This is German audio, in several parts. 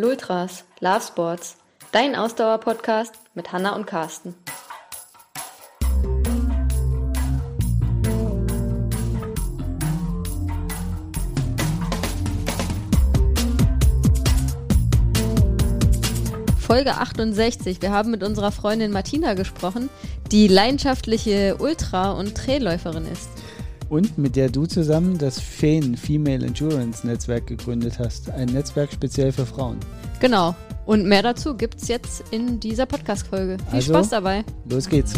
Lultras, Love Sports, dein Ausdauer-Podcast mit Hanna und Carsten. Folge 68. Wir haben mit unserer Freundin Martina gesprochen, die leidenschaftliche Ultra- und Trailläuferin ist. Und mit der du zusammen das FEN Female Endurance Netzwerk gegründet hast. Ein Netzwerk speziell für Frauen. Genau. Und mehr dazu gibt es jetzt in dieser Podcast-Folge. Viel Also- Spaß dabei. Los geht's.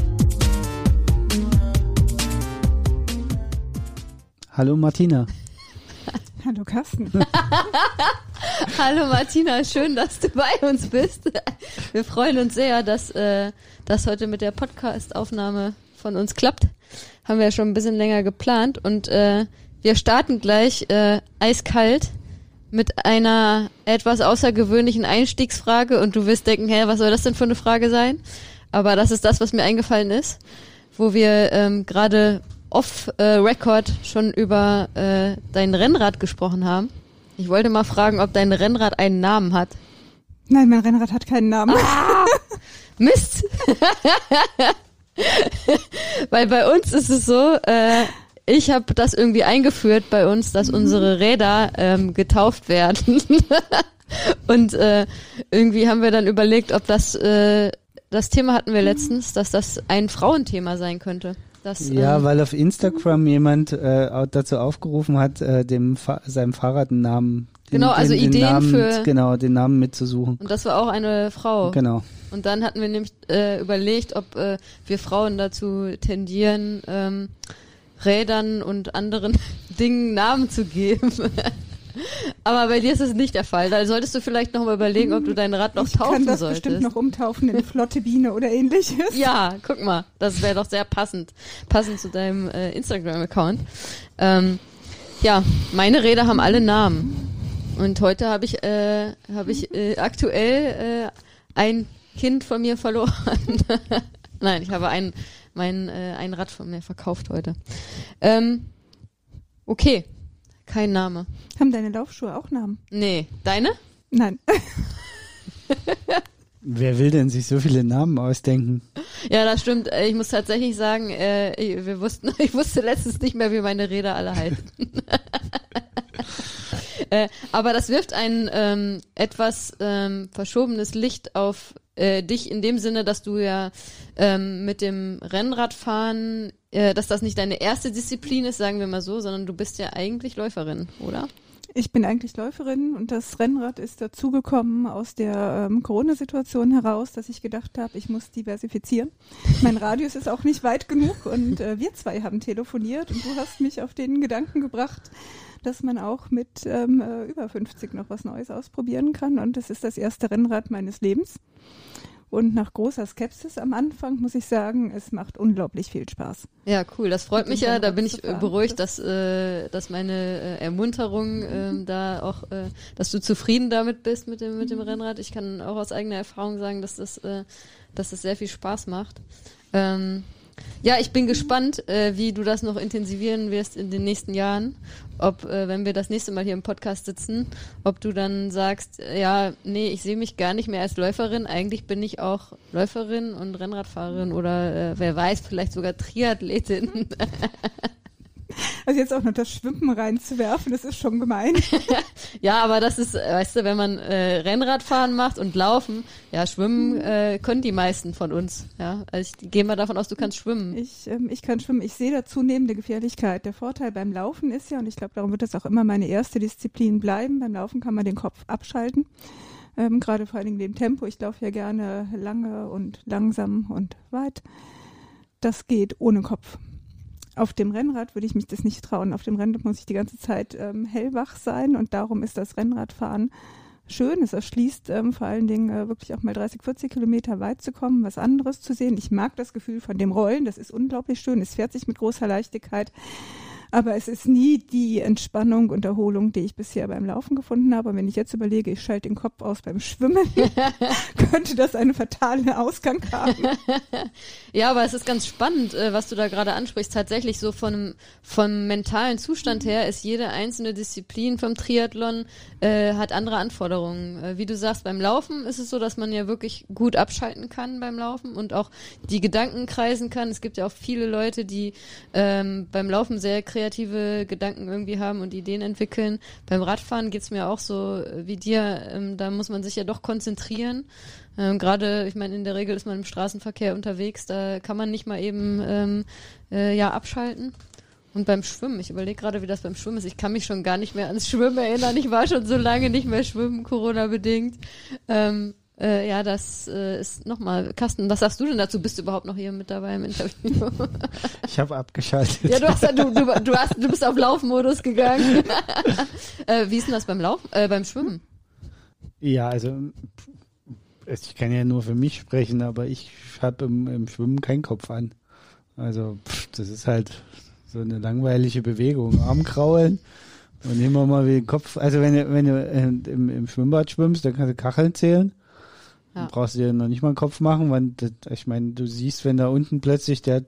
Hallo Martina. Hallo Carsten. Hallo Martina, schön, dass du bei uns bist. Wir freuen uns sehr, dass äh, das heute mit der Podcast-Aufnahme von uns klappt. Haben wir ja schon ein bisschen länger geplant und äh, wir starten gleich äh, eiskalt mit einer etwas außergewöhnlichen Einstiegsfrage und du wirst denken, hä, was soll das denn für eine Frage sein? Aber das ist das, was mir eingefallen ist, wo wir ähm, gerade off-Record schon über äh, dein Rennrad gesprochen haben. Ich wollte mal fragen, ob dein Rennrad einen Namen hat. Nein, mein Rennrad hat keinen Namen. Mist! Weil bei uns ist es so, äh, ich habe das irgendwie eingeführt bei uns, dass unsere Räder ähm, getauft werden. Und äh, irgendwie haben wir dann überlegt, ob das, äh, das Thema hatten wir letztens, dass das ein Frauenthema sein könnte. Das, Ja, ähm, weil auf Instagram jemand äh, dazu aufgerufen hat, äh, dem Fa seinem Fahrrad einen Namen. Den, Genau, also den, den Ideen Namen, für- Genau, den Namen mitzusuchen. und das war auch eine Frau. Genau. Und dann hatten wir nämlich äh, überlegt, ob äh, wir Frauen dazu tendieren, ähm, Rädern und anderen Dingen Namen zu geben. Aber bei dir ist es nicht der Fall. Da solltest du vielleicht noch mal überlegen, ob du dein Rad noch ich kann taufen das solltest. bestimmt noch umtaufen in Flotte Biene oder ähnliches. Ja, guck mal, das wäre doch sehr passend, passend zu deinem äh, Instagram-Account. Ähm, ja, meine Räder haben alle Namen. Und heute habe ich, äh, habe ich äh, aktuell äh, ein Kind von mir verloren. Nein, ich habe ein, mein, äh, ein Rad von mir verkauft heute. Ähm, okay, kein Name. Haben deine Laufschuhe auch Namen? Nee, deine? Nein. Wer will denn sich so viele Namen ausdenken? Ja, das stimmt. Äh, Ich muss tatsächlich sagen, äh, ich- wir wussten, ich wusste letztens nicht mehr, wie meine Räder alle heißen. Äh, aber das wirft ein ähm, etwas ähm, verschobenes Licht auf äh, dich in dem Sinne, dass du ja ähm, mit dem Rennradfahren, äh, dass das nicht deine erste Disziplin ist, sagen wir mal so, sondern du bist ja eigentlich Läuferin, oder? Ich bin eigentlich Läuferin und das Rennrad ist dazugekommen aus der ähm, Corona-Situation heraus, dass ich gedacht habe, ich muss diversifizieren. Mein Radius ist auch nicht weit genug und äh, wir zwei haben telefoniert und du hast mich auf den Gedanken gebracht, dass man auch mit ähm, äh, über 50 noch was Neues ausprobieren kann und das ist das erste Rennrad meines Lebens. Und nach großer Skepsis am Anfang muss ich sagen, es macht unglaublich viel Spaß. Ja, cool. Das freut mich ja. Da bin ich äh, beruhigt, dass, äh, dass meine äh, Ermunterung ähm, da auch, äh, dass du zufrieden damit bist mit dem, mit dem Rennrad. Ich kann auch aus eigener Erfahrung sagen, dass das, äh, dass das sehr viel Spaß macht. Ähm, ja, ich bin gespannt, äh, wie du das noch intensivieren wirst in den nächsten Jahren. Ob, äh, wenn wir das nächste Mal hier im Podcast sitzen, ob du dann sagst, äh, ja, nee, ich sehe mich gar nicht mehr als Läuferin. Eigentlich bin ich auch Läuferin und Rennradfahrerin oder äh, wer weiß, vielleicht sogar Triathletin. Also jetzt auch noch das Schwimmen reinzuwerfen, das ist schon gemein. ja, aber das ist, weißt du, wenn man äh, Rennradfahren macht und Laufen, ja, schwimmen äh, können die meisten von uns. Ja, also ich gehe mal davon aus, du kannst schwimmen. Ich, ähm, ich kann schwimmen. Ich sehe da zunehmende Gefährlichkeit. Der Vorteil beim Laufen ist ja, und ich glaube, darum wird das auch immer meine erste Disziplin bleiben, beim Laufen kann man den Kopf abschalten. Ähm, Gerade vor allen Dingen dem Tempo. Ich laufe ja gerne lange und langsam und weit. Das geht ohne Kopf. Auf dem Rennrad würde ich mich das nicht trauen. Auf dem Rennrad muss ich die ganze Zeit ähm, hellwach sein und darum ist das Rennradfahren schön. Es erschließt ähm, vor allen Dingen äh, wirklich auch mal 30, 40 Kilometer weit zu kommen, was anderes zu sehen. Ich mag das Gefühl von dem Rollen, das ist unglaublich schön. Es fährt sich mit großer Leichtigkeit. Aber es ist nie die Entspannung und Erholung, die ich bisher beim Laufen gefunden habe. Und wenn ich jetzt überlege, ich schalte den Kopf aus beim Schwimmen, könnte das einen fatalen Ausgang haben. ja, aber es ist ganz spannend, äh, was du da gerade ansprichst. Tatsächlich so von, vom mentalen Zustand her ist jede einzelne Disziplin vom Triathlon äh, hat andere Anforderungen. Äh, wie du sagst, beim Laufen ist es so, dass man ja wirklich gut abschalten kann beim Laufen und auch die Gedanken kreisen kann. Es gibt ja auch viele Leute, die ähm, beim Laufen sehr kreative Gedanken irgendwie haben und Ideen entwickeln. Beim Radfahren geht's mir auch so wie dir. Ähm, da muss man sich ja doch konzentrieren. Ähm, Gerade, ich meine, in der Regel ist man im Straßenverkehr unterwegs, da kann man nicht mal eben ähm, äh, ja abschalten. Und beim Schwimmen, ich überlege gerade, wie das beim Schwimmen ist. Ich kann mich schon gar nicht mehr ans Schwimmen erinnern. Ich war schon so lange nicht mehr schwimmen, Corona-bedingt. Ähm, äh, ja, das äh, ist nochmal, Carsten, was sagst du denn dazu? Bist du überhaupt noch hier mit dabei im Interview? Ich habe abgeschaltet. ja, du, hast, du, du, du, hast, du bist auf Laufmodus gegangen. äh, wie ist denn das beim Laufen, äh, beim Schwimmen? Ja, also ich kann ja nur für mich sprechen, aber ich habe im, im Schwimmen keinen Kopf an. Also pff, das ist halt so eine langweilige Bewegung. Arm kraulen und immer mal wie den Kopf. Also wenn du, wenn du äh, im, im Schwimmbad schwimmst, dann kannst du Kacheln zählen. Ja. Brauchst du dir noch nicht mal einen Kopf machen, weil das, ich meine, du siehst, wenn da unten plötzlich der,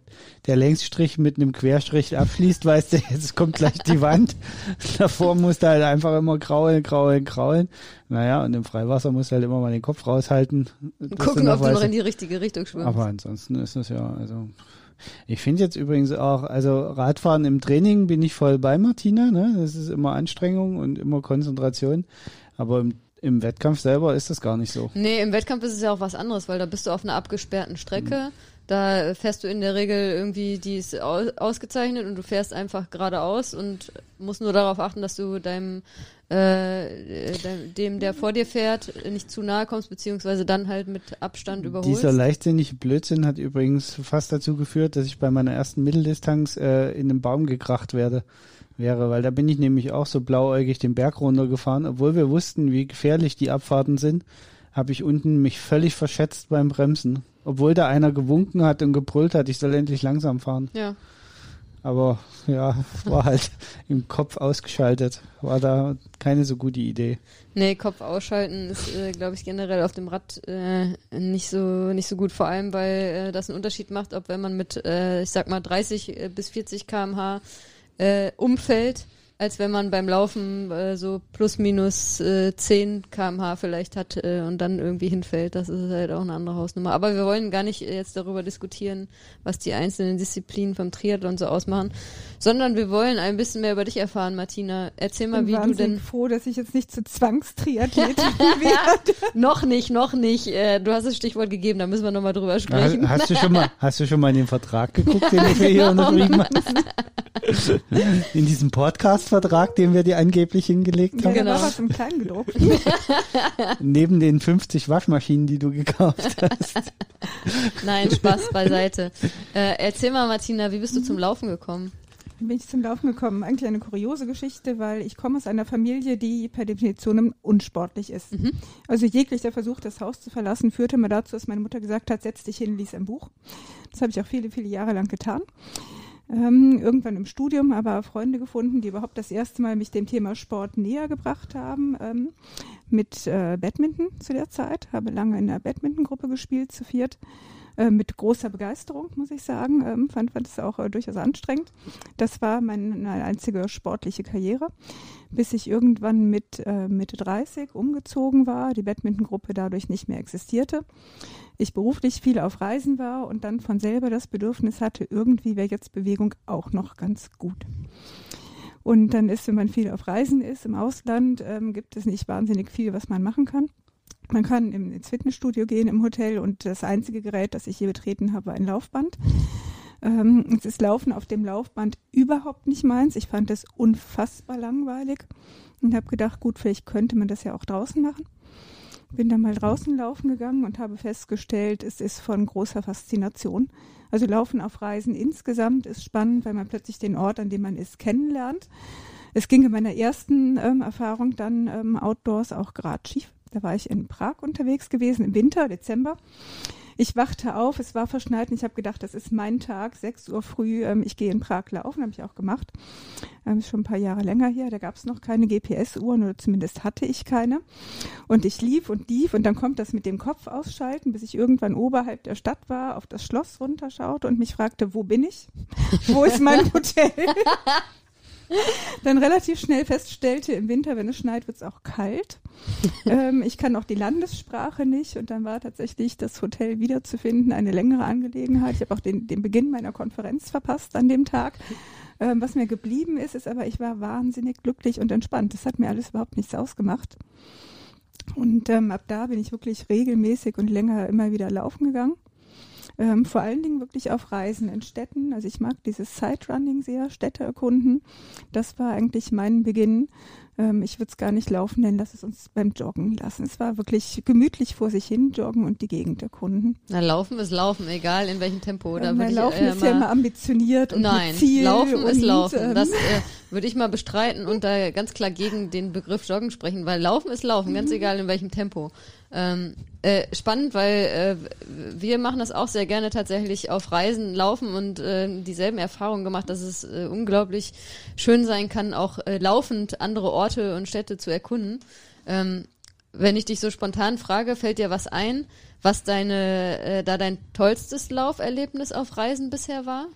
der Längsstrich mit einem Querstrich abfließt, weißt du, jetzt kommt gleich die Wand. Davor musst du halt einfach immer kraulen, kraulen, kraulen. Naja, und im Freiwasser musst du halt immer mal den Kopf raushalten. Gucken, ob du noch in die richtige Richtung schwimmst. Aber ansonsten ist das ja, also ich finde jetzt übrigens auch, also Radfahren im Training bin ich voll bei Martina, ne? Das ist immer Anstrengung und immer Konzentration. Aber im, im Wettkampf selber ist das gar nicht so. Nee, im Wettkampf ist es ja auch was anderes, weil da bist du auf einer abgesperrten Strecke. Mhm. Da fährst du in der Regel irgendwie, die ist ausgezeichnet und du fährst einfach geradeaus und musst nur darauf achten, dass du deinem äh, dem, der vor dir fährt, nicht zu nahe kommst, beziehungsweise dann halt mit Abstand überholst. Dieser leichtsinnige Blödsinn hat übrigens fast dazu geführt, dass ich bei meiner ersten Mitteldistanz äh, in den Baum gekracht werde wäre, weil da bin ich nämlich auch so blauäugig den Berg runtergefahren, obwohl wir wussten, wie gefährlich die Abfahrten sind, habe ich unten mich völlig verschätzt beim Bremsen. Obwohl da einer gewunken hat und gebrüllt hat, ich soll endlich langsam fahren. Ja. Aber ja, war halt im Kopf ausgeschaltet. War da keine so gute Idee. Nee, Kopf ausschalten ist, äh, glaube ich, generell auf dem Rad äh, nicht so nicht so gut. Vor allem, weil äh, das einen Unterschied macht, ob wenn man mit, äh, ich sag mal, 30 äh, bis 40 km/h äh, umfällt als wenn man beim Laufen äh, so plus minus äh, 10 kmh vielleicht hat äh, und dann irgendwie hinfällt. Das ist halt auch eine andere Hausnummer. Aber wir wollen gar nicht jetzt darüber diskutieren, was die einzelnen Disziplinen vom Triathlon so ausmachen, sondern wir wollen ein bisschen mehr über dich erfahren, Martina. Erzähl mal, wie du denn... Ich bin froh, dass ich jetzt nicht zu Zwangstriathletin werde. noch nicht, noch nicht. Äh, du hast das Stichwort gegeben, da müssen wir nochmal drüber sprechen. Hast, hast, du schon mal, hast du schon mal in den Vertrag geguckt, den wir hier unterschrieben haben? In diesem Podcast-Vertrag, den wir dir angeblich hingelegt haben. Ja, genau. was im Kleinen gedruckt. Neben den 50 Waschmaschinen, die du gekauft hast. Nein, Spaß beiseite. Äh, erzähl mal, Martina, wie bist du zum Laufen gekommen? Bin ich zum Laufen gekommen? Eigentlich eine kuriose Geschichte, weil ich komme aus einer Familie, die per Definition unsportlich ist. Mhm. Also jeglicher Versuch, das Haus zu verlassen, führte mal dazu, dass meine Mutter gesagt hat, setz dich hin, lies ein Buch. Das habe ich auch viele, viele Jahre lang getan ähm, irgendwann im Studium aber Freunde gefunden, die überhaupt das erste Mal mich dem Thema Sport näher gebracht haben. Ähm, mit äh, Badminton zu der Zeit, habe lange in der Badminton-Gruppe gespielt, zu viert. Äh, mit großer Begeisterung, muss ich sagen. Ähm, fand, fand es auch äh, durchaus anstrengend. Das war meine einzige sportliche Karriere, bis ich irgendwann mit äh, Mitte 30 umgezogen war, die Badminton-Gruppe dadurch nicht mehr existierte ich beruflich viel auf Reisen war und dann von selber das Bedürfnis hatte, irgendwie wäre jetzt Bewegung auch noch ganz gut. Und dann ist, wenn man viel auf Reisen ist im Ausland, ähm, gibt es nicht wahnsinnig viel, was man machen kann. Man kann ins Fitnessstudio gehen im Hotel und das einzige Gerät, das ich je betreten habe, war ein Laufband. Ähm, es ist Laufen auf dem Laufband überhaupt nicht meins. Ich fand es unfassbar langweilig und habe gedacht, gut, vielleicht könnte man das ja auch draußen machen bin dann mal draußen laufen gegangen und habe festgestellt, es ist von großer Faszination. Also Laufen auf Reisen insgesamt ist spannend, weil man plötzlich den Ort, an dem man ist, kennenlernt. Es ging in meiner ersten ähm, Erfahrung dann ähm, outdoors auch gerade schief. Da war ich in Prag unterwegs gewesen im Winter, Dezember. ich wachte auf, es war verschneit und ich habe gedacht, das ist mein Tag, 6 Uhr früh, ähm, ich gehe in Prag laufen, habe ich auch gemacht. Ähm, ist schon ein paar Jahre länger her, da gab es noch keine GPS-Uhren oder zumindest hatte ich keine. Und ich lief und lief und dann kommt das mit dem Kopf ausschalten, bis ich irgendwann oberhalb der Stadt war, auf das Schloss runterschaute und mich fragte, wo bin ich? wo ist mein Hotel? dann relativ schnell feststellte, im Winter, wenn es schneit, wird es auch kalt. ähm, ich kann auch die Landessprache nicht und dann war tatsächlich das Hotel wiederzufinden eine längere Angelegenheit. Ich habe auch den, den Beginn meiner Konferenz verpasst an dem Tag. Ähm, was mir geblieben ist, ist aber, ich war wahnsinnig glücklich und entspannt. Das hat mir alles überhaupt nichts ausgemacht. Und ähm, ab da bin ich wirklich regelmäßig und länger immer wieder laufen gegangen. Ähm, vor allen Dingen wirklich auf Reisen in Städten. Also ich mag dieses Sightrunning sehr, Städte erkunden. Das war eigentlich mein Beginn. Ähm, ich würde es gar nicht laufen nennen, lass es uns beim Joggen lassen. Es war wirklich gemütlich vor sich hin joggen und die Gegend erkunden. Na, laufen ist laufen, egal in welchem Tempo. Da Ähm, würd weil ich, laufen äh, ist ja immer ambitioniert und Nein, Ziel. Laufen ist Laufen. ähm, Das äh, würde ich mal bestreiten und da ganz klar gegen den Begriff Joggen sprechen, weil Laufen ist Laufen, ganz egal in welchem Tempo. Ähm, äh, spannend, weil äh, wir machen das auch sehr gerne tatsächlich auf Reisen laufen und äh, dieselben Erfahrungen gemacht, dass es äh, unglaublich schön sein kann, auch äh, laufend andere Orte und Städte zu erkunden. Ähm, wenn ich dich so spontan frage, fällt dir was ein, was deine, äh, da dein tollstes Lauferlebnis auf Reisen bisher war?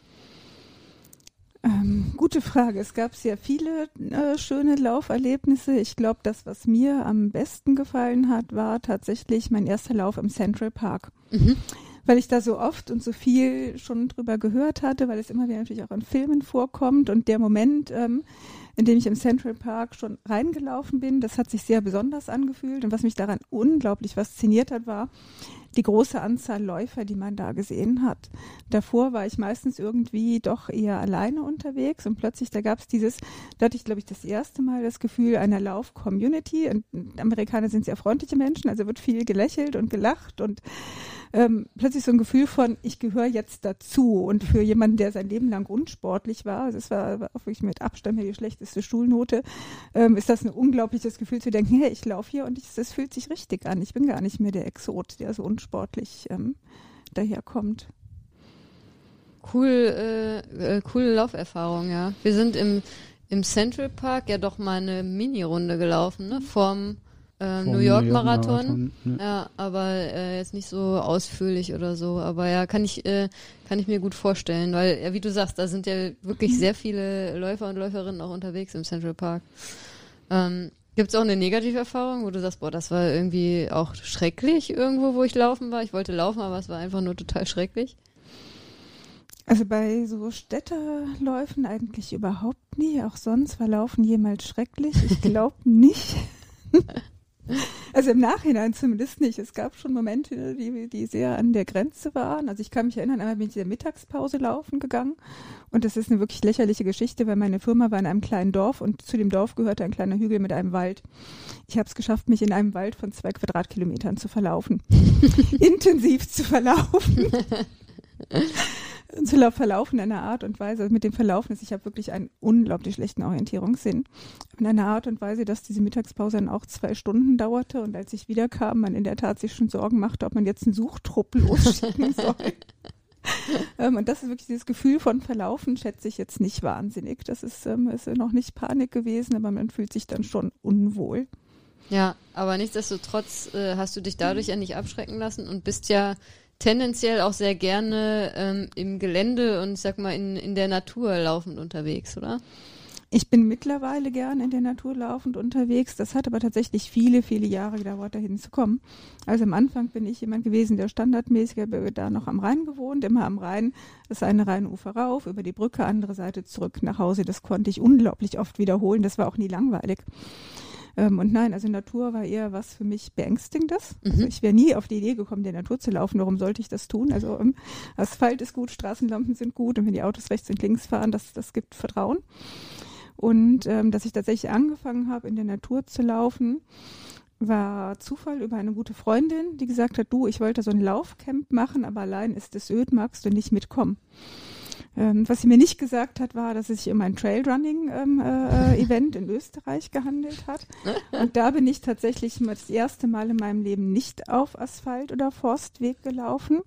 Ähm, gute Frage. Es gab sehr viele äh, schöne Lauferlebnisse. Ich glaube, das, was mir am besten gefallen hat, war tatsächlich mein erster Lauf im Central Park. Mhm. Weil ich da so oft und so viel schon drüber gehört hatte, weil es immer wieder natürlich auch in Filmen vorkommt und der Moment, ähm, in dem ich im Central Park schon reingelaufen bin, das hat sich sehr besonders angefühlt und was mich daran unglaublich fasziniert hat, war die große Anzahl Läufer, die man da gesehen hat. Davor war ich meistens irgendwie doch eher alleine unterwegs und plötzlich, da gab es dieses, da hatte ich, glaube ich, das erste Mal das Gefühl einer Lauf-Community. Und Amerikaner sind sehr freundliche Menschen, also wird viel gelächelt und gelacht und ähm, plötzlich so ein Gefühl von, ich gehöre jetzt dazu. Und für jemanden, der sein Leben lang unsportlich war, also es war wirklich mit Abstand die schlechteste Schulnote, ähm, ist das ein unglaubliches Gefühl zu denken, hey, ich laufe hier und ich, das fühlt sich richtig an. Ich bin gar nicht mehr der Exot, der so unsportlich ähm, daherkommt. Cool, äh, äh, coole Lauferfahrung, ja. Wir sind im, im Central Park ja doch mal eine Mini-Runde gelaufen, ne? Vorm äh, Vom New York Marathon. Marathon, ne. Ja, aber äh, jetzt nicht so ausführlich oder so. Aber ja, kann ich, äh, kann ich mir gut vorstellen, weil, ja, wie du sagst, da sind ja wirklich sehr viele Läufer und Läuferinnen auch unterwegs im Central Park. Ähm, Gibt es auch eine Negativerfahrung, wo du sagst, boah, das war irgendwie auch schrecklich irgendwo, wo ich laufen war? Ich wollte laufen, aber es war einfach nur total schrecklich. Also bei so Städteläufen eigentlich überhaupt nie. Auch sonst war Laufen jemals schrecklich. Ich glaube nicht. Also im Nachhinein zumindest nicht. Es gab schon Momente, die, die sehr an der Grenze waren. Also ich kann mich erinnern, einmal bin ich in der Mittagspause laufen gegangen und das ist eine wirklich lächerliche Geschichte, weil meine Firma war in einem kleinen Dorf und zu dem Dorf gehörte ein kleiner Hügel mit einem Wald. Ich habe es geschafft, mich in einem Wald von zwei Quadratkilometern zu verlaufen. Intensiv zu verlaufen. zu verlaufen in einer Art und Weise, also mit dem Verlaufen ist, ich habe wirklich einen unglaublich schlechten Orientierungssinn. In einer Art und Weise, dass diese Mittagspause dann auch zwei Stunden dauerte und als ich wiederkam, man in der Tat sich schon Sorgen machte, ob man jetzt einen Suchtrupp losschicken soll. ähm, und das ist wirklich dieses Gefühl von Verlaufen, schätze ich jetzt nicht wahnsinnig. Das ist, ähm, ist noch nicht Panik gewesen, aber man fühlt sich dann schon unwohl. Ja, aber nichtsdestotrotz äh, hast du dich dadurch ja nicht abschrecken lassen und bist ja tendenziell auch sehr gerne ähm, im Gelände und ich sag mal in, in der Natur laufend unterwegs, oder? Ich bin mittlerweile gern in der Natur laufend unterwegs. Das hat aber tatsächlich viele, viele Jahre gedauert, dahin zu kommen. Also am Anfang bin ich jemand gewesen, der standardmäßig da noch am Rhein gewohnt, immer am Rhein, das eine Rheinufer rauf, über die Brücke, andere Seite zurück nach Hause. Das konnte ich unglaublich oft wiederholen. Das war auch nie langweilig. Ähm, und nein, also Natur war eher was für mich Beängstigendes. Also Mhm. ich wäre nie auf die Idee gekommen, der Natur zu laufen. Warum sollte ich das tun? Also ähm, Asphalt ist gut, Straßenlampen sind gut und wenn die Autos rechts und links fahren, das, das gibt Vertrauen. Und ähm, dass ich tatsächlich angefangen habe, in der Natur zu laufen, war Zufall über eine gute Freundin, die gesagt hat, du, ich wollte so ein Laufcamp machen, aber allein ist es öd, magst du nicht mitkommen? Ähm, was sie mir nicht gesagt hat, war, dass es sich um ein Trailrunning-Event ähm, äh, in Österreich gehandelt hat. Und da bin ich tatsächlich das erste Mal in meinem Leben nicht auf Asphalt oder Forstweg gelaufen.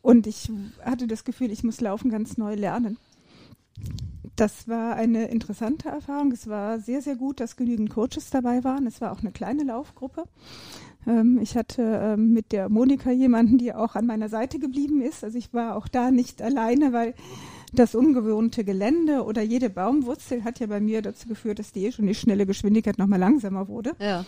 Und ich hatte das Gefühl, ich muss Laufen ganz neu lernen. Das war eine interessante Erfahrung. Es war sehr, sehr gut, dass genügend Coaches dabei waren. Es war auch eine kleine Laufgruppe. Ähm, ich hatte ähm, mit der Monika jemanden, die auch an meiner Seite geblieben ist. Also ich war auch da nicht alleine, weil das ungewohnte Gelände oder jede Baumwurzel hat ja bei mir dazu geführt, dass die eh schon die schnelle Geschwindigkeit nochmal langsamer wurde. Ja.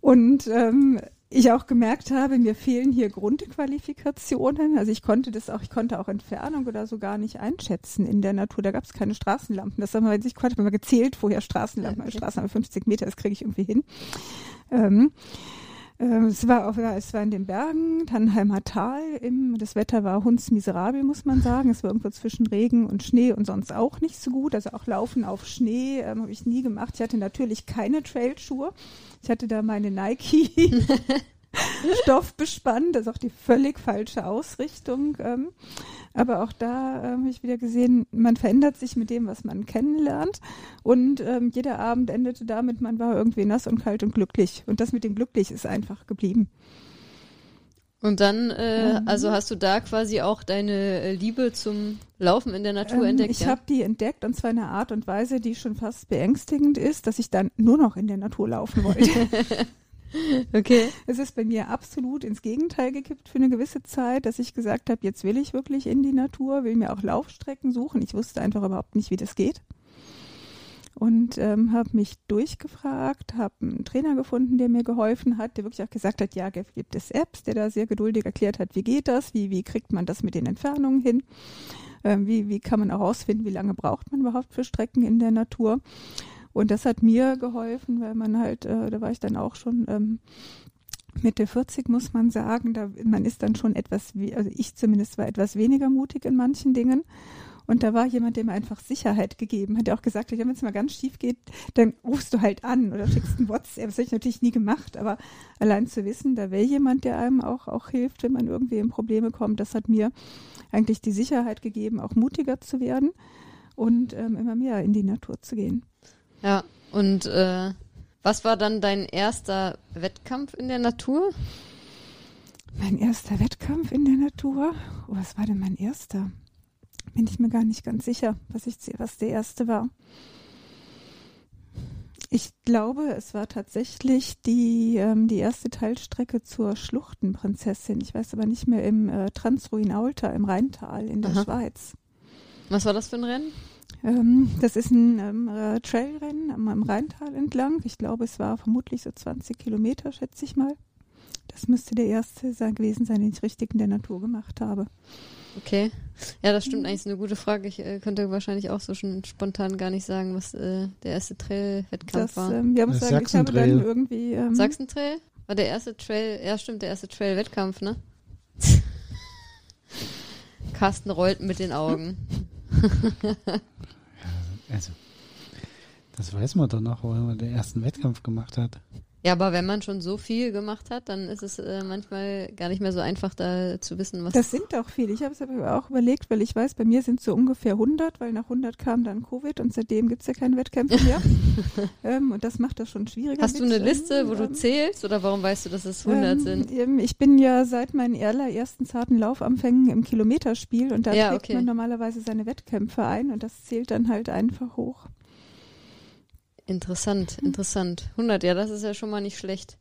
Und ähm, ich auch gemerkt habe, mir fehlen hier Grundqualifikationen. Also ich konnte das auch, ich konnte auch Entfernung oder so gar nicht einschätzen in der Natur. Da gab es keine Straßenlampen. Das haben wir, ich konnte mal gezählt, woher Straßenlampen, okay. Straßenlampe 50 Meter, das kriege ich irgendwie hin. Ähm, es war auch, es war in den Bergen, Tannheimer Tal. Im, das Wetter war hundsmiserabel, muss man sagen. Es war irgendwo zwischen Regen und Schnee und sonst auch nicht so gut. Also auch Laufen auf Schnee ähm, habe ich nie gemacht. Ich hatte natürlich keine Trailschuhe. Ich hatte da meine Nike Stoff bespannt, das ist auch die völlig falsche Ausrichtung. Ähm, aber auch da ähm, habe ich wieder gesehen, man verändert sich mit dem, was man kennenlernt. Und ähm, jeder Abend endete damit, man war irgendwie nass und kalt und glücklich. Und das mit dem glücklich ist einfach geblieben. Und dann, äh, mhm. also hast du da quasi auch deine äh, Liebe zum Laufen in der Natur ähm, entdeckt? Ich ja? habe die entdeckt und zwar in einer Art und Weise, die schon fast beängstigend ist, dass ich dann nur noch in der Natur laufen wollte. okay. Es ist bei mir absolut ins Gegenteil gekippt für eine gewisse Zeit, dass ich gesagt habe, jetzt will ich wirklich in die Natur, will mir auch Laufstrecken suchen. Ich wusste einfach überhaupt nicht, wie das geht und ähm, habe mich durchgefragt, habe einen Trainer gefunden, der mir geholfen hat, der wirklich auch gesagt hat, ja, gibt es Apps, der da sehr geduldig erklärt hat, wie geht das, wie, wie kriegt man das mit den Entfernungen hin, ähm, wie, wie kann man herausfinden, wie lange braucht man überhaupt für Strecken in der Natur. Und das hat mir geholfen, weil man halt, äh, da war ich dann auch schon ähm, Mitte 40 muss man sagen, da man ist dann schon etwas, also ich zumindest war etwas weniger mutig in manchen Dingen und da war jemand, der mir einfach Sicherheit gegeben hat, der auch gesagt hat, wenn es mal ganz schief geht, dann rufst du halt an oder schickst ein WhatsApp. Das habe ich natürlich nie gemacht, aber allein zu wissen, da wäre jemand, der einem auch, auch hilft, wenn man irgendwie in Probleme kommt, das hat mir eigentlich die Sicherheit gegeben, auch mutiger zu werden und ähm, immer mehr in die Natur zu gehen. Ja, und äh, was war dann dein erster Wettkampf in der Natur? Mein erster Wettkampf in der Natur? Oh, was war denn mein erster? bin ich mir gar nicht ganz sicher, was, ich, was der erste war. Ich glaube, es war tatsächlich die, ähm, die erste Teilstrecke zur Schluchtenprinzessin. Ich weiß aber nicht mehr im äh, Transruin-Aulta im Rheintal in der Aha. Schweiz. Was war das für ein Rennen? Ähm, das ist ein ähm, äh, Trailrennen am, am Rheintal entlang. Ich glaube, es war vermutlich so 20 Kilometer, schätze ich mal. Das müsste der erste sein, gewesen sein, den ich richtig in der Natur gemacht habe. Okay. Ja, das stimmt eigentlich. Ist eine gute Frage. Ich äh, könnte wahrscheinlich auch so schon spontan gar nicht sagen, was äh, der erste Trail-Wettkampf war. Ähm, ja, muss sagen, ich habe dann irgendwie. Ähm, Sachsen-Trail? War der erste Trail, ja stimmt, der erste Trail-Wettkampf, ne? Carsten rollt mit den Augen. also, das weiß man doch noch, wo man den ersten Wettkampf gemacht hat. Ja, aber wenn man schon so viel gemacht hat, dann ist es äh, manchmal gar nicht mehr so einfach, da zu wissen, was. Das sind auch viele. Ich habe es aber auch überlegt, weil ich weiß, bei mir sind es so ungefähr 100, weil nach 100 kam dann Covid und seitdem gibt es ja keine Wettkämpfe mehr. ähm, und das macht das schon schwieriger. Hast du eine Liste, wo ähm, du zählst oder warum weißt du, dass es 100 ähm, sind? Ich bin ja seit meinen allerersten zarten Laufanfängen im Kilometerspiel und da ja, trägt okay. man normalerweise seine Wettkämpfe ein und das zählt dann halt einfach hoch. Interessant, interessant. 100, ja, das ist ja schon mal nicht schlecht.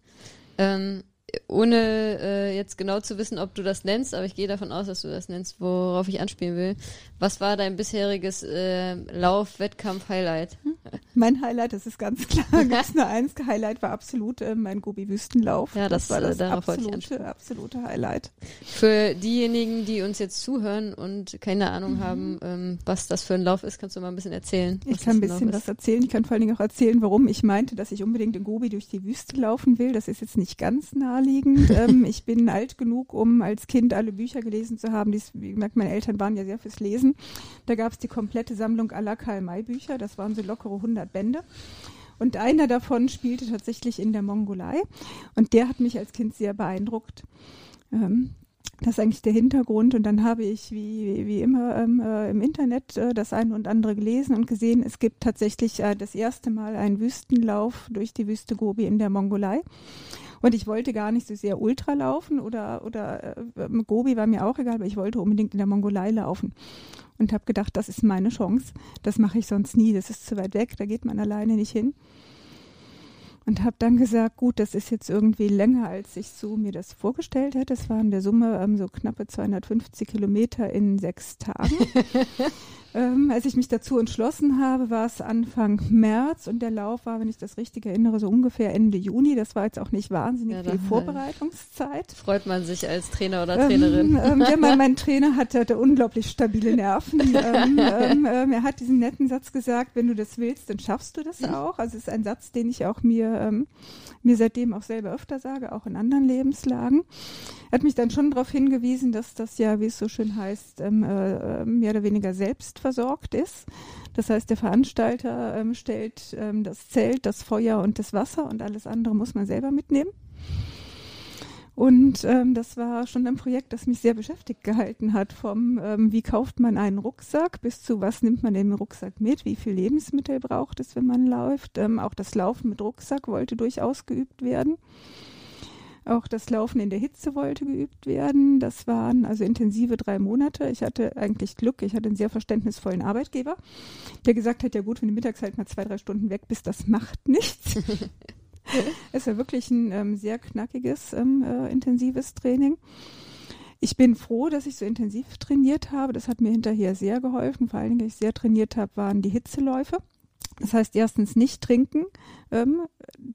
Ähm, ohne äh, jetzt genau zu wissen, ob du das nennst, aber ich gehe davon aus, dass du das nennst, worauf ich anspielen will. Was war dein bisheriges äh, Lauf-Wettkampf-Highlight? Hm? Mein Highlight, das ist ganz klar, gibt's nur eins. Highlight war absolut äh, mein Gobi-Wüstenlauf. Ja, das, das war das äh, absolute, absolute Highlight. Für diejenigen, die uns jetzt zuhören und keine Ahnung mhm. haben, ähm, was das für ein Lauf ist, kannst du mal ein bisschen erzählen. Ich kann ein bisschen was erzählen. Ich kann vor allen Dingen auch erzählen, warum ich meinte, dass ich unbedingt in Gobi durch die Wüste laufen will. Das ist jetzt nicht ganz naheliegend. ähm, ich bin alt genug, um als Kind alle Bücher gelesen zu haben. Dies, wie gesagt, meine Eltern waren ja sehr fürs Lesen. Da gab es die komplette Sammlung aller Karl-May-Bücher. Das waren so lockere 100 Bände. Und einer davon spielte tatsächlich in der Mongolei. Und der hat mich als Kind sehr beeindruckt. Ähm, Das ist eigentlich der Hintergrund. Und dann habe ich, wie, wie immer, ähm, äh, im Internet äh, das eine und andere gelesen und gesehen, es gibt tatsächlich äh, das erste Mal einen Wüstenlauf durch die Wüste Gobi in der Mongolei. Und ich wollte gar nicht so sehr Ultra laufen oder, oder äh, Gobi war mir auch egal, aber ich wollte unbedingt in der Mongolei laufen. Und habe gedacht, das ist meine Chance. Das mache ich sonst nie. Das ist zu weit weg, da geht man alleine nicht hin und habe dann gesagt, gut, das ist jetzt irgendwie länger, als ich so mir das vorgestellt hätte. Es waren in der Summe ähm, so knappe 250 Kilometer in sechs Tagen. ähm, als ich mich dazu entschlossen habe, war es Anfang März und der Lauf war, wenn ich das richtig erinnere, so ungefähr Ende Juni. Das war jetzt auch nicht wahnsinnig ja, viel Vorbereitungszeit. Freut man sich als Trainer oder Trainerin. Ähm, ja, mein, mein, Trainer hatte, hatte unglaublich stabile Nerven. Ähm, ähm, ähm, er hat diesen netten Satz gesagt, wenn du das willst, dann schaffst du das auch. Also es ist ein Satz, den ich auch mir, ähm, mir seitdem auch selber öfter sage, auch in anderen Lebenslagen. Er hat mich dann schon darauf hingewiesen, dass das ja, wie es so schön heißt, äh, äh, mehr oder weniger selbst versorgt ist. Das heißt, der Veranstalter ähm, stellt ähm, das Zelt, das Feuer und das Wasser und alles andere muss man selber mitnehmen. Und ähm, das war schon ein Projekt, das mich sehr beschäftigt gehalten hat. Vom ähm, wie kauft man einen Rucksack bis zu was nimmt man im Rucksack mit, wie viel Lebensmittel braucht es, wenn man läuft. Ähm, auch das Laufen mit Rucksack wollte durchaus geübt werden. Auch das Laufen in der Hitze wollte geübt werden. Das waren also intensive drei Monate. Ich hatte eigentlich Glück. Ich hatte einen sehr verständnisvollen Arbeitgeber, der gesagt hat, ja gut, wenn du mittags halt mal zwei, drei Stunden weg bist, das macht nichts. es war wirklich ein ähm, sehr knackiges, ähm, äh, intensives Training. Ich bin froh, dass ich so intensiv trainiert habe. Das hat mir hinterher sehr geholfen. Vor allen Dingen, als ich sehr trainiert habe, waren die Hitzeläufe. Das heißt, erstens nicht trinken, ähm,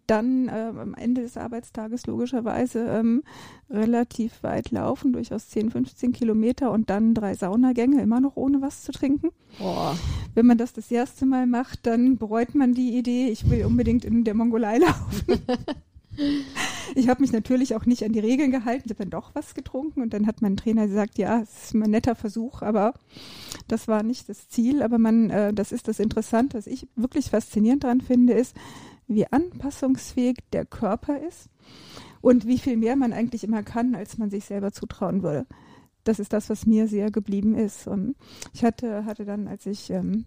dann äh, am Ende des Arbeitstages logischerweise ähm, relativ weit laufen, durchaus 10, 15 Kilometer und dann drei Saunagänge, immer noch ohne was zu trinken. Boah. Wenn man das das erste Mal macht, dann bereut man die Idee, ich will unbedingt in der Mongolei laufen. Ich habe mich natürlich auch nicht an die Regeln gehalten. Ich habe dann doch was getrunken und dann hat mein Trainer gesagt, ja, es ist ein netter Versuch, aber das war nicht das Ziel. Aber man, äh, das ist das Interessante, was ich wirklich faszinierend daran finde, ist, wie anpassungsfähig der Körper ist und wie viel mehr man eigentlich immer kann, als man sich selber zutrauen würde. Das ist das, was mir sehr geblieben ist. Und ich hatte, hatte dann, als ich ähm,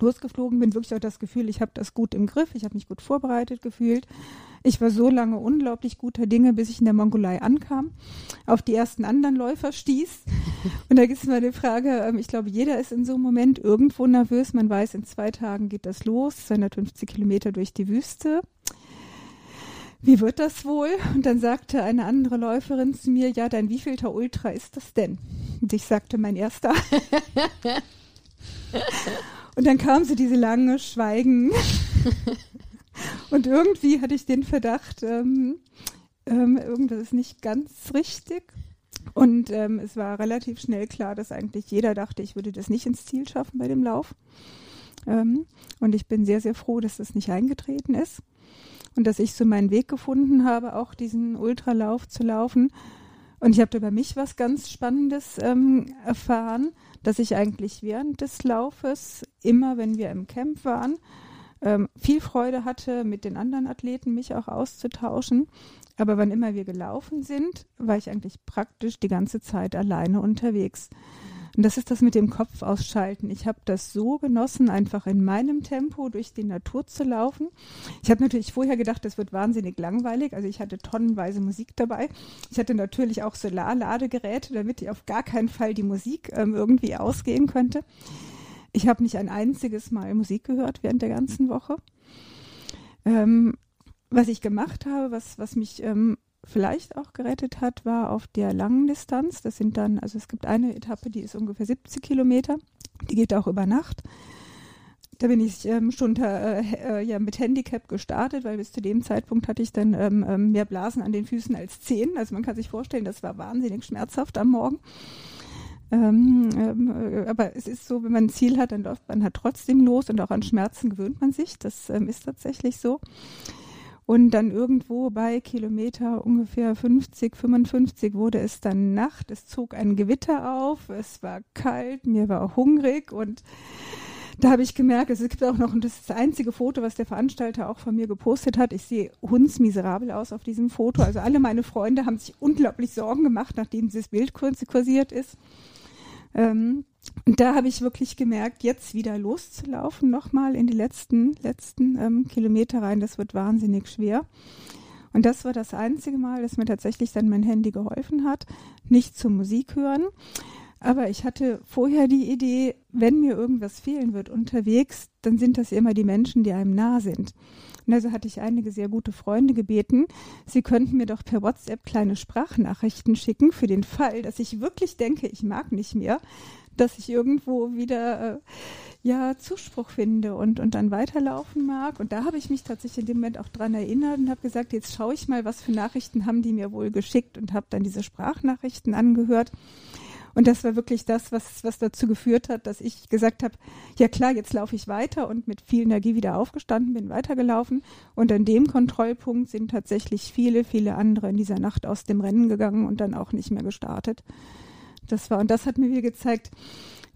losgeflogen bin, wirklich auch das Gefühl, ich habe das gut im Griff, ich habe mich gut vorbereitet gefühlt. Ich war so lange unglaublich guter Dinge, bis ich in der Mongolei ankam, auf die ersten anderen Läufer stieß. Und da gibt es mal die Frage, ähm, ich glaube, jeder ist in so einem Moment irgendwo nervös. Man weiß, in zwei Tagen geht das los, 250 Kilometer durch die Wüste. Wie wird das wohl? Und dann sagte eine andere Läuferin zu mir, ja, dein wievielter Ultra ist das denn? Und ich sagte, mein erster. Und dann kam so diese lange Schweigen. Und irgendwie hatte ich den Verdacht, ähm, ähm, irgendwas ist nicht ganz richtig. Und ähm, es war relativ schnell klar, dass eigentlich jeder dachte, ich würde das nicht ins Ziel schaffen bei dem Lauf. Ähm, und ich bin sehr, sehr froh, dass das nicht eingetreten ist. Und dass ich so meinen Weg gefunden habe, auch diesen Ultralauf zu laufen. Und ich habe über mich was ganz Spannendes ähm, erfahren dass ich eigentlich während des Laufes, immer wenn wir im Camp waren, ähm, viel Freude hatte, mit den anderen Athleten mich auch auszutauschen. Aber wann immer wir gelaufen sind, war ich eigentlich praktisch die ganze Zeit alleine unterwegs. Und das ist das mit dem Kopf ausschalten. Ich habe das so genossen, einfach in meinem Tempo durch die Natur zu laufen. Ich habe natürlich vorher gedacht, das wird wahnsinnig langweilig. Also ich hatte tonnenweise Musik dabei. Ich hatte natürlich auch Solarladegeräte, damit ich auf gar keinen Fall die Musik ähm, irgendwie ausgehen könnte. Ich habe nicht ein einziges Mal Musik gehört während der ganzen Woche. Ähm, was ich gemacht habe, was, was mich ähm, vielleicht auch gerettet hat, war auf der langen Distanz. Das sind dann, also es gibt eine Etappe, die ist ungefähr 70 Kilometer. Die geht auch über Nacht. Da bin ich ähm, schon äh, äh, ja, mit Handicap gestartet, weil bis zu dem Zeitpunkt hatte ich dann ähm, ähm, mehr Blasen an den Füßen als Zehen. Also man kann sich vorstellen, das war wahnsinnig schmerzhaft am Morgen. Ähm, ähm, äh, aber es ist so, wenn man ein Ziel hat, dann läuft man halt trotzdem los und auch an Schmerzen gewöhnt man sich. Das ähm, ist tatsächlich so. Und dann irgendwo bei Kilometer ungefähr 50, 55 wurde es dann Nacht. Es zog ein Gewitter auf. Es war kalt. Mir war hungrig und da habe ich gemerkt, es gibt auch noch, und das ist das einzige Foto, was der Veranstalter auch von mir gepostet hat. Ich sehe hundsmiserabel aus auf diesem Foto. Also alle meine Freunde haben sich unglaublich Sorgen gemacht, nachdem dieses Bild kursiert ist. Ähm, und da habe ich wirklich gemerkt, jetzt wieder loszulaufen, nochmal in die letzten, letzten ähm, Kilometer rein, das wird wahnsinnig schwer. Und das war das einzige Mal, dass mir tatsächlich dann mein Handy geholfen hat, nicht zur Musik hören. Aber ich hatte vorher die Idee, wenn mir irgendwas fehlen wird unterwegs, dann sind das immer die Menschen, die einem nah sind. Und also hatte ich einige sehr gute Freunde gebeten, sie könnten mir doch per WhatsApp kleine Sprachnachrichten schicken für den Fall, dass ich wirklich denke, ich mag nicht mehr, dass ich irgendwo wieder äh, ja Zuspruch finde und und dann weiterlaufen mag. Und da habe ich mich tatsächlich in dem Moment auch dran erinnert und habe gesagt, jetzt schaue ich mal, was für Nachrichten haben die mir wohl geschickt und habe dann diese Sprachnachrichten angehört. Und das war wirklich das, was, was dazu geführt hat, dass ich gesagt habe, ja klar, jetzt laufe ich weiter und mit viel Energie wieder aufgestanden bin, weitergelaufen. Und an dem Kontrollpunkt sind tatsächlich viele, viele andere in dieser Nacht aus dem Rennen gegangen und dann auch nicht mehr gestartet. Das war, und das hat mir wieder gezeigt,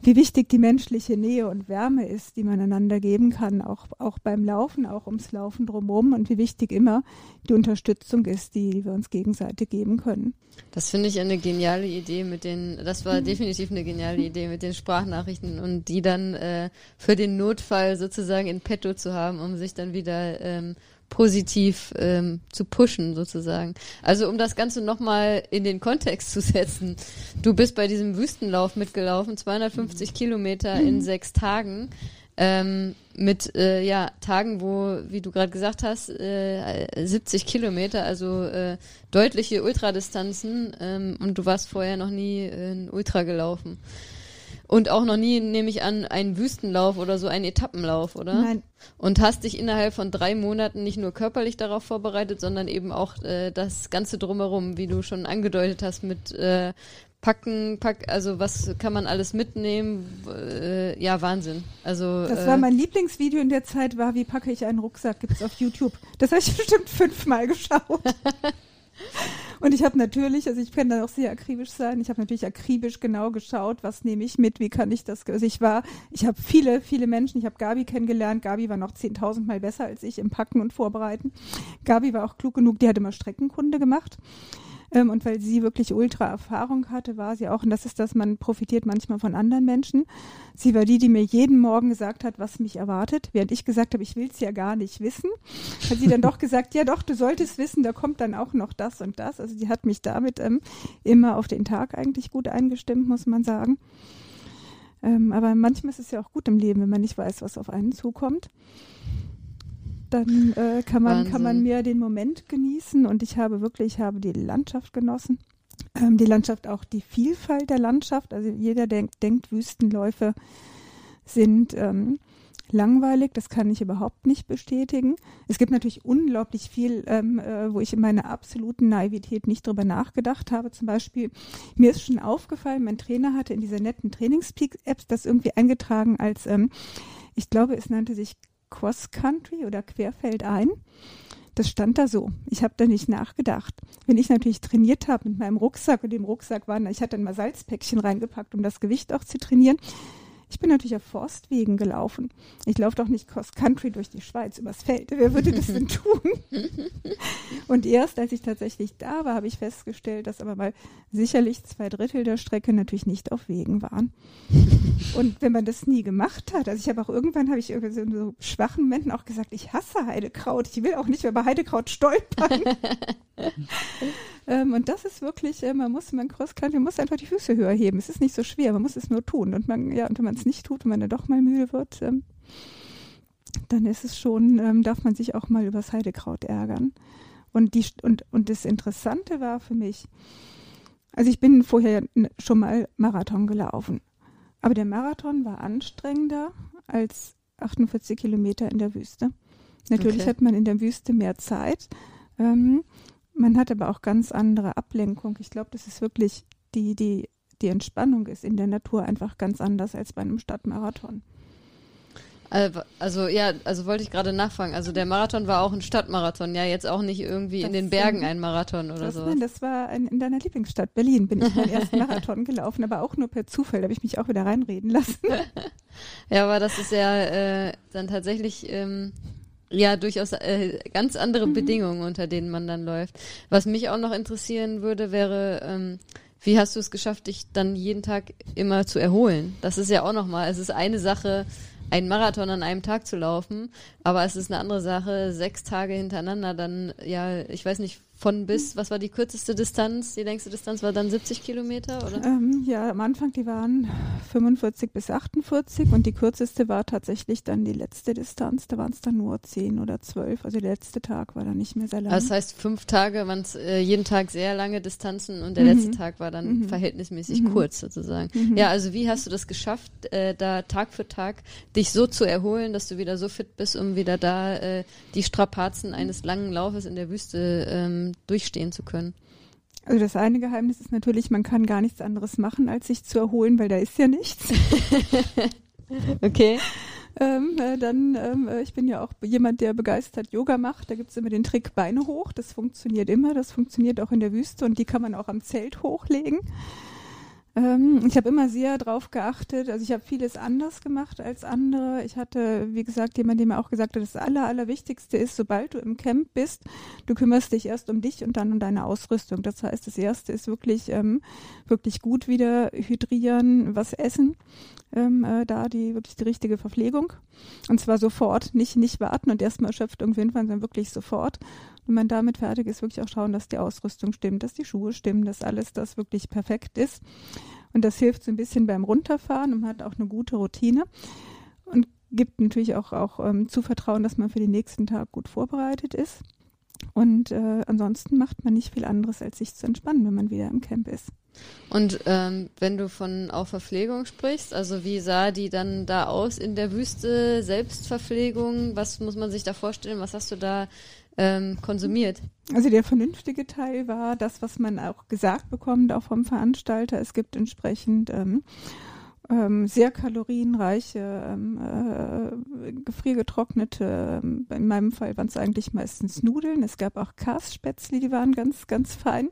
wie wichtig die menschliche Nähe und Wärme ist, die man einander geben kann, auch, auch beim Laufen, auch ums Laufen drumherum und wie wichtig immer die Unterstützung ist, die, die wir uns gegenseitig geben können. Das finde ich eine geniale Idee mit den, das war mhm. definitiv eine geniale Idee mit den Sprachnachrichten und die dann äh, für den Notfall sozusagen in petto zu haben, um sich dann wieder ähm, positiv ähm, zu pushen sozusagen. Also um das Ganze nochmal in den Kontext zu setzen. Du bist bei diesem Wüstenlauf mitgelaufen, 250 Kilometer in mhm. sechs Tagen. Ähm, mit äh, ja Tagen, wo, wie du gerade gesagt hast, äh, 70 Kilometer, also äh, deutliche Ultradistanzen ähm, und du warst vorher noch nie ein Ultra gelaufen. Und auch noch nie, nehme ich an, einen Wüstenlauf oder so einen Etappenlauf, oder? Nein. Und hast dich innerhalb von drei Monaten nicht nur körperlich darauf vorbereitet, sondern eben auch äh, das Ganze drumherum, wie du schon angedeutet hast, mit äh, Packen, Pack, also was kann man alles mitnehmen? Äh, ja, Wahnsinn. Also das war äh, mein Lieblingsvideo in der Zeit, war wie packe ich einen Rucksack, gibt's auf YouTube. Das habe ich bestimmt fünfmal geschaut. Und ich habe natürlich, also ich kann da auch sehr akribisch sein, ich habe natürlich akribisch genau geschaut, was nehme ich mit, wie kann ich das, also ich war, ich habe viele, viele Menschen, ich habe Gabi kennengelernt, Gabi war noch 10.000 Mal besser als ich im Packen und Vorbereiten. Gabi war auch klug genug, die hat immer Streckenkunde gemacht. Ähm, und weil sie wirklich ultra Erfahrung hatte, war sie auch, und das ist das, man profitiert manchmal von anderen Menschen. Sie war die, die mir jeden Morgen gesagt hat, was mich erwartet, während ich gesagt habe, ich will es ja gar nicht wissen. Hat sie dann doch gesagt, ja doch, du solltest wissen, da kommt dann auch noch das und das. Also sie hat mich damit ähm, immer auf den Tag eigentlich gut eingestimmt, muss man sagen. Ähm, aber manchmal ist es ja auch gut im Leben, wenn man nicht weiß, was auf einen zukommt dann äh, kann man kann man mehr den Moment genießen. Und ich habe wirklich ich habe die Landschaft genossen. Ähm, die Landschaft auch die Vielfalt der Landschaft. Also jeder denkt denkt Wüstenläufe sind ähm, langweilig das kann ich überhaupt nicht bestätigen. Es gibt natürlich unglaublich viel ähm, äh, wo ich in meiner absoluten Naivität nicht drüber nachgedacht habe. Zum Beispiel mir ist schon aufgefallen mein Trainer hatte in dieser netten Trainingspeak Apps das irgendwie eingetragen als ähm, ich glaube es nannte sich Cross Country oder Querfeldein. Das stand da so. Ich habe da nicht nachgedacht. Wenn ich natürlich trainiert habe mit meinem Rucksack und dem Rucksack waren, ich hatte dann mal Salzpäckchen reingepackt, um das Gewicht auch zu trainieren. Ich bin natürlich auf Forstwegen gelaufen. Ich laufe doch nicht Cross Country durch die Schweiz übers Feld. Wer würde das denn tun? Und erst als ich tatsächlich da war, habe ich festgestellt, dass aber mal sicherlich zwei Drittel der Strecke natürlich nicht auf Wegen waren. Und wenn man das nie gemacht hat, also ich habe auch irgendwann, habe ich irgendwie so in so schwachen Momenten auch gesagt, ich hasse Heidekraut. Ich will auch nicht mehr bei Heidekraut stolpern. ähm, und das ist wirklich, äh, man muss, man Cross man muss einfach die Füße höher heben. Es ist nicht so schwer, man muss es nur tun. Und man, ja, und wenn man es nicht tut und man dann doch mal müde wird, ähm, dann ist es schon, ähm, darf man sich auch mal übers Heidekraut ärgern. Und, die, und, und das Interessante war für mich, also ich bin vorher schon mal Marathon gelaufen. Aber der Marathon war anstrengender als 48 Kilometer in der Wüste. Natürlich okay. hat man in der Wüste mehr Zeit. Ähm, man hat aber auch ganz andere Ablenkung. Ich glaube, das ist wirklich die, die, die Entspannung ist in der Natur einfach ganz anders als bei einem Stadtmarathon. Also ja, also wollte ich gerade nachfragen. Also der Marathon war auch ein Stadtmarathon, ja, jetzt auch nicht irgendwie das in den Bergen ein Marathon oder so. Nein, das war ein, in deiner Lieblingsstadt Berlin. Bin ich meinen ersten Marathon gelaufen, aber auch nur per Zufall. Da habe ich mich auch wieder reinreden lassen. ja, aber das ist ja äh, dann tatsächlich ähm, ja durchaus äh, ganz andere mhm. Bedingungen, unter denen man dann läuft. Was mich auch noch interessieren würde, wäre ähm, wie hast du es geschafft, dich dann jeden Tag immer zu erholen? Das ist ja auch nochmal, es ist eine Sache, einen Marathon an einem Tag zu laufen, aber es ist eine andere Sache, sechs Tage hintereinander dann, ja, ich weiß nicht, von bis, was war die kürzeste Distanz? Die längste Distanz war dann 70 Kilometer, oder? Ähm, ja, am Anfang, die waren 45 bis 48 und die kürzeste war tatsächlich dann die letzte Distanz. Da waren es dann nur 10 oder 12. Also der letzte Tag war dann nicht mehr sehr lang. Das heißt, fünf Tage waren es äh, jeden Tag sehr lange Distanzen und der mhm. letzte Tag war dann mhm. verhältnismäßig mhm. kurz sozusagen. Mhm. Ja, also wie hast du das geschafft, äh, da Tag für Tag dich so zu erholen, dass du wieder so fit bist, um wieder da äh, die Strapazen eines langen Laufes in der Wüste ähm, durchstehen zu können? Also das eine Geheimnis ist natürlich, man kann gar nichts anderes machen, als sich zu erholen, weil da ist ja nichts. okay. Ähm, äh, dann, ähm, äh, ich bin ja auch jemand, der begeistert Yoga macht. Da gibt es immer den Trick Beine hoch. Das funktioniert immer. Das funktioniert auch in der Wüste und die kann man auch am Zelt hochlegen. Ähm, ich habe immer sehr drauf geachtet. Also ich habe vieles anders gemacht als andere. Ich hatte, wie gesagt, jemand, der mir auch gesagt hat, das Aller, Allerwichtigste ist, sobald du im Camp bist, du kümmerst dich erst um dich und dann um deine Ausrüstung. Das heißt, das Erste ist wirklich, ähm, wirklich gut wieder hydrieren, was essen. Ähm, äh, da die wirklich die richtige Verpflegung. Und zwar sofort, nicht, nicht warten und erstmal erschöpft irgendwann, sondern wirklich sofort wenn man damit fertig ist, wirklich auch schauen, dass die Ausrüstung stimmt, dass die Schuhe stimmen, dass alles das wirklich perfekt ist. Und das hilft so ein bisschen beim Runterfahren und man hat auch eine gute Routine und gibt natürlich auch, auch ähm, Zuvertrauen, dass man für den nächsten Tag gut vorbereitet ist. Und äh, ansonsten macht man nicht viel anderes, als sich zu entspannen, wenn man wieder im Camp ist. Und ähm, wenn du von auch Verpflegung sprichst, also wie sah die dann da aus in der Wüste, Selbstverpflegung, was muss man sich da vorstellen, was hast du da ähm, konsumiert. Also der vernünftige Teil war das, was man auch gesagt bekommt, auch vom Veranstalter. Es gibt entsprechend ähm, ähm, sehr kalorienreiche, ähm, äh, gefriergetrocknete, ähm, in meinem Fall waren es eigentlich meistens Nudeln. Es gab auch Kasspätzli, die waren ganz, ganz fein.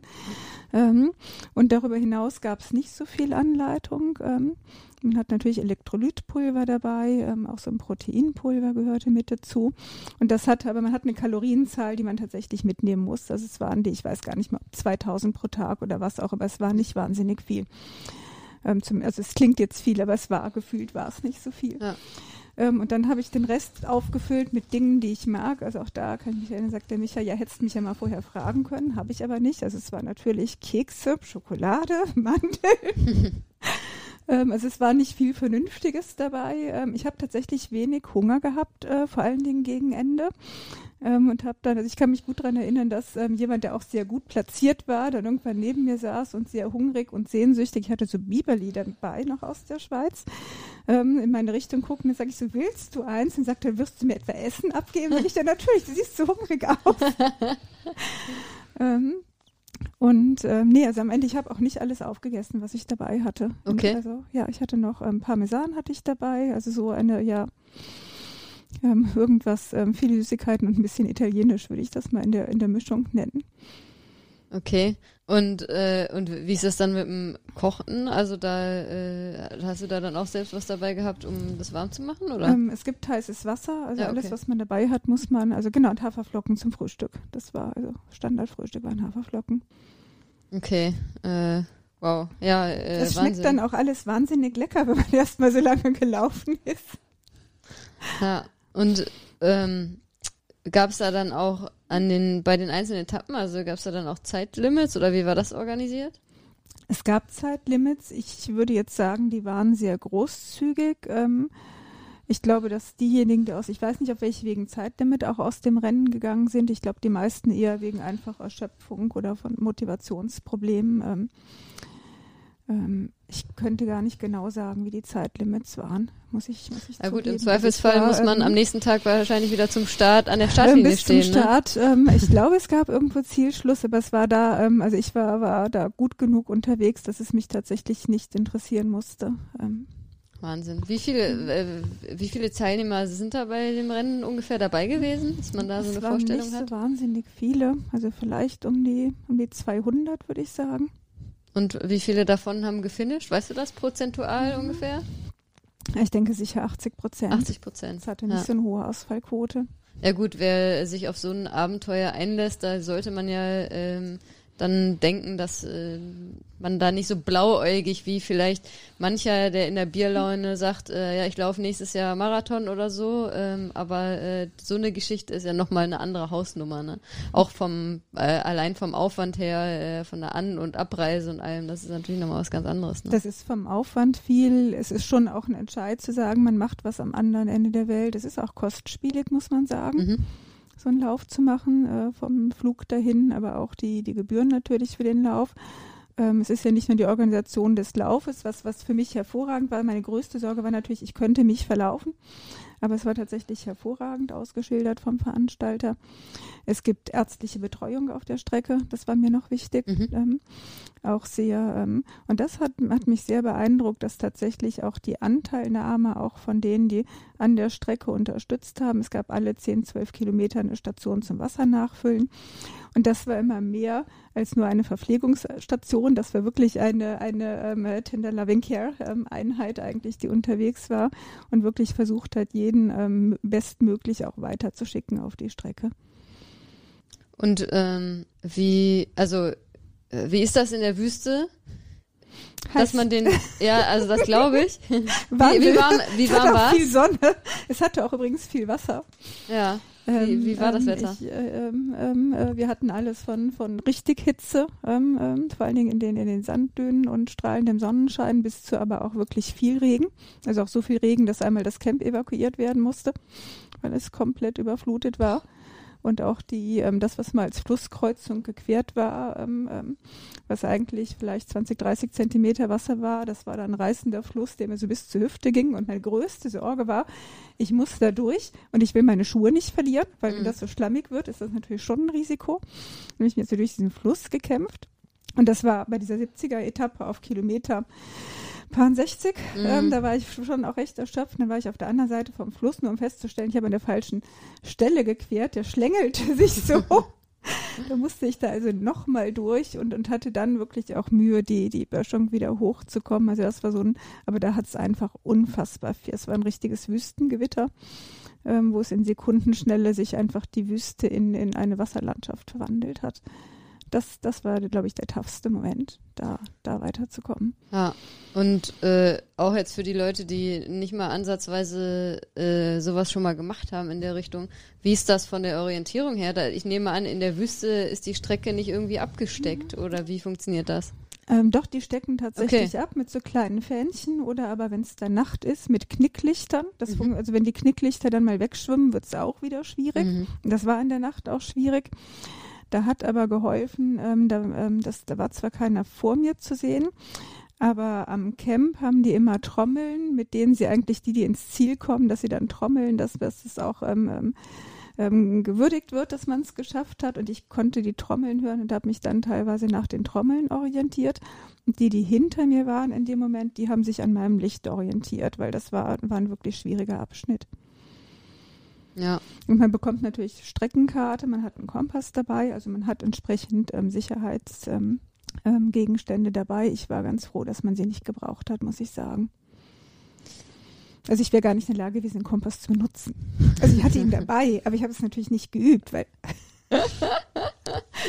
Ähm, und darüber hinaus gab es nicht so viel Anleitung. Ähm, man hat natürlich Elektrolytpulver dabei, ähm, auch so ein Proteinpulver gehörte mit dazu. Und das hat, aber man hat eine Kalorienzahl, die man tatsächlich mitnehmen muss. Also es waren die, ich weiß gar nicht mal, 2000 pro Tag oder was auch, aber es war nicht wahnsinnig viel. Ähm, zum, also es klingt jetzt viel, aber es war gefühlt war es nicht so viel. Ja. Ähm, und dann habe ich den Rest aufgefüllt mit Dingen, die ich mag. Also auch da kann ich mich erinnern, sagt der Micha, ja, hättest mich ja mal vorher fragen können. Habe ich aber nicht. Also es war natürlich Kekse, Schokolade, Mandel. Ähm, also es war nicht viel Vernünftiges dabei. Ähm, ich habe tatsächlich wenig Hunger gehabt, äh, vor allen Dingen gegen Ende. Ähm, und habe dann, also ich kann mich gut daran erinnern, dass ähm, jemand, der auch sehr gut platziert war, dann irgendwann neben mir saß und sehr hungrig und sehnsüchtig. Ich hatte so Biberlieder dabei noch aus der Schweiz. Ähm, in meine Richtung gucken, dann sage ich so, willst du eins? Und sagt er, wirst du mir etwa Essen abgeben? Und ich dann natürlich, du siehst so hungrig aus. und ähm, nee, also am Ende, ich habe auch nicht alles aufgegessen, was ich dabei hatte. Okay. also ja, ich hatte noch ähm, Parmesan hatte ich dabei, also so eine, ja, ähm, irgendwas, ähm, viele Süßigkeiten und ein bisschen Italienisch würde ich das mal in der, in der Mischung nennen. Okay. Und, äh, und wie ist das dann mit dem Kochen? Also da äh, hast du da dann auch selbst was dabei gehabt, um das warm zu machen, oder? Ähm, es gibt heißes Wasser, also ja, okay. alles, was man dabei hat, muss man, also genau, und Haferflocken zum Frühstück. Das war, also Standardfrühstück waren Haferflocken. Okay, äh, wow, ja, äh, Das schmeckt Wahnsinn. dann auch alles wahnsinnig lecker, wenn man erstmal so lange gelaufen ist. Ja, und ähm, gab es da dann auch an den, bei den einzelnen Etappen, also gab es da dann auch Zeitlimits oder wie war das organisiert? Es gab Zeitlimits. Ich würde jetzt sagen, die waren sehr großzügig. Ähm, ich glaube, dass diejenigen, die aus, ich weiß nicht, auf welche wegen Zeitlimit auch aus dem Rennen gegangen sind. Ich glaube, die meisten eher wegen einfacher Erschöpfung oder von Motivationsproblemen. Ähm, ähm, ich könnte gar nicht genau sagen, wie die Zeitlimits waren. Muss ich, muss ich Ja gut, im Zweifelsfall war, muss man ähm, am nächsten Tag wahrscheinlich wieder zum Start an der Startlinie bis stehen. Zum ne? Start. Ähm, ich glaube, es gab irgendwo Zielschluss, aber es war da, ähm, also ich war, war da gut genug unterwegs, dass es mich tatsächlich nicht interessieren musste. Ähm. Wahnsinn. Wie viele, äh, wie viele Teilnehmer sind da bei dem Rennen ungefähr dabei gewesen, dass man da so eine Vorstellung nicht hat? so wahnsinnig viele, also vielleicht um die, um die 200 würde ich sagen. Und wie viele davon haben gefinisht? Weißt du das prozentual Mhm. ungefähr? Ich denke sicher 80 Prozent. 80 Prozent. Das hatte nicht Ja. so eine hohe Ausfallquote. Ja gut, wer sich auf so ein Abenteuer einlässt, da sollte man ja ähm, dann denken, dass äh, man da nicht so blauäugig wie vielleicht mancher, der in der Bierlaune sagt, äh, ja, ich laufe nächstes Jahr Marathon oder so, ähm, aber äh, so eine Geschichte ist ja nochmal eine andere Hausnummer, ne? Auch vom, äh, allein vom Aufwand her, äh, von der An- und Abreise und allem, das ist natürlich nochmal was ganz anderes, ne? Das ist vom Aufwand viel. Es ist schon auch ein Entscheid zu sagen, man macht was am anderen Ende der Welt. Es ist auch kostspielig, muss man sagen, Mhm. So einen Lauf zu machen, äh, vom Flug dahin, aber auch die, die Gebühren natürlich für den Lauf. Ähm, es ist ja nicht nur die Organisation des Laufes, was, was für mich hervorragend war. Meine größte Sorge war natürlich, ich könnte mich verlaufen. Aber es war tatsächlich hervorragend ausgeschildert vom Veranstalter. Es gibt ärztliche Betreuung auf der Strecke, das war mir noch wichtig. Mhm. Ähm, auch sehr, ähm, und das hat, hat mich sehr beeindruckt, dass tatsächlich auch die Anteilnahme auch von denen, die an der Strecke unterstützt haben, es gab alle 10, 12 Kilometer eine Station zum Wasser nachfüllen. Und das war immer mehr als nur eine Verpflegungsstation. Das war wirklich eine, eine ähm, Tender Loving Care ähm, Einheit eigentlich, die unterwegs war und wirklich versucht hat, jeden ähm, bestmöglich auch weiterzuschicken auf die Strecke. Und ähm, wie, also äh, wie ist das in der Wüste? Dass Heiß. man den, ja, also das glaube ich. Wie, Wahnsinn. wie warm, wie es warm war viel Sonne. Es hatte auch übrigens viel Wasser. Ja. Wie, wie war das Ähm, Wetter? Ich, äh, ähm, ähm, äh, wir hatten alles von, von richtig Hitze, ähm, ähm, vor allen Dingen in den, in den Sanddünen und strahlendem Sonnenschein, bis zu aber auch wirklich viel Regen. Also auch so viel Regen, dass einmal das Camp evakuiert werden musste, weil es komplett überflutet war. Und auch die, ähm, das, was mal als Flusskreuzung gequert war, ähm, ähm, was eigentlich vielleicht 20, 30 Zentimeter Wasser war, das war dann ein reißender Fluss, der mir so bis zur Hüfte ging. Und meine größte Sorge war, ich muss da durch und ich will meine Schuhe nicht verlieren, weil wenn Mhm. das so schlammig wird, ist das natürlich schon ein Risiko. Habe ich mir so durch diesen Fluss gekämpft. Und das war bei dieser 70er-Etappe auf Kilometer paar 60. Mhm. Ähm, da war ich schon auch recht erschöpft. Dann war ich auf der anderen Seite vom Fluss, nur um festzustellen, ich habe an der falschen Stelle gequert. Der schlängelte sich so. da musste ich da also nochmal durch und, und hatte dann wirklich auch Mühe, die, die Böschung wieder hochzukommen. Also das war so ein, aber da hat es einfach unfassbar viel. Es war ein richtiges Wüstengewitter, ähm, wo es in Sekundenschnelle sich einfach die Wüste in, in eine Wasserlandschaft verwandelt hat. Das, das war, glaube ich, der toughste Moment, da, da weiterzukommen. Ja. Und äh, auch jetzt für die Leute, die nicht mal ansatzweise äh, sowas schon mal gemacht haben in der Richtung, wie ist das von der Orientierung her? Da, ich nehme an, in der Wüste ist die Strecke nicht irgendwie abgesteckt oder wie funktioniert das? Ähm, doch, die stecken tatsächlich ab mit so kleinen Fähnchen oder aber wenn es dann Nacht ist, mit Knicklichtern. Das fun- Also wenn die Knicklichter dann mal wegschwimmen, wird es auch wieder schwierig. Mhm. Das war in der Nacht auch schwierig. Da hat aber geholfen, ähm, da, ähm, das, da war zwar keiner vor mir zu sehen, aber am Camp haben die immer Trommeln, mit denen sie eigentlich die, die ins Ziel kommen, dass sie dann trommeln, dass, dass es auch ähm, ähm, ähm, gewürdigt wird, dass man es geschafft hat. Und ich konnte die Trommeln hören und habe mich dann teilweise nach den Trommeln orientiert. Und die, die hinter mir waren in dem Moment, die haben sich an meinem Licht orientiert, weil das war, war ein wirklich schwieriger Abschnitt. Ja. Und man bekommt natürlich Streckenkarte, man hat einen Kompass dabei, also man hat entsprechend ähm, Sicherheitsgegenstände ähm, ähm, dabei. Ich war ganz froh, dass man sie nicht gebraucht hat, muss ich sagen. Also ich wäre gar nicht in der Lage gewesen, den Kompass zu benutzen. Also ich hatte ihn dabei, aber ich habe es natürlich nicht geübt, weil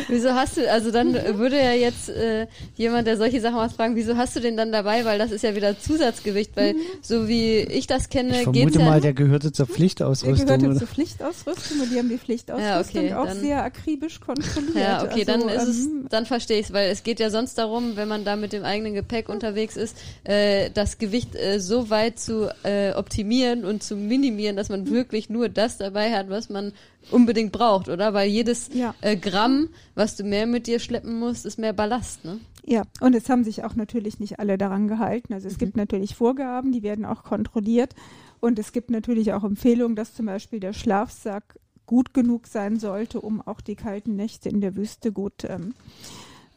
Wieso hast du, also dann würde ja jetzt äh, jemand, der solche Sachen macht, fragen, wieso hast du den dann dabei? Weil das ist ja wieder Zusatzgewicht, weil so wie ich das kenne, Ich geht's vermute ja mal, der gehörte zur der Pflichtausrüstung. gehörte Oder? zur Pflichtausrüstung und die haben die Pflichtausrüstung Ja, okay, auch dann- sehr akribisch kontrolliert. Ja, okay, also, dann ist es, ähm, dann verstehe ich es, weil es geht ja sonst darum, wenn man da mit dem eigenen Gepäck unterwegs ist, äh, das Gewicht äh, so weit zu äh, optimieren und zu minimieren, dass man wirklich nur das dabei hat, was man unbedingt braucht, oder? Weil jedes Ja. äh, Gramm, was du mehr mit dir schleppen musst, ist mehr Ballast, ne? Ja, und es haben sich auch natürlich nicht alle daran gehalten. Also es gibt natürlich Vorgaben, die werden auch kontrolliert. Und es gibt natürlich auch Empfehlungen, dass zum Beispiel der Schlafsack gut genug sein sollte, um auch die kalten Nächte in der Wüste gut ähm,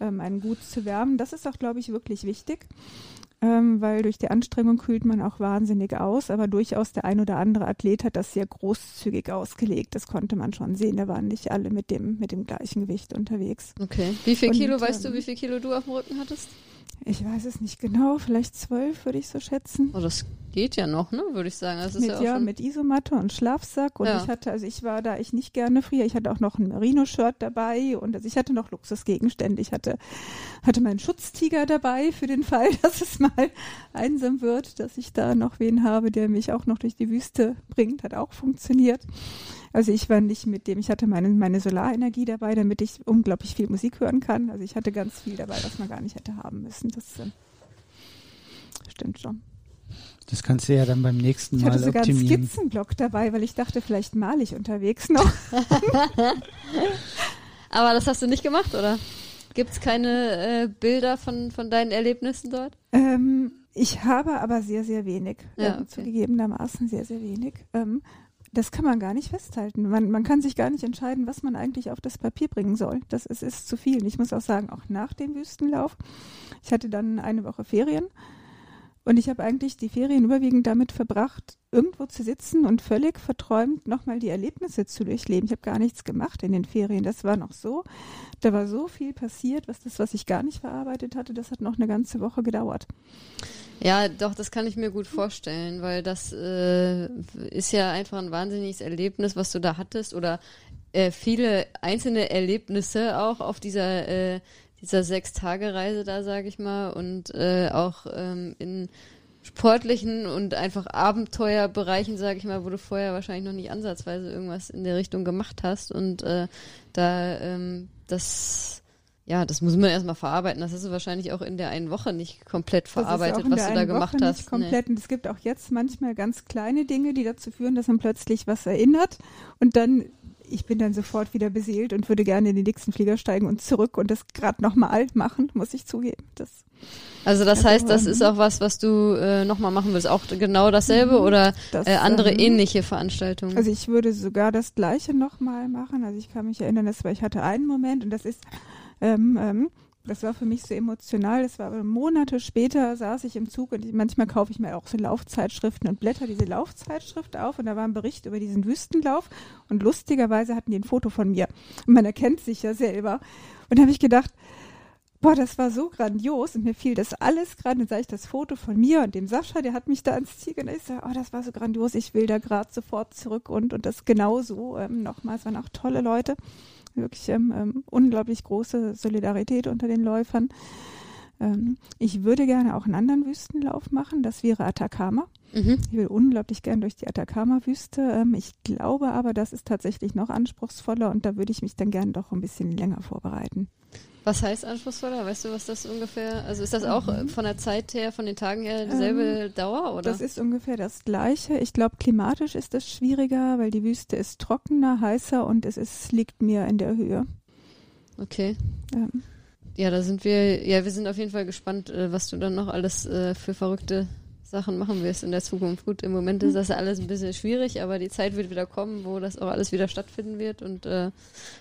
ähm, einen gut zu wärmen. Das ist auch, glaube ich, wirklich wichtig. Ähm, weil durch die Anstrengung kühlt man auch wahnsinnig aus, aber durchaus der ein oder andere Athlet hat das sehr großzügig ausgelegt. Das konnte man schon sehen. Da waren nicht alle mit dem, mit dem gleichen Gewicht unterwegs. Okay. Wie viel Und, Kilo, weißt du, ähm, wie viel Kilo du auf dem Rücken hattest? Ich weiß es nicht genau, vielleicht zwölf würde ich so schätzen. Oh, das geht ja noch, ne, würde ich sagen. Das ist mit, ja auch ja, mit Isomatte und Schlafsack. Und Ja. ich hatte, also ich war da ich nicht gerne friere, ich hatte auch noch ein Merino-Shirt dabei und also ich hatte noch Luxusgegenstände. Ich hatte, hatte meinen Schutztiger dabei für den Fall, dass es mal einsam wird, dass ich da noch wen habe, der mich auch noch durch die Wüste bringt. Hat auch funktioniert. Also ich war nicht mit dem, ich hatte meine, meine Solarenergie dabei, damit ich unglaublich viel Musik hören kann. Also ich hatte ganz viel dabei, was man gar nicht hätte haben müssen. Das äh, stimmt schon. Das kannst du ja dann beim nächsten Ich Mal hatte sogar einen optimieren. Skizzenblock dabei, weil ich dachte, vielleicht male ich unterwegs noch. Aber das hast du nicht gemacht, oder? Gibt's keine äh, Bilder von, von deinen Erlebnissen dort? Ähm, ich habe aber sehr, sehr wenig. Ja, ähm, okay. Zugegebenermaßen sehr, sehr wenig. Ähm, das kann man gar nicht festhalten. Man, man kann sich gar nicht entscheiden, was man eigentlich auf das Papier bringen soll. Das ist, ist zu viel. Ich muss auch sagen, auch nach dem Wüstenlauf. Ich hatte dann eine Woche Ferien. Und ich habe eigentlich die Ferien überwiegend damit verbracht, irgendwo zu sitzen und völlig verträumt nochmal die Erlebnisse zu durchleben. Ich habe gar nichts gemacht in den Ferien. Das war noch so. Da war so viel passiert, was das, was ich gar nicht verarbeitet hatte, das hat noch eine ganze Woche gedauert. Ja, doch, das kann ich mir gut vorstellen, weil das äh, ist ja einfach ein wahnsinniges Erlebnis, was du da hattest oder äh, viele einzelne Erlebnisse auch auf dieser äh, dieser Sechs-Tage-Reise da, sage ich mal, und äh, auch ähm, in sportlichen und einfach Abenteuerbereichen, sage ich mal, wo du vorher wahrscheinlich noch nicht ansatzweise irgendwas in der Richtung gemacht hast und äh, da ähm, das ja, das muss man erstmal verarbeiten. Das hast du wahrscheinlich auch in der einen Woche nicht komplett verarbeitet, was du da einen gemacht Woche hast. Nicht komplett. Und es gibt auch jetzt manchmal ganz kleine Dinge, die dazu führen, dass man plötzlich was erinnert und dann ich bin dann sofort wieder beseelt und würde gerne in den nächsten Flieger steigen und zurück und das gerade nochmal machen, muss ich zugeben. Das, Also das heißt, das ist auch was, was du äh, nochmal machen willst. Auch genau dasselbe Mhm. oder das, äh, andere ähm, ähnliche Veranstaltungen. Also ich würde sogar das Gleiche nochmal machen. Also ich kann mich erinnern, das war, ich hatte einen Moment und das ist, ähm, ähm, das war für mich so emotional. Das war aber Monate später saß ich im Zug und manchmal kaufe ich mir auch so Laufzeitschriften und blätter diese Laufzeitschrift auf und da war ein Bericht über diesen Wüstenlauf und lustigerweise hatten die ein Foto von mir. Und man erkennt sich ja selber. Und da habe ich gedacht, boah, das war so grandios und mir fiel das alles gerade, dann sah ich das Foto von mir und dem Sascha, der hat mich da ans Ziel genommen. Ich sage, oh, das war so grandios, ich will da gerade sofort zurück und, und das genauso ähm, nochmal. Es waren auch tolle Leute, wirklich ähm, ähm, unglaublich große Solidarität unter den Läufern. Ähm, ich würde gerne auch einen anderen Wüstenlauf machen, das wäre Atacama. mhm. Ich will unglaublich gern durch die Atacama-Wüste. Ähm, ich glaube aber, das ist tatsächlich noch anspruchsvoller und da würde ich mich dann gern doch ein bisschen länger vorbereiten. Was heißt anspruchsvoller? Weißt du, was das ungefähr? Also ist das auch äh, Mhm. von der Zeit her, von den Tagen her dieselbe Dauer oder? Das ist ungefähr das Gleiche. Ich glaube, klimatisch ist es schwieriger, weil die Wüste ist trockener, heißer und es ist, liegt mir in der Höhe. okay. Ähm, Ja, da sind wir. Ja, wir sind auf jeden Fall gespannt, äh, was du dann noch alles äh, für verrückte Sachen machen wirst in der Zukunft. Gut, im Moment ist das alles ein bisschen schwierig, aber die Zeit wird wieder kommen, wo das auch alles wieder stattfinden wird und äh,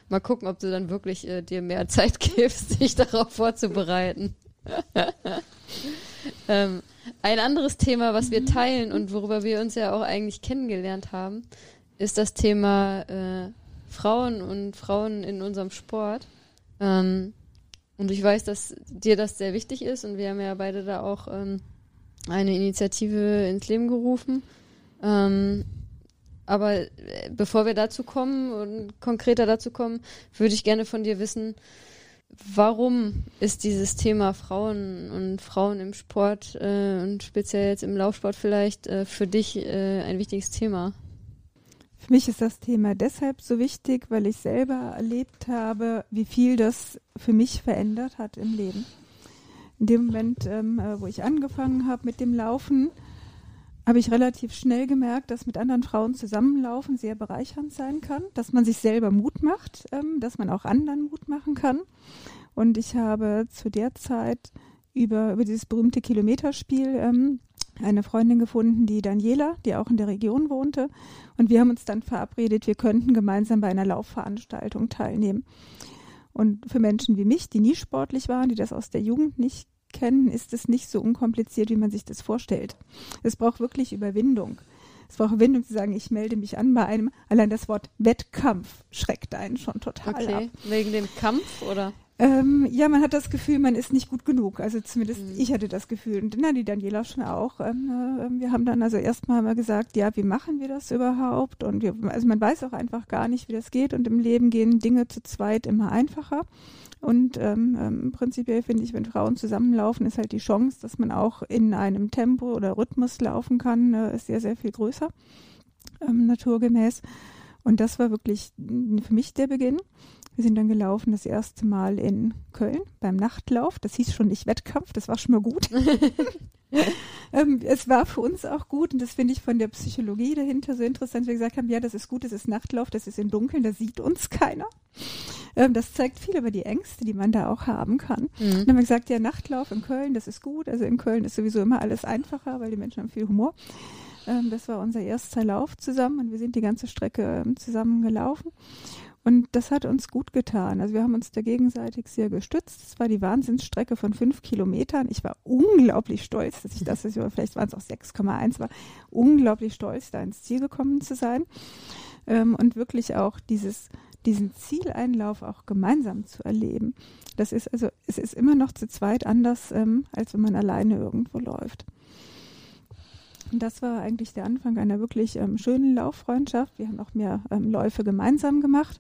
mal gucken, ob du dann wirklich äh, dir mehr Zeit gibst, dich darauf vorzubereiten. ähm, ein anderes Thema, was wir teilen und worüber wir uns ja auch eigentlich kennengelernt haben, ist das Thema äh, Frauen und Frauen in unserem Sport. Ähm, und ich weiß, dass dir das sehr wichtig ist und wir haben ja beide da auch ähm, eine Initiative ins Leben gerufen. Ähm, aber äh, bevor wir dazu kommen und konkreter dazu kommen, würde ich gerne von dir wissen, warum ist dieses Thema Frauen und Frauen im Sport äh, und speziell jetzt im Laufsport vielleicht äh, für dich äh, ein wichtiges Thema? Für mich ist das Thema deshalb so wichtig, weil ich selber erlebt habe, wie viel das für mich verändert hat im Leben. In dem Moment, ähm, äh, wo ich angefangen habe mit dem Laufen, habe ich relativ schnell gemerkt, dass mit anderen Frauen zusammenlaufen sehr bereichernd sein kann, dass man sich selber Mut macht, ähm, dass man auch anderen Mut machen kann. Und ich habe zu der Zeit über, über dieses berühmte Kilometerspiel ähm, eine Freundin gefunden, die Daniela, die auch in der Region wohnte. Und wir haben uns dann verabredet, wir könnten gemeinsam bei einer Laufveranstaltung teilnehmen. Und für Menschen wie mich, die nie sportlich waren, die das aus der Jugend nicht kennen, ist es nicht so unkompliziert, wie man sich das vorstellt. Es braucht wirklich Überwindung. Es braucht Überwindung zu sagen, ich melde mich an bei einem. Allein das Wort Wettkampf schreckt einen schon total Okay, ab. wegen dem Kampf oder? Ähm, ja, man hat das Gefühl, man ist nicht gut genug. Also zumindest Mhm. ich hatte das Gefühl. Und na, die Daniela schon auch. Ähm, äh, wir haben dann also erstmal mal gesagt, ja, wie machen wir das überhaupt? Und wir, also man weiß auch einfach gar nicht, wie das geht. Und im Leben gehen Dinge zu zweit immer einfacher. Und ähm, ähm, prinzipiell finde ich, wenn Frauen zusammenlaufen, ist halt die Chance, dass man auch in einem Tempo oder Rhythmus laufen kann, äh, ist sehr, sehr viel größer, ähm, naturgemäß. Und das war wirklich für mich der Beginn. Wir sind dann gelaufen das erste Mal in Köln beim Nachtlauf. Das hieß schon nicht Wettkampf, das war schon mal gut. ähm, es war für uns auch gut und das finde ich von der Psychologie dahinter so interessant. Wir gesagt haben, ja, das ist gut, das ist Nachtlauf, das ist im Dunkeln, da sieht uns keiner. Ähm, das zeigt viel über die Ängste, die man da auch haben kann. Mhm. Dann haben wir gesagt, ja, Nachtlauf in Köln, das ist gut. Also in Köln ist sowieso immer alles einfacher, weil die Menschen haben viel Humor. Ähm, das war unser erster Lauf zusammen und wir sind die ganze Strecke ähm, zusammen gelaufen. Und das hat uns gut getan. Also wir haben uns da gegenseitig sehr gestützt. Es war die Wahnsinnsstrecke von fünf Kilometern. Ich war unglaublich stolz, dass ich das, vielleicht waren es auch 6,1 war, unglaublich stolz, da ins Ziel gekommen zu sein. Und wirklich auch dieses, diesen Zieleinlauf auch gemeinsam zu erleben. Das ist also, es ist immer noch zu zweit anders, ähm, als wenn man alleine irgendwo läuft. Und das war eigentlich der Anfang einer wirklich ähm, schönen Lauffreundschaft. Wir haben auch mehr ähm, Läufe gemeinsam gemacht.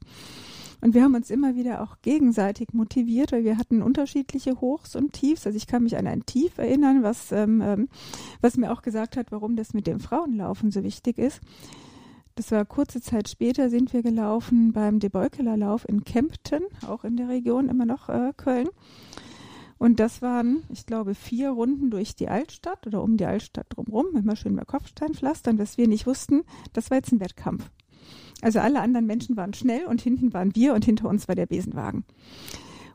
Und wir haben uns immer wieder auch gegenseitig motiviert, weil wir hatten unterschiedliche Hochs und Tiefs. Also ich kann mich an ein Tief erinnern, was, ähm, ähm, was mir auch gesagt hat, warum das mit dem Frauenlaufen so wichtig ist. Das war kurze Zeit später, sind wir gelaufen beim Debeukeler Lauf in Kempten, auch in der Region, immer noch äh, Köln. Und das waren, ich glaube, vier Runden durch die Altstadt oder um die Altstadt drumherum, immer schön bei Kopfsteinpflastern, dass wir nicht wussten, das war jetzt ein Wettkampf. Also alle anderen Menschen waren schnell und hinten waren wir und hinter uns war der Besenwagen.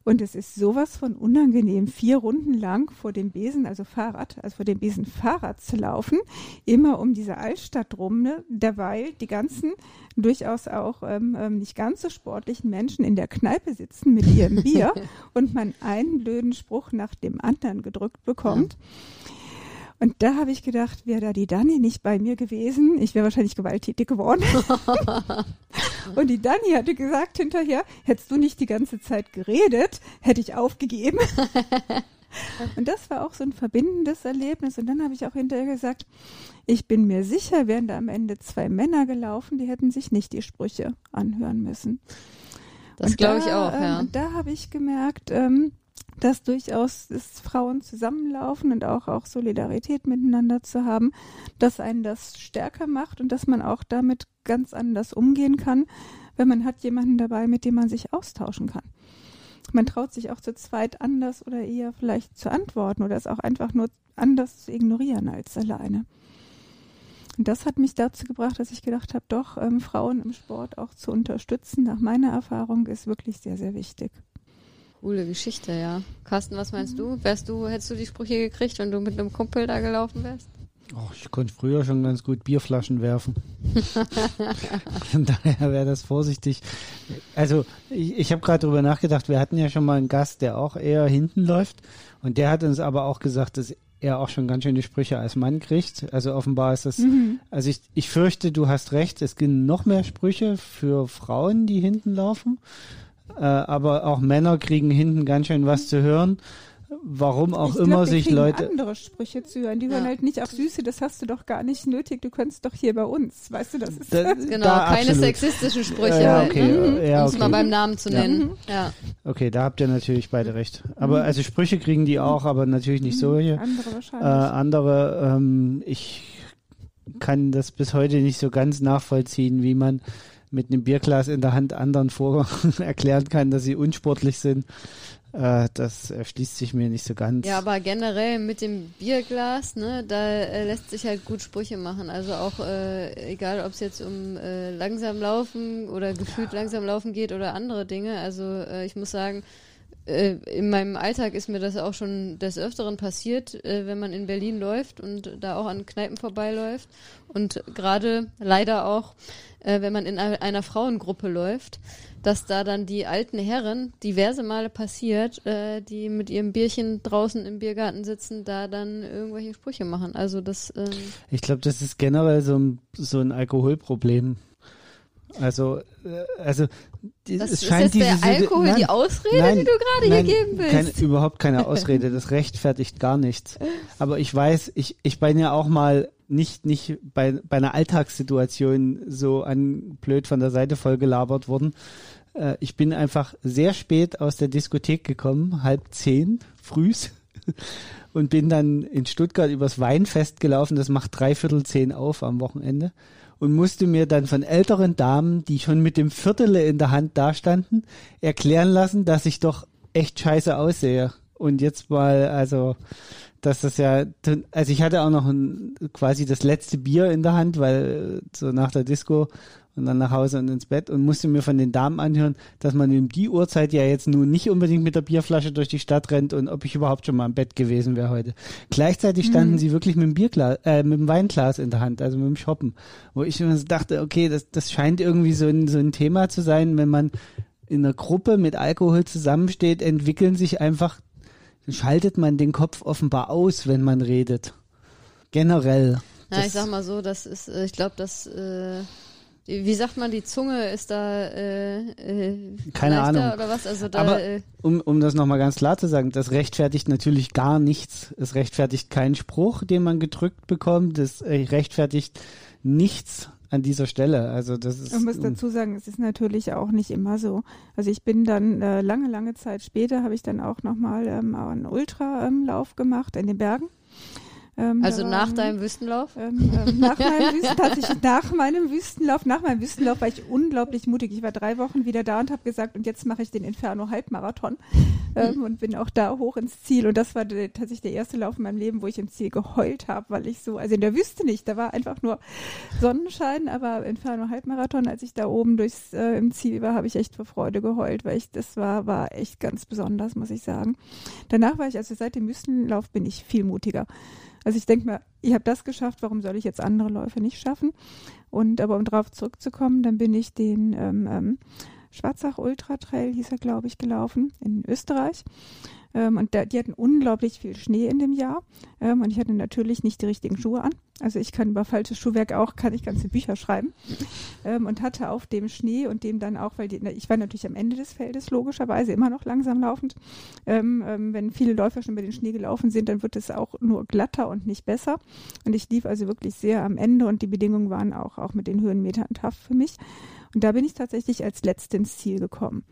Und es ist sowas von unangenehm, vier Runden lang vor dem Besen, also Fahrrad, also vor dem Besen Fahrrad zu laufen, immer um diese Altstadt rum, ne, derweil die ganzen durchaus auch ähm, ähm, nicht ganz so sportlichen Menschen in der Kneipe sitzen mit ihrem Bier und man einen blöden Spruch nach dem anderen gedrückt bekommt. Und da habe ich gedacht, wäre da die Dani nicht bei mir gewesen, ich wäre wahrscheinlich gewalttätig geworden. Und die Dani hatte gesagt hinterher, hättest du nicht die ganze Zeit geredet, hätte ich aufgegeben. Und das war auch so ein verbindendes Erlebnis. Und dann habe ich auch hinterher gesagt, ich bin mir sicher, wären da am Ende zwei Männer gelaufen, die hätten sich nicht die Sprüche anhören müssen. Das glaube ich auch, ähm, ja. Und da habe ich gemerkt, ähm, dass durchaus dass Frauen zusammenlaufen und auch, auch Solidarität miteinander zu haben, dass einen das stärker macht und dass man auch damit ganz anders umgehen kann, wenn man hat jemanden dabei, mit dem man sich austauschen kann. Man traut sich auch zu zweit anders oder eher vielleicht zu antworten oder es auch einfach nur anders zu ignorieren als alleine. Und das hat mich dazu gebracht, dass ich gedacht habe, doch, ähm, Frauen im Sport auch zu unterstützen, nach meiner Erfahrung, ist wirklich sehr, sehr wichtig. Coole Geschichte, ja. Carsten, was meinst Mhm. du? Wärst du, hättest du die Sprüche gekriegt, wenn du mit einem Kumpel da gelaufen wärst? Oh, ich konnte früher schon ganz gut Bierflaschen werfen. Von daher wäre das vorsichtig. Also ich, ich habe gerade drüber nachgedacht, wir hatten ja schon mal einen Gast, der auch eher hinten läuft. Und der hat uns aber auch gesagt, dass er auch schon ganz schöne Sprüche als Mann kriegt. Also offenbar ist das, also ich, ich fürchte, du hast recht, es gibt noch mehr Sprüche für Frauen, die hinten laufen. Äh, aber auch Männer kriegen hinten ganz schön was zu hören. Warum auch ich immer glaub, wir sich Leute. andere Sprüche zu hören. Die Ja. hören halt nicht auf Süße, das hast du doch gar nicht nötig, du kannst doch hier bei uns. Weißt du, das ist Da- Genau, da keine absolut. sexistischen Sprüche. Ja, halt, okay, ne? ja, Um es mal okay. beim Namen zu Ja. nennen. Ja. Okay, da habt ihr natürlich beide recht. Mhm. Aber also Sprüche kriegen die auch, aber natürlich nicht solche. andere Äh, wahrscheinlich. andere, ähm, ich kann das bis heute nicht so ganz nachvollziehen, wie man mit einem Bierglas in der Hand anderen vor erklären kann, dass sie unsportlich sind. Äh, das erschließt sich mir nicht so ganz. Ja, aber generell mit dem Bierglas, ne, da äh, lässt sich halt gut Sprüche machen. Also auch äh, egal, ob es jetzt um äh, langsam laufen oder gefühlt langsam laufen geht oder andere Dinge. Also ich muss sagen, in meinem Alltag ist mir das auch schon des Öfteren passiert, wenn man in Berlin läuft und da auch an Kneipen vorbeiläuft. Und gerade leider auch, äh, wenn man in einer Frauengruppe läuft, dass da dann die alten Herren diverse Male passiert, äh, die mit ihrem Bierchen draußen im Biergarten sitzen, da dann irgendwelche Sprüche machen. Also das. Ähm ich glaube, das ist generell so ein, so ein Alkoholproblem. Also, äh, also das es scheint ist jetzt der Alkohol nein, die Ausrede, nein, die du gerade nein, hier geben willst? Keine, überhaupt keine Ausrede, das rechtfertigt gar nichts. Aber ich weiß, ich, ich bin ja auch mal nicht, nicht bei, bei einer Alltagssituation so an blöd von der Seite voll gelabert worden. Äh, ich bin einfach sehr spät aus der Diskothek gekommen, halb zehn, frühs. Und bin dann in Stuttgart übers Weinfest gelaufen, das macht dreiviertel zehn auf am Wochenende und musste mir dann von älteren Damen, die schon mit dem Viertel in der Hand dastanden, erklären lassen, dass ich doch echt scheiße aussehe. Und jetzt mal, also, dass das ja, also ich hatte auch noch ein, quasi das letzte Bier in der Hand, weil so nach der Disco und dann nach Hause und ins Bett und musste mir von den Damen anhören, dass man um die Uhrzeit ja jetzt nun nicht unbedingt mit der Bierflasche durch die Stadt rennt und ob ich überhaupt schon mal im Bett gewesen wäre heute. Gleichzeitig standen mhm. sie wirklich mit dem Bierglas, äh, mit dem Weinglas in der Hand, also mit dem Shoppen, wo ich immer so dachte, okay, das, das scheint irgendwie so ein, so ein Thema zu sein, wenn man in einer Gruppe mit Alkohol zusammensteht, entwickeln sich einfach, schaltet man den Kopf offenbar aus, wenn man redet. Generell. Na, ich sag mal so, das ist, äh, ich glaube, das äh, wie sagt man, die Zunge ist da äh, äh, keine Ahnung oder was? Also da, Aber äh, um, um das nochmal ganz klar zu sagen, das rechtfertigt natürlich gar nichts. Es rechtfertigt keinen Spruch, den man gedrückt bekommt. Es rechtfertigt nichts an dieser Stelle. Also das ist. Ich muss dazu sagen, es ist natürlich auch nicht immer so. Also ich bin dann äh, lange, lange Zeit später habe ich dann auch nochmal ähm, einen Ultralauf gemacht in den Bergen. Ähm, also nach deinem Wüstenlauf? Ähm, ähm, nach, meinem Wüsten, tatsächlich nach meinem Wüstenlauf, nach meinem Wüstenlauf war ich unglaublich mutig. Ich war drei Wochen wieder da und habe gesagt, und jetzt mache ich den Inferno Halbmarathon ähm, mhm. und bin auch da hoch ins Ziel. Und das war der, tatsächlich der erste Lauf in meinem Leben, wo ich im Ziel geheult habe, weil ich so, also in der Wüste nicht, da war einfach nur Sonnenschein, aber Inferno Halbmarathon, als ich da oben durchs äh, im Ziel war, habe ich echt vor Freude geheult, weil ich das war, war echt ganz besonders, muss ich sagen. Danach war ich, also seit dem Wüstenlauf bin ich viel mutiger. Also ich denke mir, ich habe das geschafft, warum soll ich jetzt andere Läufe nicht schaffen? Und aber um darauf zurückzukommen, dann bin ich den ähm, ähm, Schwarzach Ultra Trail, hieß er, glaube ich, gelaufen in Österreich. Ähm, und da, die hatten unglaublich viel Schnee in dem Jahr. Ähm, und ich hatte natürlich nicht die richtigen Schuhe an. Also ich kann über falsches Schuhwerk auch, kann ich ganze Bücher schreiben. Ähm, und hatte auf dem Schnee und dem dann auch, weil die, ich war natürlich am Ende des Feldes, logischerweise immer noch langsam laufend. Ähm, ähm, wenn viele Läufer schon über den Schnee gelaufen sind, dann wird es auch nur glatter und nicht besser. Und ich lief also wirklich sehr am Ende und die Bedingungen waren auch, auch mit den Höhenmetern tough für mich. Und da bin ich tatsächlich als Letzte ins Ziel gekommen.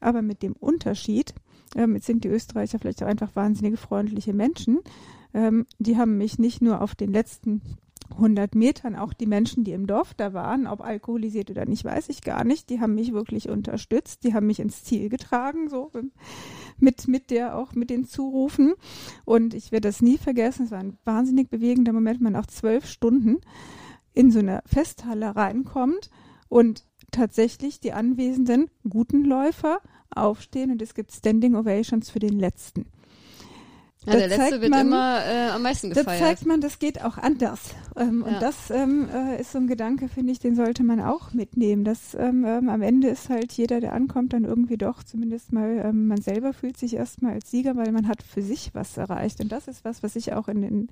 Aber mit dem Unterschied, ähm, jetzt sind die Österreicher vielleicht auch einfach wahnsinnige freundliche Menschen. Ähm, die haben mich nicht nur auf den letzten 100 Metern, auch die Menschen, die im Dorf da waren, ob alkoholisiert oder nicht, weiß ich gar nicht. Die haben mich wirklich unterstützt. Die haben mich ins Ziel getragen, so mit, mit der auch mit den Zurufen. Und ich werde das nie vergessen. Es war ein wahnsinnig bewegender Moment, man auch zwölf Stunden in so eine Festhalle reinkommt und tatsächlich die anwesenden guten Läufer aufstehen und es gibt Standing Ovations für den letzten. Ja, der letzte wird man, immer äh, am meisten gefeiert. Da zeigt man, das geht auch anders. Ähm, ja. Und das ähm, äh, ist so ein Gedanke, finde ich, den sollte man auch mitnehmen. Dass ähm, ähm, am Ende ist halt jeder, der ankommt, dann irgendwie doch zumindest mal, ähm, man selber fühlt sich erstmal als Sieger, weil man hat für sich was erreicht. Und das ist was, was ich auch in, in,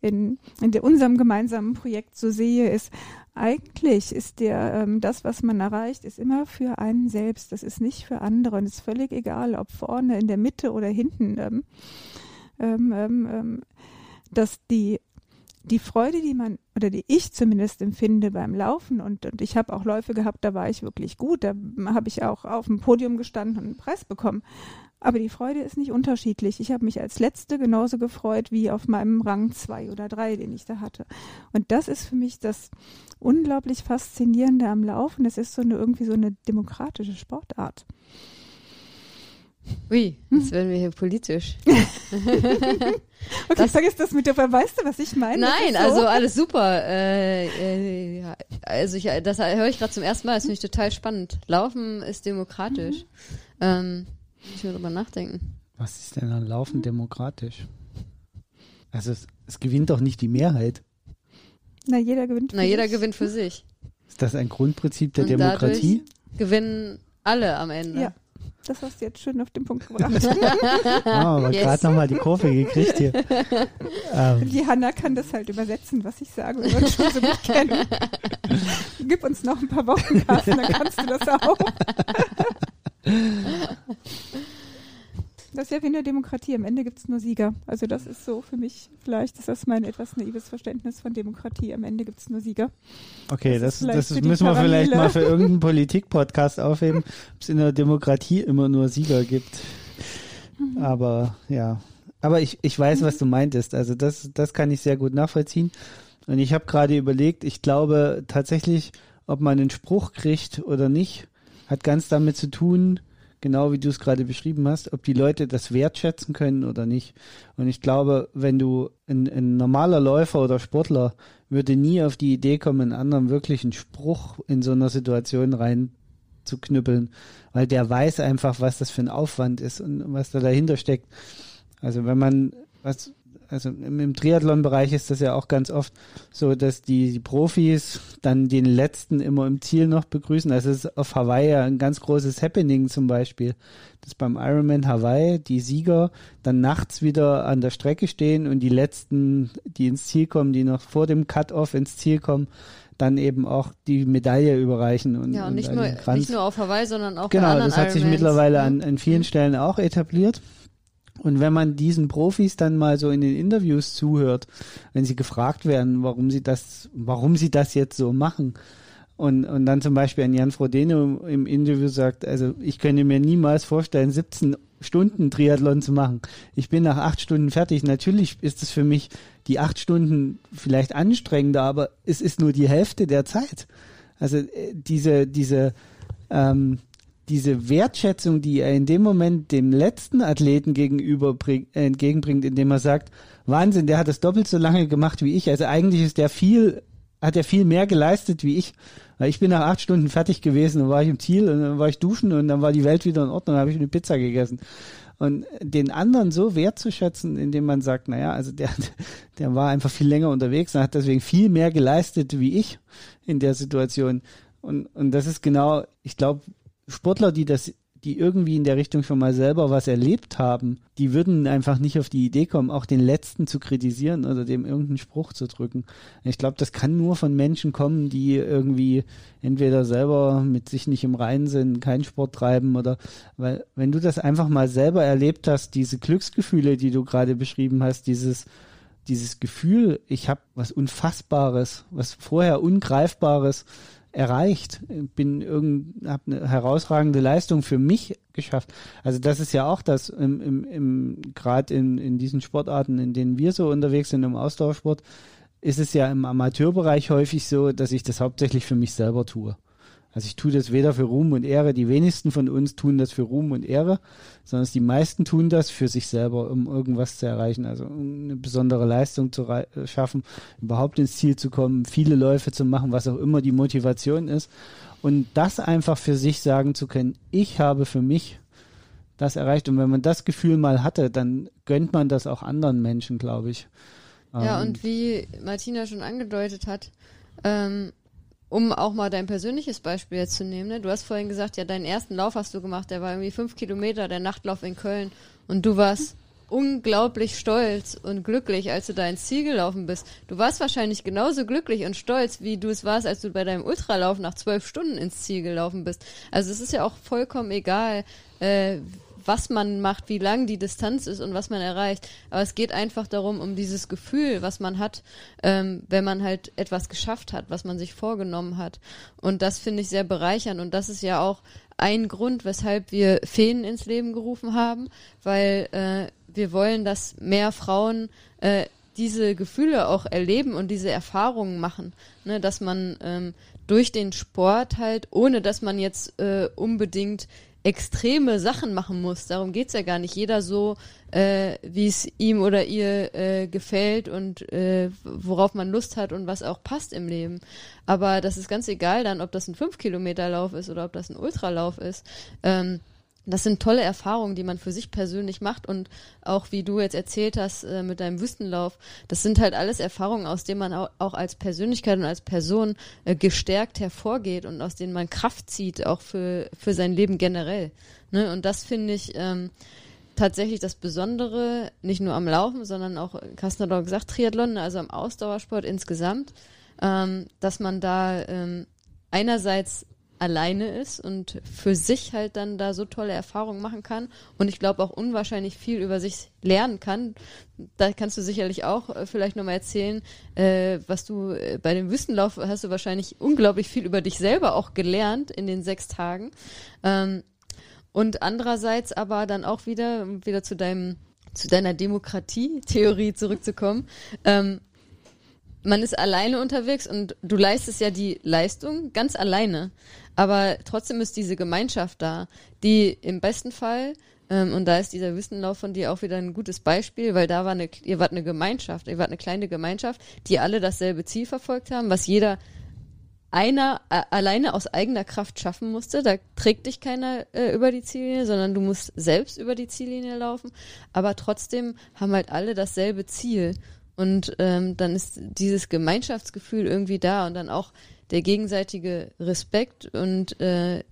in, in der, unserem gemeinsamen Projekt so sehe, ist, eigentlich ist der, ähm, das, was man erreicht, ist immer für einen selbst. Das ist nicht für andere. Und es ist völlig egal, ob vorne, in der Mitte oder hinten. Ähm, ähm, ähm, dass die die Freude, die man oder die ich zumindest empfinde beim Laufen und, und ich habe auch Läufe gehabt, da war ich wirklich gut, da habe ich auch auf dem Podium gestanden und einen Preis bekommen. Aber die Freude ist nicht unterschiedlich. Ich habe mich als Letzte genauso gefreut wie auf meinem Rang zwei oder drei, den ich da hatte. Und das ist für mich das unglaublich Faszinierende am Laufen. Das ist so eine irgendwie so eine demokratische Sportart. Ui, jetzt werden wir hier politisch. okay, das, vergiss das mit der, weißt du, was ich meine? Nein, so. also alles super. Äh, äh, also ich, das höre ich gerade zum ersten Mal, das finde ich total spannend. Laufen ist demokratisch. Mhm. Ähm, Ich will drüber nachdenken. Was ist denn an Laufen demokratisch? Also es, es gewinnt doch nicht die Mehrheit. Na, jeder gewinnt. für Na, jeder sich. gewinnt für sich. Ist das ein Grundprinzip der Und Demokratie? gewinnen alle am Ende. Ja. Das hast du jetzt schön auf den Punkt gebracht. Ah, aber Yes. gerade nochmal die Kurve gekriegt hier. ähm, Die Hanna kann das halt übersetzen, was ich sage, und uns schon so gut kennen. Gib uns noch ein paar Wochen, Carsten, dann kannst du das auch. Das ist ja wie in der Demokratie. Am Ende gibt es nur Sieger. Also das ist so für mich, vielleicht ist das mein etwas naives Verständnis von Demokratie. Am Ende gibt es nur Sieger. okay, Das das, das die müssen wir vielleicht mal für irgendeinen Politik-Podcast aufheben, ob es in der Demokratie immer nur Sieger gibt. Mhm. Aber ja, aber ich, ich weiß, was du meintest. Also das, das kann ich sehr gut nachvollziehen. Und ich habe gerade überlegt, ich glaube tatsächlich, ob man einen Spruch kriegt oder nicht, hat ganz damit zu tun, genau wie du es gerade beschrieben hast, ob die Leute das wertschätzen können oder nicht. Und ich glaube, wenn du ein, ein normaler Läufer oder Sportler würde nie auf die Idee kommen, einen anderen wirklich einen Spruch in so einer Situation rein zu knüppeln, weil der weiß einfach, was das für ein Aufwand ist und was da dahinter steckt. Also wenn man was also im, im Triathlon-Bereich ist das ja auch ganz oft so, dass die, die Profis dann den letzten immer im Ziel noch begrüßen. Also es ist auf Hawaii ja ein ganz großes Happening zum Beispiel, dass beim Ironman Hawaii die Sieger dann nachts wieder an der Strecke stehen und die letzten, die ins Ziel kommen, die noch vor dem Cut-Off ins Ziel kommen, dann eben auch die Medaille überreichen und, Ja, und nicht, an nur, nicht nur auf Hawaii, sondern auch bei Genau, anderen das hat sich Ironmans. mittlerweile an, Mhm. an vielen Stellen auch etabliert. Und wenn man diesen Profis dann mal so in den Interviews zuhört, wenn sie gefragt werden, warum sie das, warum sie das jetzt so machen, und, und dann zum Beispiel ein Jan Frodeno im Interview sagt, also ich könnte mir niemals vorstellen, 17 Stunden Triathlon zu machen. Ich bin nach acht Stunden fertig. Natürlich ist es für mich die acht Stunden vielleicht anstrengender, aber es ist nur die Hälfte der Zeit. Also äh, diese, diese, ähm, diese Wertschätzung, die er in dem Moment dem letzten Athleten gegenüber bring, äh, entgegenbringt, indem er sagt, Wahnsinn, der hat das doppelt so lange gemacht wie ich. Also eigentlich ist der viel, hat er viel mehr geleistet wie ich. Weil ich bin nach acht Stunden fertig gewesen, dann war ich im Ziel und dann war ich duschen und dann war die Welt wieder in Ordnung, dann habe ich eine Pizza gegessen. Und den anderen so wertzuschätzen, indem man sagt, naja, also der, der war einfach viel länger unterwegs und hat deswegen viel mehr geleistet wie ich in der Situation. Und, und das ist genau, ich glaube, Sportler, die das, die irgendwie in der Richtung schon mal selber was erlebt haben, die würden einfach nicht auf die Idee kommen, auch den Letzten zu kritisieren oder dem irgendeinen Spruch zu drücken. Ich glaube, das kann nur von Menschen kommen, die irgendwie entweder selber mit sich nicht im Reinen sind, keinen Sport treiben oder weil wenn du das einfach mal selber erlebt hast, diese Glücksgefühle, die du gerade beschrieben hast, dieses dieses Gefühl, ich habe was Unfassbares, was vorher Ungreifbares erreicht, bin irgend, habe eine herausragende Leistung für mich geschafft. Also das ist ja auch das im, im, im gerade in, in diesen Sportarten, in denen wir so unterwegs sind im Ausdauersport, ist es ja im Amateurbereich häufig so, dass ich das hauptsächlich für mich selber tue. Also ich tue das weder für Ruhm und Ehre, die wenigsten von uns tun das für Ruhm und Ehre, sondern die meisten tun das für sich selber, um irgendwas zu erreichen, also um eine besondere Leistung zu äh, schaffen, überhaupt ins Ziel zu kommen, viele Läufe zu machen, was auch immer die Motivation ist. Und das einfach für sich sagen zu können, ich habe für mich das erreicht. Und wenn man das Gefühl mal hatte, dann gönnt man das auch anderen Menschen, glaube ich. Ja, Ähm, und wie Martina schon angedeutet hat, ähm, um auch mal dein persönliches Beispiel jetzt zu nehmen, ne? du hast vorhin gesagt, ja, deinen ersten Lauf hast du gemacht, der war irgendwie fünf Kilometer, der Nachtlauf in Köln und du warst unglaublich stolz und glücklich, als du da ins Ziel gelaufen bist. Du warst wahrscheinlich genauso glücklich und stolz, wie du es warst, als du bei deinem Ultralauf nach zwölf Stunden ins Ziel gelaufen bist. Also es ist ja auch vollkommen egal, äh, was man macht, wie lang die Distanz ist und was man erreicht. Aber es geht einfach darum, um dieses Gefühl, was man hat, ähm, wenn man halt etwas geschafft hat, was man sich vorgenommen hat. Und das finde ich sehr bereichernd. Und das ist ja auch ein Grund, weshalb wir Feen ins Leben gerufen haben, weil äh, wir wollen, dass mehr Frauen äh, diese Gefühle auch erleben und diese Erfahrungen machen, ne, dass man ähm, durch den Sport halt, ohne dass man jetzt äh, unbedingt extreme Sachen machen muss. Darum geht's ja gar nicht. Jeder so, äh, wie es ihm oder ihr äh, gefällt und äh, worauf man Lust hat und was auch passt im Leben. Aber das ist ganz egal dann, ob das ein 5-Kilometer-Lauf ist oder ob das ein Ultralauf ist. Ähm, das sind tolle Erfahrungen, die man für sich persönlich macht und auch wie du jetzt erzählt hast äh, mit deinem Wüstenlauf, das sind halt alles Erfahrungen, aus denen man auch, auch als Persönlichkeit und als Person äh, gestärkt hervorgeht und aus denen man Kraft zieht, auch für, für sein Leben generell. Ne? Und das finde ich ähm, tatsächlich das Besondere, nicht nur am Laufen, sondern auch, Carsten hat auch gesagt, Triathlon, also am Ausdauersport insgesamt, ähm, dass man da ähm, einerseits alleine ist und für sich halt dann da so tolle Erfahrungen machen kann und ich glaube auch unwahrscheinlich viel über sich lernen kann. Da kannst du sicherlich auch äh, vielleicht nochmal erzählen, äh, was du äh, bei dem Wüstenlauf hast du wahrscheinlich unglaublich viel über dich selber auch gelernt in den sechs Tagen. Ähm, und andererseits aber dann auch wieder, wieder zu deinem, zu deiner Demokratie-Theorie zurückzukommen, ähm, man ist alleine unterwegs und du leistest ja die Leistung ganz alleine. Aber trotzdem ist diese Gemeinschaft da, die im besten Fall, ähm, und da ist dieser Wissenlauf von dir auch wieder ein gutes Beispiel, weil da war eine, ihr wart eine Gemeinschaft, ihr wart eine kleine Gemeinschaft, die alle dasselbe Ziel verfolgt haben, was jeder einer äh, alleine aus eigener Kraft schaffen musste. Da trägt dich keiner äh, über die Ziellinie, sondern du musst selbst über die Ziellinie laufen. Aber trotzdem haben halt alle dasselbe Ziel. Und ähm, dann ist dieses Gemeinschaftsgefühl irgendwie da und dann auch der gegenseitige Respekt und äh,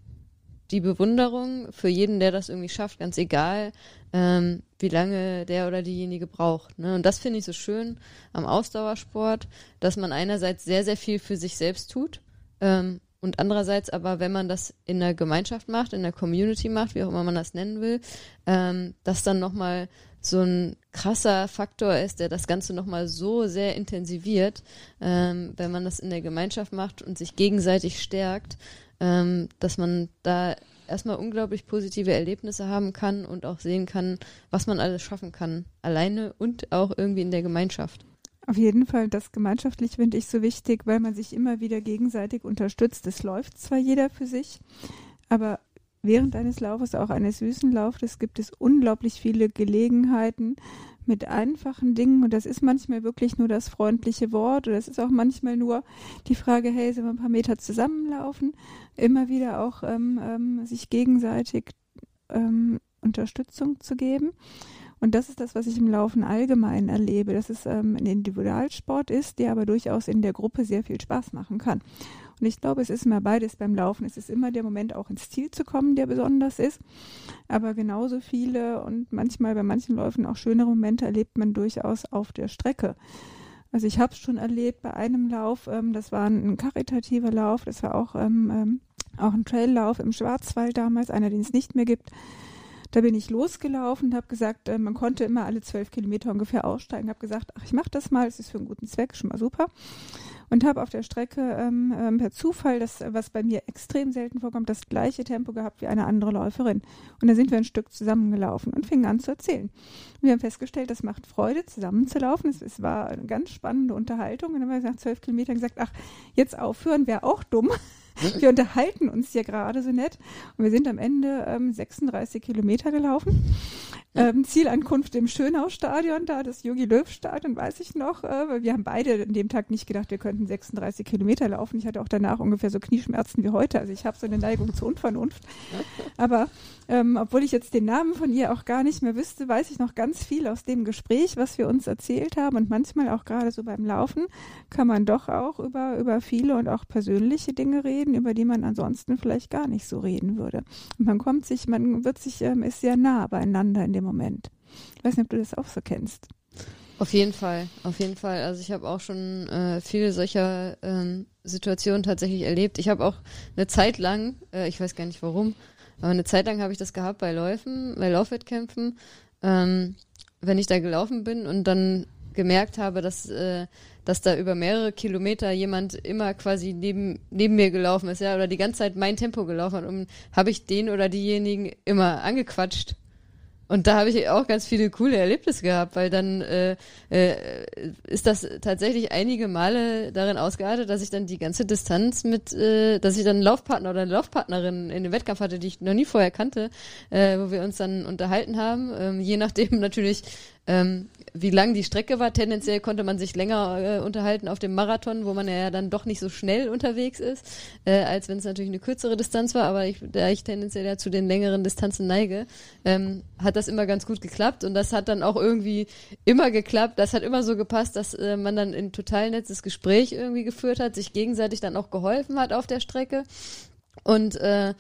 die Bewunderung für jeden, der das irgendwie schafft, ganz egal, ähm, wie lange der oder diejenige braucht. Ne? Und das finde ich so schön am Ausdauersport, dass man einerseits sehr, sehr viel für sich selbst tut ähm, und andererseits aber, wenn man das in der Gemeinschaft macht, in der Community macht, wie auch immer man das nennen will, ähm, das dann nochmal so ein krasser Faktor ist, der das Ganze nochmal so sehr intensiviert, ähm, wenn man das in der Gemeinschaft macht und sich gegenseitig stärkt, ähm, dass man da erstmal unglaublich positive Erlebnisse haben kann und auch sehen kann, was man alles schaffen kann, alleine und auch irgendwie in der Gemeinschaft. Auf jeden Fall, das gemeinschaftlich finde ich so wichtig, weil man sich immer wieder gegenseitig unterstützt. Es läuft zwar jeder für sich, aber während eines Laufes, auch eines süßen Laufes, gibt es unglaublich viele Gelegenheiten mit einfachen Dingen. Und das ist manchmal wirklich nur das freundliche Wort oder es ist auch manchmal nur die Frage, hey, sollen wir ein paar Meter zusammenlaufen? Immer wieder auch ähm, ähm, sich gegenseitig ähm, Unterstützung zu geben. Und das ist das, was ich im Laufen allgemein erlebe, dass es ähm, ein Individualsport ist, der aber durchaus in der Gruppe sehr viel Spaß machen kann. Und ich glaube, es ist immer beides beim Laufen. Es ist immer der Moment, auch ins Ziel zu kommen, der besonders ist. Aber genauso viele und manchmal bei manchen Läufen auch schönere Momente erlebt man durchaus auf der Strecke. Also ich habe es schon erlebt bei einem Lauf, ähm, das war ein, ein, karitativer Lauf, das war auch, ähm, ähm, auch ein Traillauf im Schwarzwald damals, einer, den es nicht mehr gibt. Da bin ich losgelaufen und habe gesagt, äh, man konnte immer alle zwölf Kilometer ungefähr aussteigen. Habe gesagt, ach, ich mache das mal, es ist für einen guten Zweck, schon mal super. Und habe auf der Strecke ähm, ähm, per Zufall, das, was bei mir extrem selten vorkommt, das gleiche Tempo gehabt wie eine andere Läuferin. Und da sind wir ein Stück zusammengelaufen und fingen an zu erzählen. Und wir haben festgestellt, das macht Freude, zusammenzulaufen. Es, es war eine ganz spannende Unterhaltung. Und dann haben wir nach zwölf Kilometern gesagt, ach, jetzt aufhören wäre auch dumm. Wir unterhalten uns hier gerade so nett und wir sind am Ende ähm, 36 Kilometer gelaufen. Ähm, Zielankunft im Schönau-Stadion, da das Jogi Löw-Stadion, weiß ich noch. Äh, wir haben beide an dem Tag nicht gedacht, wir könnten 36 Kilometer laufen. Ich hatte auch danach ungefähr so Knieschmerzen wie heute. Also ich habe so eine Neigung zur Unvernunft. Aber ähm, obwohl ich jetzt den Namen von ihr auch gar nicht mehr wüsste, weiß ich noch ganz viel aus dem Gespräch, was wir uns erzählt haben. Und manchmal auch gerade so beim Laufen kann man doch auch über, über viele und auch persönliche Dinge reden, über die man ansonsten vielleicht gar nicht so reden würde. Und man kommt sich, man wird sich, ähm, ist sehr nah beieinander in dem Moment. Ich weiß nicht, ob du das auch so kennst. Auf jeden Fall, auf jeden Fall. Also ich habe auch schon äh, viele solcher ähm, Situationen tatsächlich erlebt. Ich habe auch eine Zeit lang, äh, ich weiß gar nicht warum, aber eine Zeit lang habe ich das gehabt bei Läufen, bei Laufwettkämpfen, ähm, wenn ich da gelaufen bin und dann gemerkt habe, dass, äh, dass da über mehrere Kilometer jemand immer quasi neben, neben mir gelaufen ist, ja, oder die ganze Zeit mein Tempo gelaufen hat, und habe ich den oder diejenigen immer angequatscht und da habe ich auch ganz viele coole Erlebnisse gehabt, weil dann äh, äh, ist das tatsächlich einige Male darin ausgeartet, dass ich dann die ganze Distanz mit, äh, dass ich dann einen Laufpartner oder eine Laufpartnerin in dem Wettkampf hatte, die ich noch nie vorher kannte, äh, wo wir uns dann unterhalten haben, ähm, je nachdem natürlich, ähm, wie lang die Strecke war. Tendenziell konnte man sich länger äh, unterhalten auf dem Marathon, wo man ja dann doch nicht so schnell unterwegs ist, äh, als wenn es natürlich eine kürzere Distanz war. Aber ich, da ich tendenziell ja zu den längeren Distanzen neige, ähm, hat das immer ganz gut geklappt. Und das hat dann auch irgendwie immer geklappt. Das hat immer so gepasst, dass äh, man dann ein total nettes Gespräch irgendwie geführt hat, sich gegenseitig dann auch geholfen hat auf der Strecke. Und äh,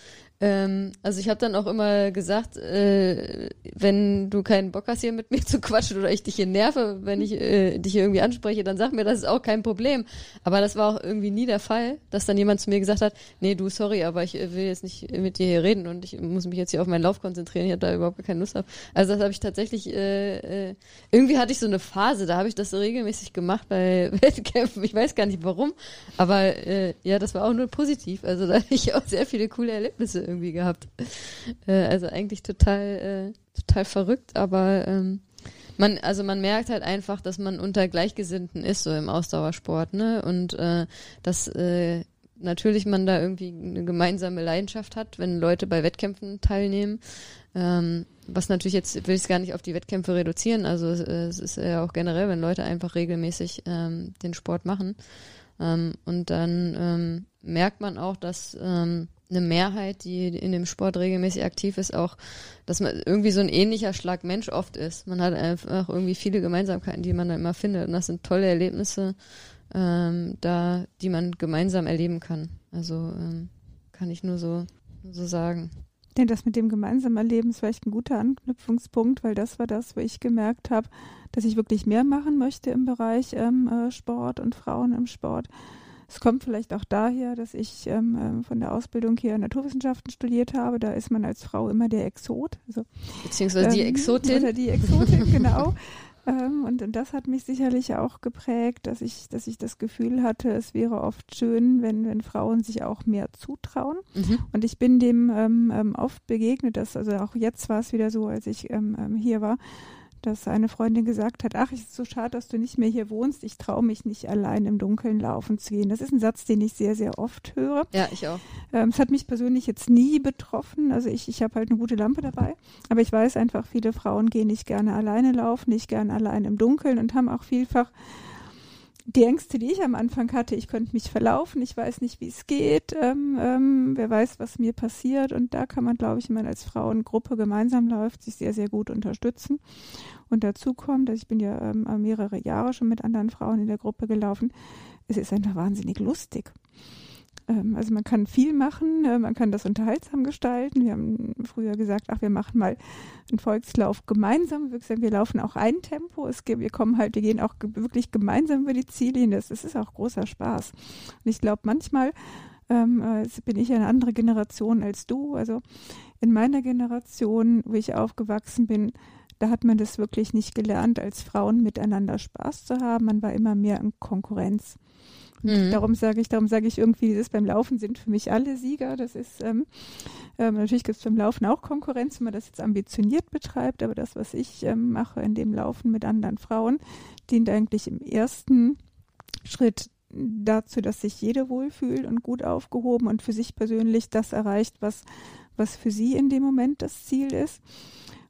ähm, also ich habe dann auch immer gesagt, äh, wenn du keinen Bock hast, hier mit mir zu quatschen oder ich dich hier nerve, wenn ich äh, dich hier irgendwie anspreche, dann sag mir, das ist auch kein Problem. Aber das war auch irgendwie nie der Fall, dass dann jemand zu mir gesagt hat, nee, du, sorry, aber ich will jetzt nicht mit dir hier reden und ich muss mich jetzt hier auf meinen Lauf konzentrieren, ich habe da überhaupt keine Lust drauf. Also das habe ich tatsächlich, äh, äh, irgendwie hatte ich so eine Phase, da habe ich das so regelmäßig gemacht bei Wettkämpfen, ich weiß gar nicht warum, aber äh, ja, das war auch nur positiv. Also da habe ich auch sehr viele coole Erlebnisse irgendwie gehabt. Äh, also eigentlich total, äh, total verrückt, aber ähm, man, also man merkt halt einfach, dass man unter Gleichgesinnten ist, so im Ausdauersport, ne? Und äh, dass äh, natürlich man da irgendwie eine gemeinsame Leidenschaft hat, wenn Leute bei Wettkämpfen teilnehmen. Ähm, was natürlich jetzt will ich es gar nicht auf die Wettkämpfe reduzieren. Also es, es ist ja auch generell, wenn Leute einfach regelmäßig ähm, den Sport machen. Ähm, und dann ähm, merkt man auch, dass ähm, eine Mehrheit, die in dem Sport regelmäßig aktiv ist, auch, dass man irgendwie so ein ähnlicher Schlag Mensch oft ist. Man hat einfach irgendwie viele Gemeinsamkeiten, die man da immer findet. Und das sind tolle Erlebnisse, ähm, da, die man gemeinsam erleben kann. Also ähm, kann ich nur so, so sagen. Denn das mit dem gemeinsamen Erleben ist vielleicht ein guter Anknüpfungspunkt, weil das war das, wo ich gemerkt habe, dass ich wirklich mehr machen möchte im Bereich ähm, äh, Sport und Frauen im Sport. Es kommt vielleicht auch daher, dass ich ähm, ähm, von der Ausbildung hier Naturwissenschaften studiert habe. Da ist man als Frau immer der Exot. Also, Beziehungsweise die ähm, Exotin. Oder die Exotin, genau. Ähm, und, und das hat mich sicherlich auch geprägt, dass ich, dass ich das Gefühl hatte, es wäre oft schön, wenn, wenn Frauen sich auch mehr zutrauen. Mhm. Und ich bin dem ähm, ähm, oft begegnet, dass, also auch jetzt war es wieder so, als ich hier war, dass eine Freundin gesagt hat, ach, es ist so schade, dass du nicht mehr hier wohnst. Ich traue mich nicht allein im Dunkeln laufen zu gehen. Das ist ein Satz, den ich sehr, sehr oft höre. Ja, ich auch. Ähm, es hat mich persönlich jetzt nie betroffen. Also ich, ich habe halt eine gute Lampe dabei. Aber ich weiß einfach, viele Frauen gehen nicht gerne alleine laufen, nicht gerne allein im Dunkeln und haben auch vielfach die Ängste, die ich am Anfang hatte, ich könnte mich verlaufen, ich weiß nicht, wie es geht, ähm, ähm, wer weiß, was mir passiert. Und da kann man, glaube ich, wenn man als Frauengruppe gemeinsam läuft, sich sehr, sehr gut unterstützen. Und dazu kommt, dass ich bin ja ähm, mehrere Jahre schon mit anderen Frauen in der Gruppe gelaufen. Es ist einfach wahnsinnig lustig. Ähm, also man kann viel machen, äh, man kann das unterhaltsam gestalten. Wir haben früher gesagt, ach, wir machen mal einen Volkslauf gemeinsam. Wir, gesagt, wir laufen auch ein Tempo. Es wir kommen halt, wir gehen auch wirklich gemeinsam über die Ziellinie. Das, das ist auch großer Spaß. Und ich glaube, manchmal ähm, äh, bin ich eine andere Generation als du. Also in meiner Generation, wo ich aufgewachsen bin, da hat man das wirklich nicht gelernt, als Frauen miteinander Spaß zu haben. Man war immer mehr in Konkurrenz. Mhm. Darum sage ich, darum sage ich irgendwie, dieses beim Laufen sind für mich alle Sieger. Das ist ähm, ähm, natürlich gibt es beim Laufen auch Konkurrenz, wenn man das jetzt ambitioniert betreibt, aber das, was ich ähm, mache in dem Laufen mit anderen Frauen, dient eigentlich im ersten Schritt dazu, dass sich jede wohlfühlt und gut aufgehoben und für sich persönlich das erreicht, was, was für sie in dem Moment das Ziel ist.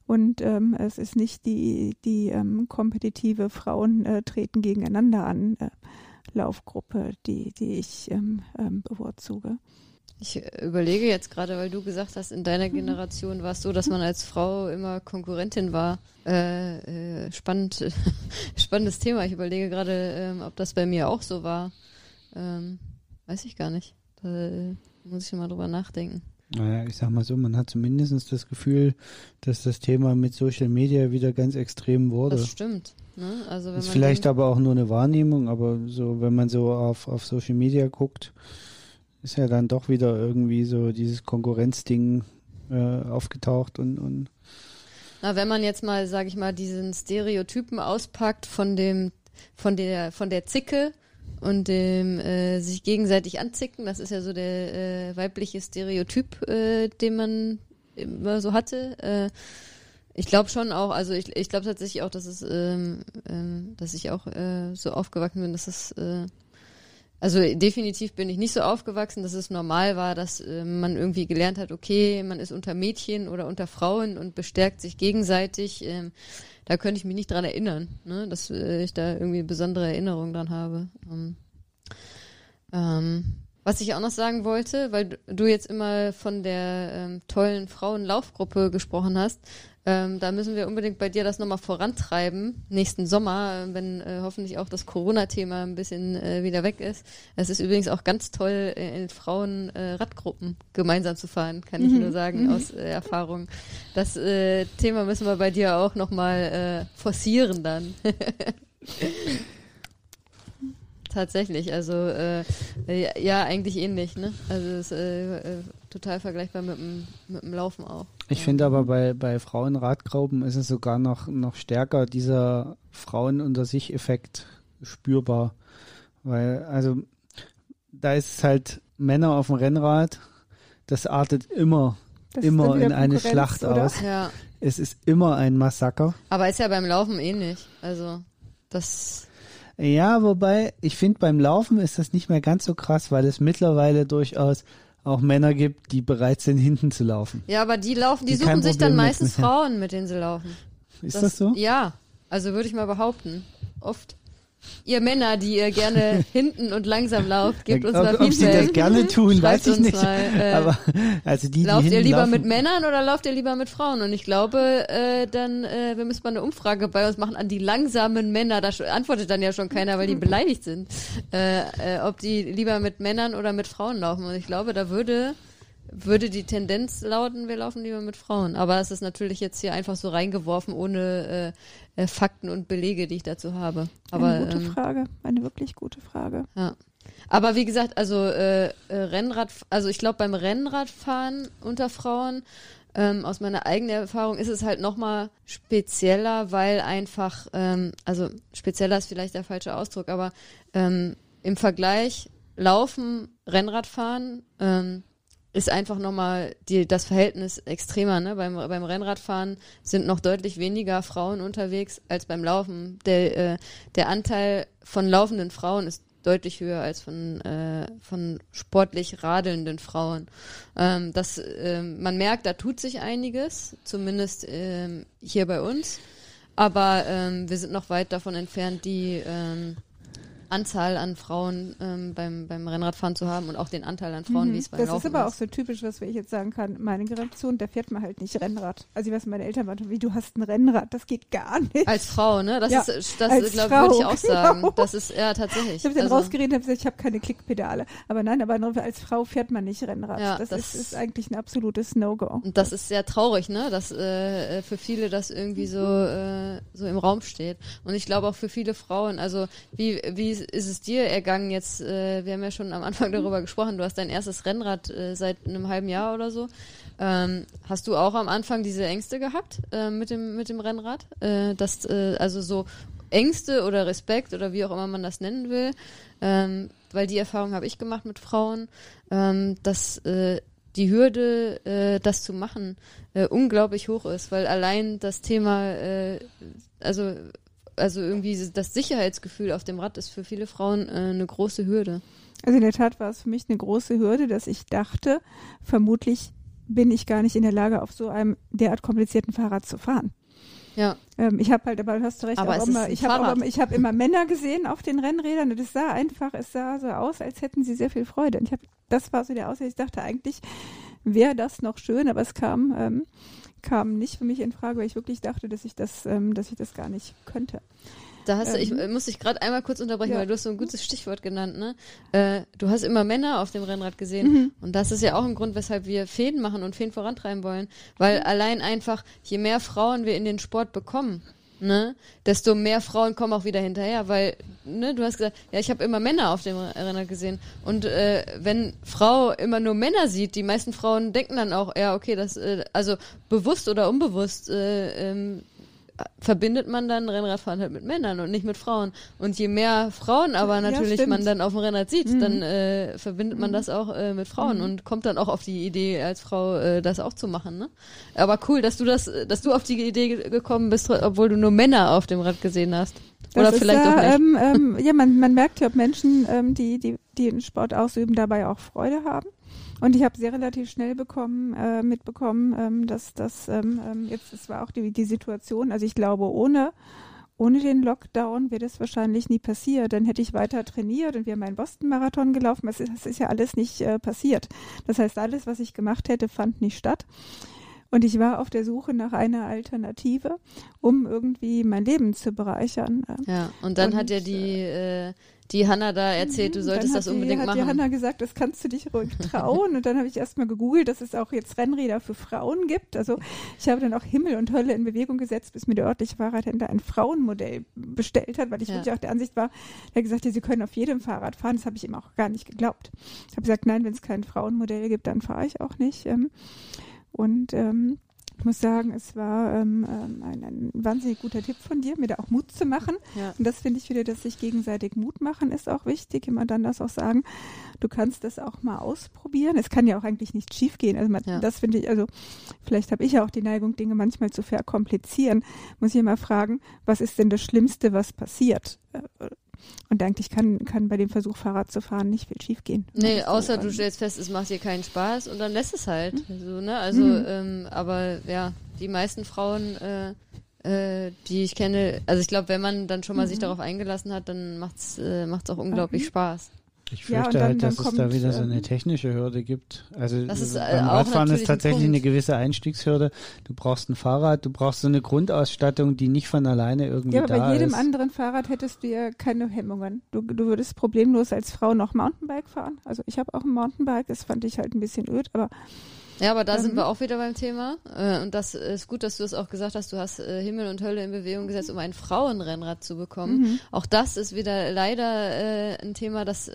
Und ähm, es ist nicht die, die ähm, kompetitive Frauen äh, treten gegeneinander an äh, Laufgruppe, die, die ich ähm, ähm, bevorzuge. Ich überlege jetzt gerade, weil du gesagt hast, in deiner Generation war es so, dass man als Frau immer Konkurrentin war. Äh, äh, spannend, spannendes Thema. Ich überlege gerade, ähm, ob das bei mir auch so war. Ähm, weiß ich gar nicht. Da äh, muss ich mal drüber nachdenken. Naja, ich sag mal so, man hat zumindest das Gefühl, dass das Thema mit Social Media wieder ganz extrem wurde. Das stimmt. Ne? Also ist vielleicht aber auch nur eine Wahrnehmung, aber so, wenn man so auf, auf Social Media guckt, ist ja dann doch wieder irgendwie so dieses Konkurrenzding äh, aufgetaucht und, und Na, wenn man jetzt mal, sag ich mal, diesen Stereotypen auspackt von dem, von der, von der Zicke und dem äh, sich gegenseitig anzicken, das ist ja so der äh, weibliche Stereotyp, äh, den man immer so hatte. Äh, ich glaube schon auch, also ich, ich glaube tatsächlich auch, dass es, ähm, ähm, dass ich auch äh, so aufgewachsen bin, dass es äh, also definitiv bin ich nicht so aufgewachsen, dass es normal war, dass äh, man irgendwie gelernt hat, okay, man ist unter Mädchen oder unter Frauen und bestärkt sich gegenseitig. Ähm, da könnte ich mich nicht dran erinnern, ne? dass äh, ich da irgendwie besondere Erinnerungen dran habe. Ähm, ähm, was ich auch noch sagen wollte, weil du jetzt immer von der ähm, tollen Frauenlaufgruppe gesprochen hast, ähm, da müssen wir unbedingt bei dir das nochmal vorantreiben, nächsten Sommer, wenn äh, hoffentlich auch das Corona-Thema ein bisschen äh, wieder weg ist. Es ist übrigens auch ganz toll, äh, in Frauen-Radgruppen äh, gemeinsam zu fahren, kann ich mhm. nur sagen, mhm. aus äh, Erfahrung. Das äh, Thema müssen wir bei dir auch nochmal äh, forcieren dann. Tatsächlich, also äh, ja, eigentlich ähnlich, ne? Also es ist äh, äh, total vergleichbar mit dem, mit dem Laufen auch. Ich ja. finde aber bei, bei Frauenradgrauben ist es sogar noch, noch stärker dieser Frauen unter sich Effekt spürbar. Weil, also da ist es halt Männer auf dem Rennrad, das artet immer, das immer in eine Schlacht oder? aus. Ja. Es ist immer ein Massaker. Aber ist ja beim Laufen ähnlich. Also das ja, wobei, ich finde, beim Laufen ist das nicht mehr ganz so krass, weil es mittlerweile durchaus auch Männer gibt, die bereit sind, hinten zu laufen. Ja, aber die laufen, die, die suchen sich dann meistens Frauen, mit denen sie laufen. Ist das, das so? Ja, also würde ich mal behaupten. Oft. Ihr Männer, die ihr gerne hinten und langsam lauft, gebt uns ob, mal Feedback. Ob sie das gerne tun, weiß ich nicht. Mal, äh, Aber also die, lauft die ihr lieber laufen, mit Männern oder lauft ihr lieber mit Frauen? Und ich glaube, äh, dann, äh, wir müssen mal eine Umfrage bei uns machen an die langsamen Männer. Da antwortet dann ja schon keiner, weil die beleidigt sind. Äh, äh, ob die lieber mit Männern oder mit Frauen laufen. Und ich glaube, da würde würde die Tendenz lauten, wir laufen lieber mit Frauen. Aber es ist natürlich jetzt hier einfach so reingeworfen, ohne äh, äh, Fakten und Belege, die ich dazu habe. Aber, eine gute ähm, Frage, eine wirklich gute Frage. Ja. Aber wie gesagt, also äh, äh Rennrad, also ich glaube beim Rennradfahren unter Frauen, ähm, aus meiner eigenen Erfahrung ist es halt nochmal spezieller, weil einfach, ähm, also spezieller ist vielleicht der falsche Ausdruck, aber ähm, im Vergleich Laufen, Rennradfahren, ähm, ist einfach nochmal die, das Verhältnis extremer. Ne? Beim, beim Rennradfahren sind noch deutlich weniger Frauen unterwegs als beim Laufen. Der, äh, der Anteil von laufenden Frauen ist deutlich höher als von, äh, von sportlich radelnden Frauen. Ähm, das, äh, man merkt, da tut sich einiges, zumindest ähm, hier bei uns. Aber ähm, wir sind noch weit davon entfernt, die ähm, Anzahl an Frauen ähm, beim, beim Rennradfahren zu haben und auch den Anteil an Frauen, mhm. wie es beim das Laufen ist. Das ist aber auch so typisch, was ich jetzt sagen kann. Meine Generation, da fährt man halt nicht Rennrad. Also ich weiß, meine Eltern waren, wie du hast ein Rennrad, das geht gar nicht. Als Frau, ne? Das ja, ist, das glaube würde ich auch sagen. Genau. Das ist ja tatsächlich. Ich habe dann also, rausgeredet und habe gesagt, ich habe keine Klickpedale. Aber nein, aber als Frau fährt man nicht Rennrad. Ja, das, das ist, ist, eigentlich ein absolutes No-Go. Und das ist sehr traurig, ne? Dass äh, für viele das irgendwie so, äh, so im Raum steht. Und ich glaube auch für viele Frauen, also wie, wie ist es dir ergangen jetzt? Äh, wir haben ja schon am Anfang darüber gesprochen. Du hast dein erstes Rennrad äh, seit einem halben Jahr oder so. Ähm, hast du auch am Anfang diese Ängste gehabt äh, mit dem mit dem Rennrad? Äh, dass äh, also so Ängste oder Respekt oder wie auch immer man das nennen will, ähm, weil die Erfahrung habe ich gemacht mit Frauen, ähm, dass äh, die Hürde, äh, das zu machen, äh, unglaublich hoch ist, weil allein das Thema, äh, also also irgendwie das Sicherheitsgefühl auf dem Rad ist für viele Frauen äh, eine große Hürde. Also in der Tat war es für mich eine große Hürde, dass ich dachte, vermutlich bin ich gar nicht in der Lage, auf so einem derart komplizierten Fahrrad zu fahren. Ja. Ähm, ich habe halt, aber hast du recht, aber auch immer, ich habe immer, hab immer Männer gesehen auf den Rennrädern und es sah einfach, es sah so aus, als hätten sie sehr viel Freude. Und ich hab, das war so der Aussicht, ich dachte eigentlich wäre das noch schön, aber es kam ähm, kam nicht für mich in Frage, weil ich wirklich dachte, dass ich das, ähm, dass ich das gar nicht könnte. Da hast du, ich ähm, muss dich gerade einmal kurz unterbrechen, ja. weil du hast so ein gutes Stichwort genannt, ne? Äh, du hast immer Männer auf dem Rennrad gesehen mhm. und das ist ja auch ein Grund, weshalb wir Fäden machen und Fäden vorantreiben wollen, weil mhm. allein einfach, je mehr Frauen wir in den Sport bekommen, ne, desto mehr Frauen kommen auch wieder hinterher, weil, ne, du hast gesagt, ja, ich habe immer Männer auf dem Renner gesehen. Und äh, wenn Frau immer nur Männer sieht, die meisten Frauen denken dann auch, ja, okay, das, äh, also bewusst oder unbewusst, äh, ähm, verbindet man dann Rennradfahren halt mit Männern und nicht mit Frauen. Und je mehr Frauen aber natürlich ja, man dann auf dem Rennrad sieht, mhm. dann äh, verbindet man mhm. das auch äh, mit Frauen mhm. und kommt dann auch auf die Idee, als Frau äh, das auch zu machen. Ne? Aber cool, dass du das, dass du auf die Idee gekommen bist, obwohl du nur Männer auf dem Rad gesehen hast. Oder vielleicht ja, auch nicht. Ähm, ähm, ja, man, man merkt ja, ob Menschen, ähm, die, die, die den Sport ausüben, dabei auch Freude haben. Und ich habe sehr relativ schnell bekommen, äh, mitbekommen, ähm, dass das ähm, ähm, jetzt, es war auch die, die Situation, also ich glaube, ohne, ohne den Lockdown wäre das wahrscheinlich nie passiert. Dann hätte ich weiter trainiert und wir haben einen Boston-Marathon gelaufen. Das ist, das ist ja alles nicht äh, passiert. Das heißt, alles, was ich gemacht hätte, fand nicht statt. Und ich war auf der Suche nach einer Alternative, um irgendwie mein Leben zu bereichern. Ja, und dann Und, hat ja die, äh, die Hanna da erzählt, du Mhm, solltest dann das hat unbedingt die, hat machen. die Hanna gesagt, das kannst du dich ruhig trauen. und dann habe ich erstmal gegoogelt, dass es auch jetzt Rennräder für Frauen gibt. Also ich habe dann auch Himmel und Hölle in Bewegung gesetzt, bis mir der örtliche Fahrradhändler ein Frauenmodell bestellt hat, weil ich Ja. wirklich auch der Ansicht war, er hat gesagt, ja, sie können auf jedem Fahrrad fahren. Das habe ich ihm auch gar nicht geglaubt. Ich habe gesagt, nein, wenn es kein Frauenmodell gibt, dann fahre ich auch nicht. Ähm, Und ähm, ich muss sagen, es war ähm, ähm, ein, ein wahnsinnig guter Tipp von dir, mir da auch Mut zu machen. Ja. Und das finde ich wieder, dass sich gegenseitig Mut machen, ist auch wichtig. Immer dann das auch sagen, du kannst das auch mal ausprobieren. Es kann ja auch eigentlich nicht schief gehen. Also man, Ja. das finde ich, also vielleicht habe ich ja auch die Neigung, Dinge manchmal zu verkomplizieren. Muss ich immer fragen, was ist denn das Schlimmste, was passiert? Und eigentlich kann, kann bei dem Versuch, Fahrrad zu fahren, nicht viel schief gehen. Nee, außer du stellst fest, es macht dir keinen Spaß und dann lässt es halt. So, ne? Also, Mhm. ähm, aber ja, die meisten Frauen, äh, äh, die ich kenne, also ich glaube, wenn man dann schon mal sich Mhm. darauf eingelassen hat, dann macht's, äh, macht's auch unglaublich Mhm. Spaß. Ich Ja, fürchte und dann- halt, dass es da wieder so ähm, eine technische Hürde gibt. Also Das ist, äh, äh, beim Radfahren ist ein tatsächlich Punkt. eine gewisse Einstiegshürde. Du brauchst ein Fahrrad, du brauchst so eine Grundausstattung, die nicht von alleine irgendwie Ja, aber da bei jedem ist. anderen Fahrrad hättest du ja keine Hemmungen. Du, du würdest problemlos als Frau noch Mountainbike fahren. Also ich habe auch ein Mountainbike, das fand ich halt ein bisschen öd, aber Ja, aber da sind Mhm. wir auch wieder beim Thema. Äh, und das ist gut, dass du es auch gesagt hast. Du hast äh, Himmel und Hölle in Bewegung gesetzt, um ein Frauenrennrad zu bekommen. Mhm. Auch das ist wieder leider äh, ein Thema, das,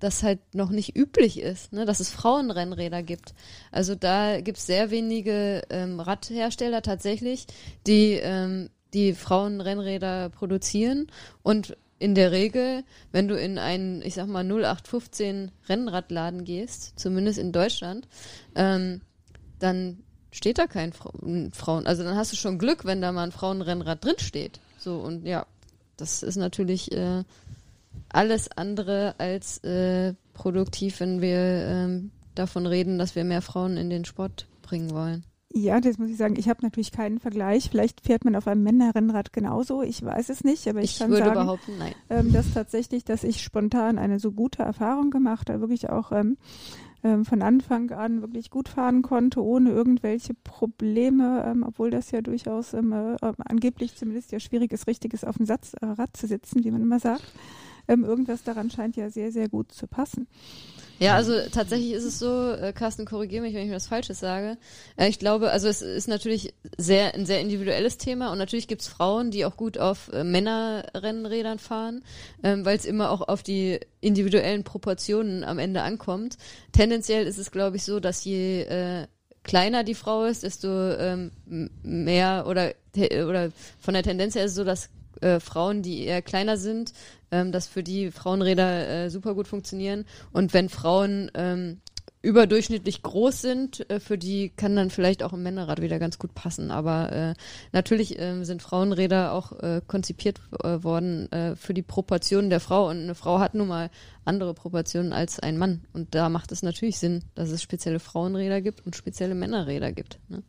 das halt noch nicht üblich ist, ne? dass es Frauenrennräder gibt. Also da gibt es sehr wenige ähm, Radhersteller tatsächlich, die, ähm, die Frauenrennräder produzieren. Und in der Regel, wenn du in einen, ich sag mal, 0815 Rennradladen gehst, zumindest in Deutschland, ähm, dann steht da kein Fra Frauen. Also dann hast du schon Glück, wenn da mal ein Frauenrennrad drin steht. So und ja, das ist natürlich äh, alles andere als äh, produktiv, wenn wir ähm, davon reden, dass wir mehr Frauen in den Sport bringen wollen. Ja, das muss ich sagen, ich habe natürlich keinen Vergleich. Vielleicht fährt man auf einem Männerrennrad genauso. Ich weiß es nicht, aber ich, Ich kann würde sagen, behaupten, nein. ähm, dass tatsächlich, dass ich spontan eine so gute Erfahrung gemacht habe, wirklich auch ähm, ähm, von Anfang an wirklich gut fahren konnte, ohne irgendwelche Probleme, ähm, obwohl das ja durchaus ähm, äh, angeblich zumindest ja schwierig ist, richtiges auf dem Satz, äh, Rad zu sitzen, wie man immer sagt. Ähm, irgendwas daran scheint ja sehr, sehr gut zu passen. Ja, also tatsächlich ist es so, äh, Carsten, korrigiere mich, wenn ich mir was Falsches sage. Äh, ich glaube, also es ist natürlich sehr ein sehr individuelles Thema und natürlich gibt's Frauen, die auch gut auf äh, Männerrennrädern fahren, ähm, weil es immer auch auf die individuellen Proportionen am Ende ankommt. Tendenziell ist es, glaube ich, so, dass je äh, kleiner die Frau ist, desto ähm, mehr oder oder von der Tendenz her ist es so, dass äh, Frauen, die eher kleiner sind, ähm, dass für die Frauenräder äh, super gut funktionieren. Und wenn Frauen ähm, überdurchschnittlich groß sind, äh, für die kann dann vielleicht auch ein Männerrad wieder ganz gut passen. Aber äh, natürlich ähm, sind Frauenräder auch äh, konzipiert äh, worden äh, für die Proportionen der Frau. Und eine Frau hat nun mal andere Proportionen als ein Mann. Und da macht es natürlich Sinn, dass es spezielle Frauenräder gibt und spezielle Männerräder gibt. Ne?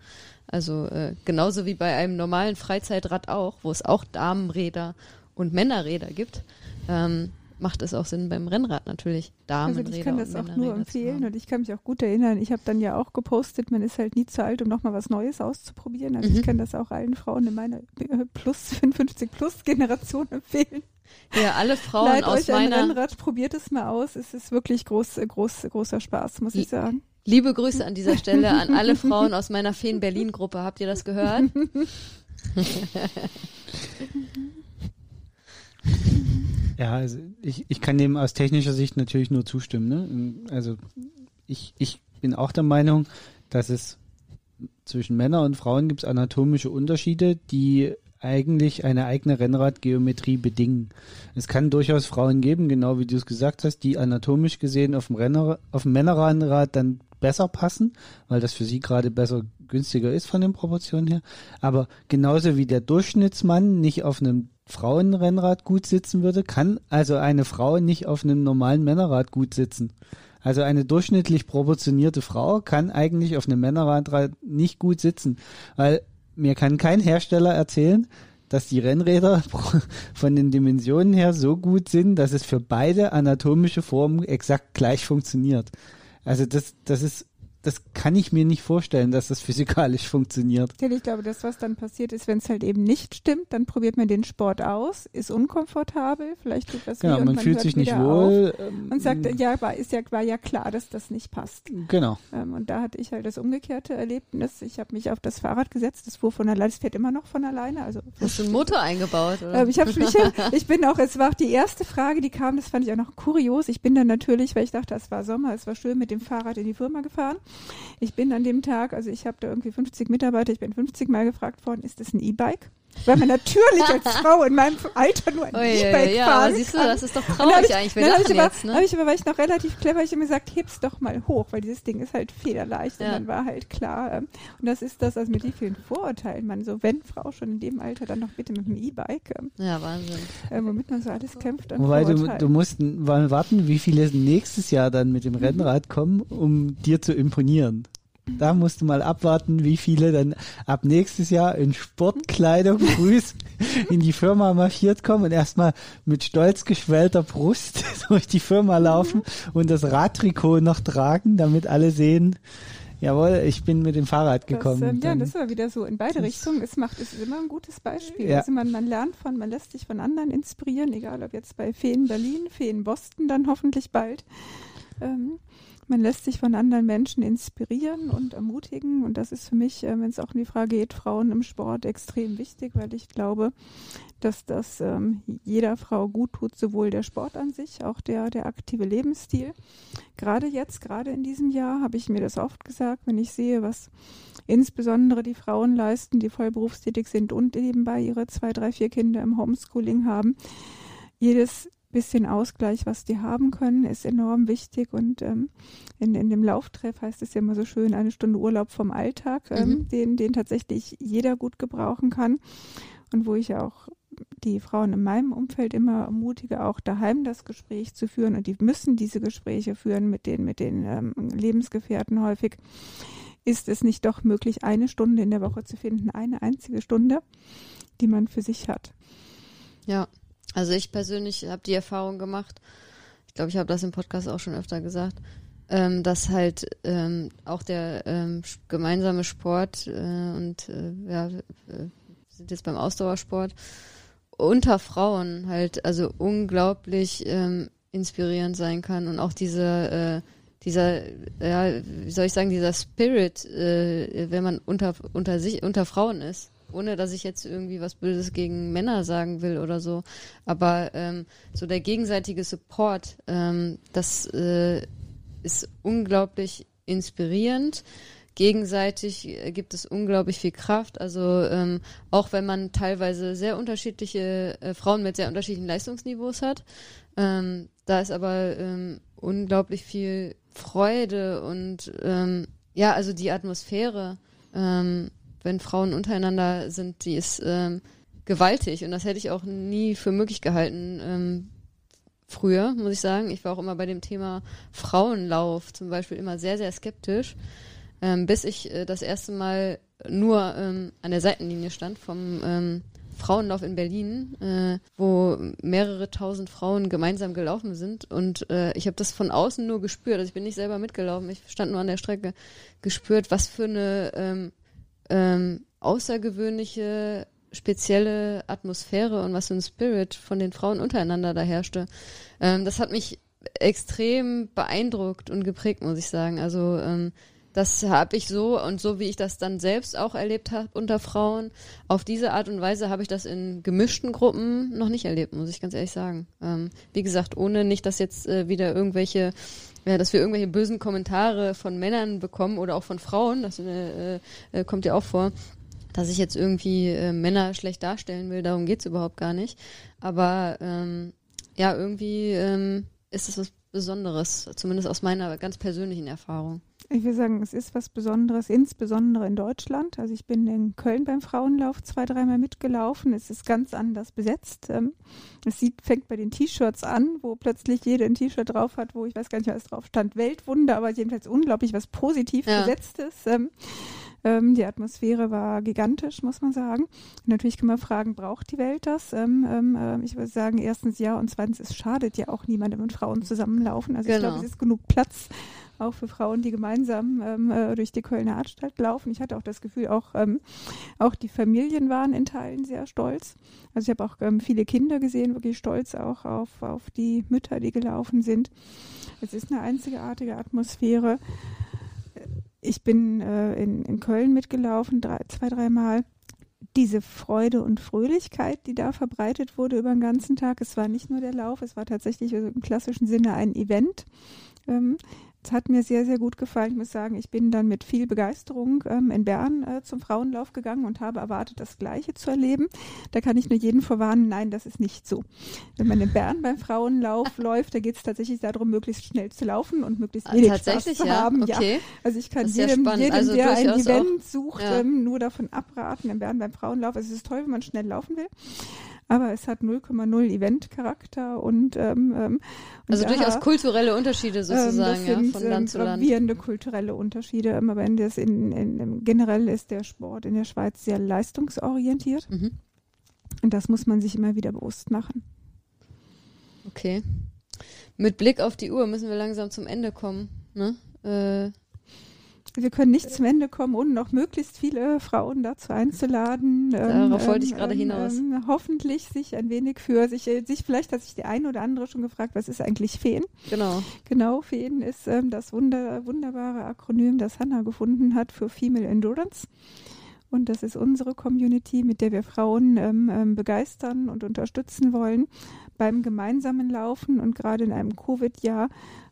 Also äh, genauso wie bei einem normalen Freizeitrad auch, wo es auch Damenräder und Männerräder gibt, ähm, macht es auch Sinn beim Rennrad natürlich Damenräder Also ich kann das und auch nur empfehlen und ich kann mich auch gut erinnern, ich habe dann ja auch gepostet, man ist halt nie zu alt, um nochmal was Neues auszuprobieren. Also Mhm. ich kann das auch allen Frauen in meiner äh, plus 55 plus Generation empfehlen. Ja, alle Frauen Leiht aus euch ein meiner Rennrad, probiert es mal aus. Es ist wirklich groß, groß, großer Spaß, muss ich sagen. Liebe Grüße an dieser Stelle an alle Frauen aus meiner Feen Berlin Gruppe. Habt ihr das gehört? Ja, also ich, ich kann dem aus technischer Sicht natürlich nur zustimmen. Ne? Also ich, ich bin auch der Meinung, dass es zwischen Männern und Frauen gibt es anatomische Unterschiede, die eigentlich eine eigene Rennradgeometrie bedingen. Es kann durchaus Frauen geben, genau wie du es gesagt hast, die anatomisch gesehen auf dem, Renner, auf dem Männerrennrad dann besser passen, weil das für sie gerade besser günstiger ist von den Proportionen her. Aber genauso wie der Durchschnittsmann nicht auf einem Frauenrennrad gut sitzen würde, kann also eine Frau nicht auf einem normalen Männerrad gut sitzen. Also eine durchschnittlich proportionierte Frau kann eigentlich auf einem Männerrad nicht gut sitzen, weil mir kann kein Hersteller erzählen, dass die Rennräder von den Dimensionen her so gut sind, dass es für beide anatomische Formen exakt gleich funktioniert. Also das, das ist das kann ich mir nicht vorstellen, dass das physikalisch funktioniert. Ich glaube, das, was dann passiert ist, wenn es halt eben nicht stimmt, dann probiert man den Sport aus, ist unkomfortabel, vielleicht tut das genau, weh man, man fühlt sich nicht wohl und sagt, ähm, ja, war, ist ja, war ja klar, dass das nicht passt. Genau. Ähm, und da hatte ich halt das umgekehrte Erlebnis. Ich habe mich auf das Fahrrad gesetzt, das fuhr von alleine, es fährt immer noch von alleine. Also Hast du einen Motor eingebaut? Oder? Ähm, ich, hab mich, ich bin auch, es war auch die erste Frage, die kam, das fand ich auch noch kurios. Ich bin dann natürlich, weil ich dachte, es war Sommer, es war schön mit dem Fahrrad in die Firma gefahren. Ich bin an dem Tag, also ich habe da irgendwie 50 Mitarbeiter, ich bin 50 Mal gefragt worden, ist das ein E-Bike? Weil man natürlich als Frau in meinem Alter nur ein E-Bike ja, fahren aber siehst du, das ist doch traurig ich, eigentlich. Wir lachen aber, jetzt, ne? habe ich aber, weil ich noch relativ clever, ich habe mir gesagt, heb's doch mal hoch, weil dieses Ding ist halt federleicht. Ja. Und dann war halt klar, ähm, und das ist das, also mit wie vielen Vorurteilen man so, wenn Frau schon in dem Alter, dann noch bitte mit dem E-Bike. Ähm, ja, Wahnsinn. Äh, womit man so alles kämpft. An Wobei du, du musst mal warten, wie viele nächstes Jahr dann mit dem mhm. Rennrad kommen, um dir zu imponieren. Da musst du mal abwarten, wie viele dann ab nächstes Jahr in Sportkleidung früh in die Firma marschiert kommen und erstmal mit stolz geschwellter Brust durch die Firma laufen und das Radtrikot noch tragen, damit alle sehen, jawohl, ich bin mit dem Fahrrad gekommen. Das, ähm, ja, das war wieder so in beide Richtungen. Es macht, es ist immer ein gutes Beispiel. Ja. Also man, man lernt von, man lässt sich von anderen inspirieren, egal ob jetzt bei Feen Berlin, Feen Boston dann hoffentlich bald. Ähm, man lässt sich von anderen Menschen inspirieren und ermutigen. Und das ist für mich, äh, wenn es auch um die Frage geht, Frauen im Sport extrem wichtig, weil ich glaube, dass das ähm, jeder Frau gut tut, sowohl der Sport an sich, auch der, der aktive Lebensstil. Gerade jetzt, gerade in diesem Jahr, habe ich mir das oft gesagt, wenn ich sehe, was insbesondere die Frauen leisten, die voll berufstätig sind und nebenbei ihre zwei, drei, vier Kinder im Homeschooling haben. Jedes bisschen Ausgleich, was die haben können, ist enorm wichtig. Und ähm, in, in dem Lauftreff heißt es ja immer so schön, eine Stunde Urlaub vom Alltag, ähm, mhm. den, den tatsächlich jeder gut gebrauchen kann. Und wo ich auch die Frauen in meinem Umfeld immer ermutige, auch daheim das Gespräch zu führen. Und die müssen diese Gespräche führen mit den, mit den ähm, Lebensgefährten häufig. Ist es nicht doch möglich, eine Stunde in der Woche zu finden, eine einzige Stunde, die man für sich hat? Ja, also ich persönlich habe die Erfahrung gemacht, ich glaube, ich habe das im Podcast auch schon öfter gesagt, ähm, dass halt ähm, auch der ähm, gemeinsame Sport äh, und äh, ja, wir sind jetzt beim Ausdauersport unter Frauen halt also unglaublich ähm, inspirierend sein kann und auch diese äh, dieser ja wie soll ich sagen dieser Spirit äh, wenn man unter unter sich unter Frauen ist ohne dass ich jetzt irgendwie was Böses gegen Männer sagen will oder so. Aber ähm, so der gegenseitige Support, ähm, das äh, ist unglaublich inspirierend. Gegenseitig äh, gibt es unglaublich viel Kraft. Also ähm, auch wenn man teilweise sehr unterschiedliche äh, Frauen mit sehr unterschiedlichen Leistungsniveaus hat, ähm, da ist aber ähm, unglaublich viel Freude und ähm, ja, also die Atmosphäre ähm, wenn Frauen untereinander sind, die ist ähm, gewaltig und das hätte ich auch nie für möglich gehalten. Ähm, früher, muss ich sagen. Ich war auch immer bei dem Thema Frauenlauf zum Beispiel immer sehr, sehr skeptisch, ähm, bis ich äh, das erste Mal nur ähm, an der Seitenlinie stand vom ähm, Frauenlauf in Berlin, äh, wo mehrere tausend Frauen gemeinsam gelaufen sind und äh, ich habe das von außen nur gespürt. Also ich bin nicht selber mitgelaufen, ich stand nur an der Strecke, gespürt, was für eine ähm, ähm, außergewöhnliche, spezielle Atmosphäre und was für ein Spirit von den Frauen untereinander da herrschte. Ähm, das hat mich extrem beeindruckt und geprägt, muss ich sagen. Also ähm, das habe ich so und so wie ich das dann selbst auch erlebt habe unter Frauen. Auf diese Art und Weise habe ich das in gemischten Gruppen noch nicht erlebt, muss ich ganz ehrlich sagen. Ähm, wie gesagt, ohne nicht, dass jetzt äh, wieder irgendwelche ja, dass wir irgendwelche bösen Kommentare von Männern bekommen oder auch von Frauen, das äh, äh, kommt ja auch vor, dass ich jetzt irgendwie äh, Männer schlecht darstellen will, darum geht's überhaupt gar nicht. Aber ähm, ja, irgendwie ähm, ist es was Besonderes, zumindest aus meiner ganz persönlichen Erfahrung. Ich will sagen, es ist was Besonderes, insbesondere in Deutschland. Also ich bin in Köln beim Frauenlauf zwei, dreimal mitgelaufen. Es ist ganz anders besetzt. Ähm, es sieht, fängt bei den T-Shirts an, wo plötzlich jeder ein T-Shirt drauf hat, wo ich weiß gar nicht, was drauf stand. Weltwunder, aber jedenfalls unglaublich was positiv Ja. besetzt ist. Ähm, ähm, die Atmosphäre war gigantisch, muss man sagen. Natürlich kann man fragen, braucht die Welt das? Ich würde sagen, erstens ja und zweitens, es schadet ja auch niemandem, wenn Frauen zusammenlaufen. Also ich Genau. glaube, es ist genug Platz auch für Frauen, die gemeinsam ähm, äh, durch die Kölner Altstadt laufen. Ich hatte auch das Gefühl, auch, ähm, auch die Familien waren in Teilen sehr stolz. Also ich habe auch ähm, viele Kinder gesehen, wirklich stolz auch auf, auf die Mütter, die gelaufen sind. Es ist eine einzigartige Atmosphäre. Ich bin äh, in, in Köln mitgelaufen, drei, zwei, dreimal. Diese Freude und Fröhlichkeit, die da verbreitet wurde über den ganzen Tag. Es war nicht nur der Lauf, es war tatsächlich also im klassischen Sinne ein Event. Ähm, es hat mir sehr, sehr gut gefallen. Ich muss sagen, ich bin dann mit viel Begeisterung ähm, in Bern äh, zum Frauenlauf gegangen und habe erwartet, das Gleiche zu erleben. Da kann ich nur jeden vorwarnen, nein, das ist nicht so. Wenn man in Bern beim Frauenlauf läuft, da geht es tatsächlich darum, möglichst schnell zu laufen und möglichst Ah, wenig tatsächlich, Spaß zu ja. haben. Okay. Also ich kann ist ja jedem, jedem Also der ein Event sucht, Ja. ähm, nur davon abraten, in Bern beim Frauenlauf. Also es ist toll, wenn man schnell laufen will. Aber es hat 0,0 Event-Charakter und, ähm, ähm, und Also durchaus kulturelle Unterschiede ähm, sozusagen, das ja, sind, von ähm, Land zu Land. gravierende kulturelle Unterschiede. Ähm, Aber in das in, in, in, generell ist der Sport in der Schweiz sehr leistungsorientiert. Mhm. Und das muss man sich immer wieder bewusst machen. Okay. Mit Blick auf die Uhr müssen wir langsam zum Ende kommen. Ne? Äh, Wir können nicht zum Ende kommen, ohne noch möglichst viele Frauen dazu einzuladen. ähm, Darauf wollte ich gerade hinaus. hoffentlich sich ein wenig für sich, äh, sich vielleicht hat sich die eine oder andere schon gefragt, was ist eigentlich Feen? genau. Genau, FEEN ist ähm, das wunder, wunderbare Akronym, das Hannah gefunden hat für Female Endurance. Und das ist unsere Community, mit der wir Frauen ähm, ähm, begeistern und unterstützen wollen beim gemeinsamen Laufen. Und gerade in einem Covid-Jahr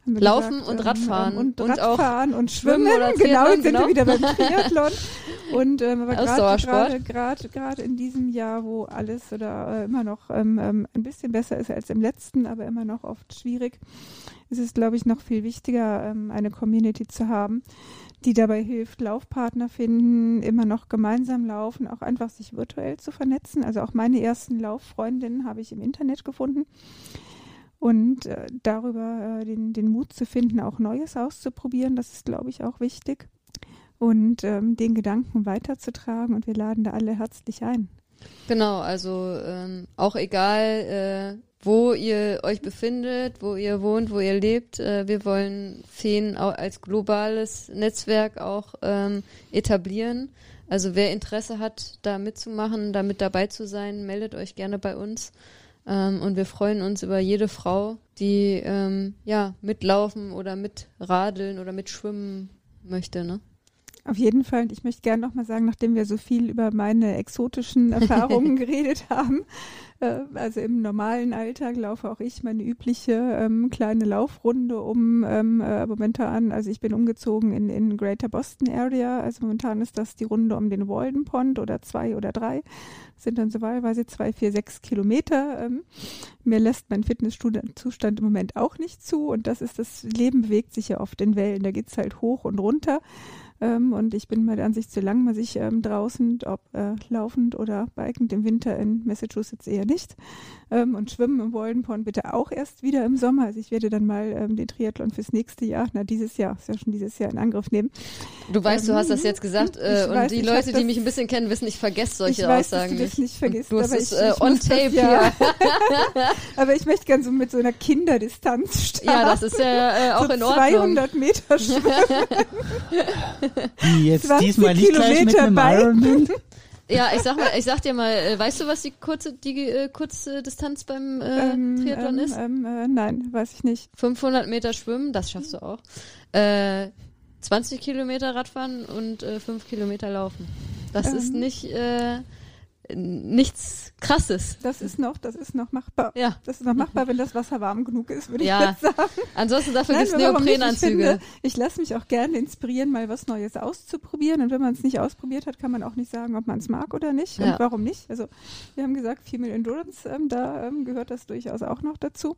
Laufen gesagt, und Radfahren und, und auch Radfahren und Schwimmen Schwimmen. genau, jetzt sind genau. wir wieder beim Triathlon. Und ähm, aber gerade in diesem Jahr, wo alles oder äh, immer noch ähm, ähm, ein bisschen besser ist als im letzten, aber immer noch oft schwierig, ist es, glaube ich, noch viel wichtiger, ähm, eine Community zu haben, die dabei hilft, Laufpartner finden, immer noch gemeinsam laufen, auch einfach sich virtuell zu vernetzen. Also auch meine ersten Lauffreundinnen habe ich im Internet gefunden. Und äh, darüber äh, den, den Mut zu finden, auch Neues auszuprobieren, das ist, glaube ich, auch wichtig. Und ähm, den Gedanken weiterzutragen. Und wir laden da alle herzlich ein. Genau, also ähm, auch egal, äh, wo ihr euch befindet, wo ihr wohnt, wo ihr lebt, äh, wir wollen Feen als globales Netzwerk auch ähm, etablieren. Also wer Interesse hat, da mitzumachen, da mit dabei zu sein, meldet euch gerne bei uns. Ähm, und wir freuen uns über jede Frau, die ähm, ja mitlaufen oder mitradeln oder mitschwimmen möchte. Ne? Auf jeden Fall. Und ich möchte gerne nochmal sagen, nachdem wir so viel über meine exotischen Erfahrungen geredet haben, äh, also im normalen Alltag laufe auch ich meine übliche ähm, kleine Laufrunde um ähm, äh, momentan, also ich bin umgezogen in, in Greater Boston Area, also momentan ist das die Runde um den Walden Pond oder zwei oder drei, Das sind dann so wahlweise zwei, vier, sechs Kilometer. Ähm, mir lässt mein Fitnesszustand im Moment auch nicht zu und das ist, das Leben bewegt sich ja oft in Wellen, da geht's halt hoch und runter. Ähm, und ich bin mal der Ansicht, solange man sich ähm, draußen, ob äh, laufend oder bikend im Winter in Massachusetts eher nicht, ähm, und schwimmen im Walden Pond bitte auch erst wieder im Sommer. Also ich werde dann mal ähm, den Triathlon fürs nächste Jahr, na dieses Jahr, ist ja schon dieses Jahr in Angriff nehmen. Du weißt, du Ähm, hast das jetzt gesagt äh, und weiß, die Leute, die mich ein bisschen kennen, wissen, ich vergesse solche ich weiß, Aussagen dass du nicht vergisst, Du hast aber es ich, äh, ich on muss das tape ja. Aber ich möchte gerne so mit so einer Kinderdistanz starten. Ja, das ist ja äh, auch so in Ordnung. 200 Meter schwimmen. Die jetzt 20 diesmal nicht gleich mit Kilometer einem Bike. Ironman. Ja, ich sag mal, ich sag dir mal, äh, weißt du, was die kurze, die äh, kurze Distanz beim äh, Ähm, Triathlon ähm, ist? Ähm, äh, nein, weiß ich nicht. 500 Meter schwimmen, das schaffst du auch. Äh, 20 Kilometer Radfahren und äh, 5 Kilometer laufen. Das Ähm. ist nicht, äh, nichts krasses. Das ist noch, das ist noch machbar. Ja. Das ist noch machbar, wenn das Wasser warm genug ist, würde Ja. ich jetzt sagen. Ansonsten dafür warum nicht? Neoprenanzüge. Ich, ich lasse mich auch gerne inspirieren, mal was Neues auszuprobieren. Und wenn man es nicht ausprobiert hat, kann man auch nicht sagen, ob man es mag oder nicht. Ja. Und warum nicht? Also wir haben gesagt, Female Endurance, ähm, da ähm, gehört das durchaus auch noch dazu.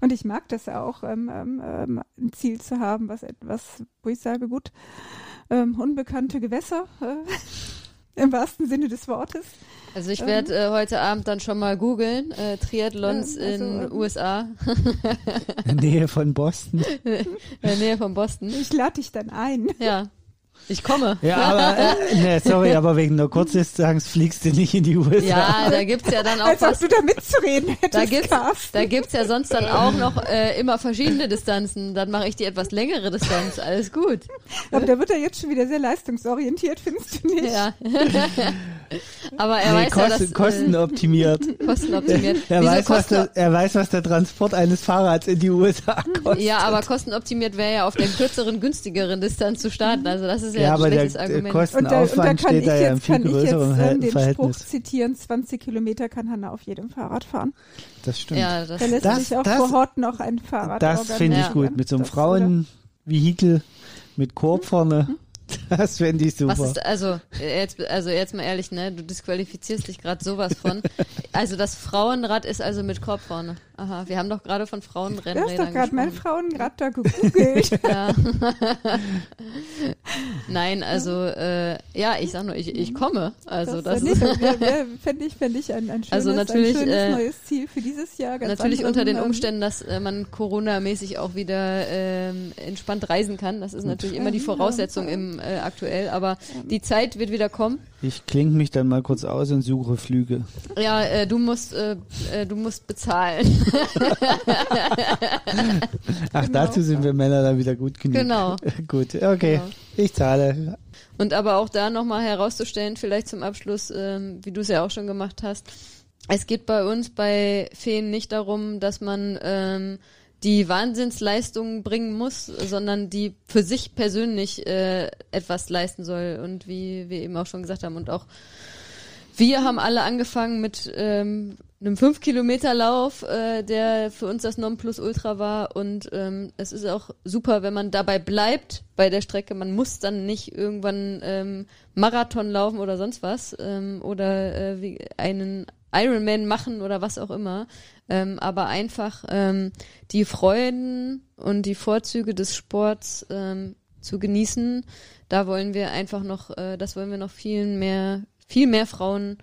Und ich mag das auch, ähm, ähm, ähm, ein Ziel zu haben, was etwas, wo ich sage, gut, ähm, unbekannte Gewässer. Äh, Im wahrsten Sinne des Wortes. Also ich werde äh, heute Abend dann schon mal googeln, äh, Triathlons Ja, also, in ähm, USA, In der Nähe von Boston. in der Nähe von Boston. Ich lade dich dann ein. Ja, ich komme. Ja, aber, äh, ne, sorry, aber wegen der Kurzdistanz fliegst du nicht in die USA. Ja, da gibt's ja dann auch Als ob du da mitzureden hättest, Da gibt's, Carsten. da gibt's ja sonst dann auch noch äh, immer verschiedene Distanzen. Dann mache ich die etwas längere Distanz. Alles gut. Aber da wird er jetzt schon wieder sehr leistungsorientiert, findest du nicht? Ja. Aber er Nee, weiß ja, kosten, dass kostenoptimiert. äh, kostenoptimiert. Er Wieso weiß, was kosten, der, er weiß, was der Transport eines Fahrrads in die USA kostet. ja, aber kostenoptimiert wäre ja auf der kürzeren, günstigeren Distanz zu starten. Also das ist ja, Ja, ein aber der, schlechtes der Argument. Und da, und da Kostenaufwand kann ich steht da ja im jetzt, viel kann ich jetzt größeren ähm, den Verhältnis. Spruch zitieren, 20 Kilometer kann Hanna auf jedem Fahrrad fahren. Das stimmt. ja, das, Da lässt Das- sich auch das- vor Ort noch ein Fahrrad Das finde ich Ja. gut. Mit so einem? Frauenvehikel mit Korb vorne. Das fände ich super. Was ist, also, jetzt, also jetzt mal ehrlich, ne, du disqualifizierst dich gerade sowas von. Also das Frauenrad ist also mit Korb vorne. Aha, wir haben doch gerade von Du hast doch gerade mein gesprochen. Frauenrad da gegoogelt. Ja. Nein, also äh, ja, ich sag nur, ich, ich komme. Also das, ist das wär, fände ich, fänd ich ein, ein schönes, Also natürlich, ein schönes äh, neues Ziel für dieses Jahr. Ganz natürlich unter den Umständen, dass äh, man Corona-mäßig auch wieder ähm, entspannt reisen kann. Das ist natürlich immer die Voraussetzung im äh, aktuell, aber die Zeit wird wieder kommen. Ich klinge mich dann mal kurz aus und suche Flüge. Ja, äh, du musst äh, äh, du musst bezahlen. Ach, Genau. dazu sind wir Männer dann wieder gut genug. Genau. Gut, okay. Genau. Ich zahle. Und aber auch da nochmal herauszustellen, vielleicht zum Abschluss, ähm, wie du es ja auch schon gemacht hast. Es geht bei uns bei Feen nicht darum, dass man ähm, die Wahnsinnsleistungen bringen muss, sondern die für sich persönlich äh, etwas leisten soll. Und wie wir eben auch schon gesagt haben, und auch wir haben alle angefangen mit ähm, einem 5-Kilometer-Lauf, äh, der für uns das Nonplusultra war. Und ähm, es ist auch super, wenn man dabei bleibt bei der Strecke. Man muss dann nicht irgendwann ähm, Marathon laufen oder sonst was ähm, oder äh, wie einen Ironman machen oder was auch immer. Ähm, aber einfach ähm, die Freuden und die Vorzüge des Sports ähm, zu genießen. Da wollen wir einfach noch, äh, das wollen wir noch viel mehr, viel mehr Frauen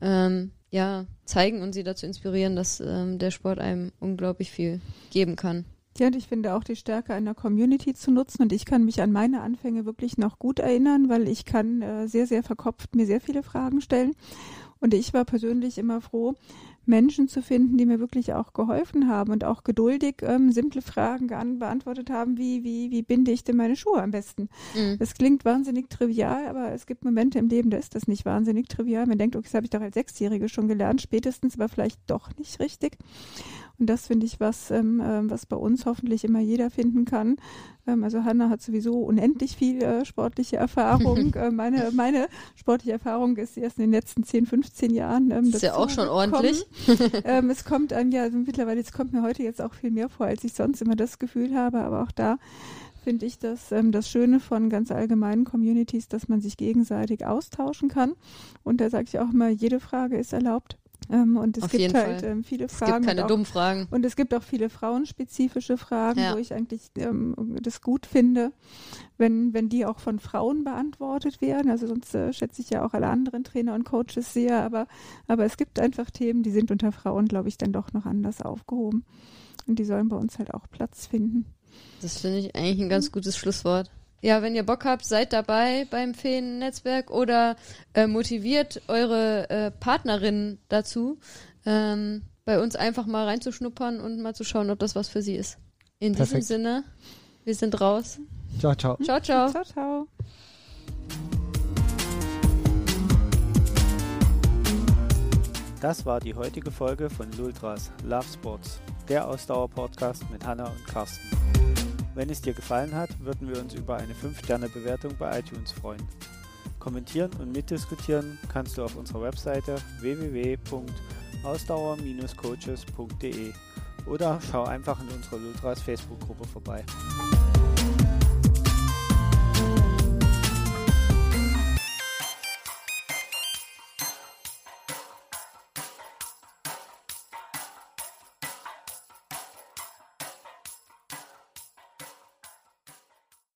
ähm, ja, zeigen und sie dazu inspirieren, dass ähm, der Sport einem unglaublich viel geben kann. Ja, und ich finde auch die Stärke einer Community zu nutzen. Und ich kann mich an meine Anfänge wirklich noch gut erinnern, weil ich kann äh, sehr, sehr verkopft mir sehr viele Fragen stellen. Und ich war persönlich immer froh, Menschen zu finden, die mir wirklich auch geholfen haben und auch geduldig ähm, simple Fragen beantwortet haben, wie, wie, wie binde ich denn meine Schuhe am besten? Mhm. Es klingt wahnsinnig trivial, aber es gibt Momente im Leben, da ist das nicht wahnsinnig trivial. Man denkt, okay, das habe ich doch als Sechsjährige schon gelernt, spätestens, aber vielleicht doch nicht richtig. Und das finde ich was, ähm, ähm, was bei uns hoffentlich immer jeder finden kann. Ähm, also Hanna hat sowieso unendlich viel äh, sportliche Erfahrung. äh, meine, meine sportliche Erfahrung ist erst in den letzten 10, 15 Jahren. Ähm, Das ist ja auch schon ordentlich. ähm, es kommt einem ja also mittlerweile, es kommt mir heute jetzt auch viel mehr vor, als ich sonst immer das Gefühl habe, aber auch da finde ich das, ähm, das Schöne von ganz allgemeinen Communities, dass man sich gegenseitig austauschen kann. Und da sage ich auch immer, jede Frage ist erlaubt. Ähm, und es Auf gibt halt ähm, viele Es Fragen. gibt keine auch, dummen Fragen. und es gibt auch viele frauenspezifische Fragen, Ja. wo ich eigentlich ähm, das gut finde, wenn, wenn die auch von Frauen beantwortet werden. Also sonst äh, schätze ich ja auch alle anderen Trainer und Coaches sehr, aber, aber es gibt einfach Themen, die sind unter Frauen, glaube ich, dann doch noch anders aufgehoben. Und die sollen bei uns halt auch Platz finden. Das finde ich eigentlich ein ganz gutes Schlusswort. Ja, wenn ihr Bock habt, seid dabei beim Feen-Netzwerk oder äh, motiviert eure äh, Partnerin dazu, ähm, bei uns einfach mal reinzuschnuppern und mal zu schauen, ob das was für sie ist. In diesem Perfekt. Sinne, wir sind raus. Ciao, ciao. Ciao, ciao. Ciao, ciao. Das war die heutige Folge von Lultras Love Sports, der Ausdauer-Podcast mit Hanna und Carsten. Wenn es dir gefallen hat, würden wir uns über eine 5-Sterne-Bewertung bei iTunes freuen. Kommentieren und mitdiskutieren kannst du auf unserer Webseite www.ausdauer-coaches.de oder schau einfach in unserer Lultras Facebook-Gruppe vorbei.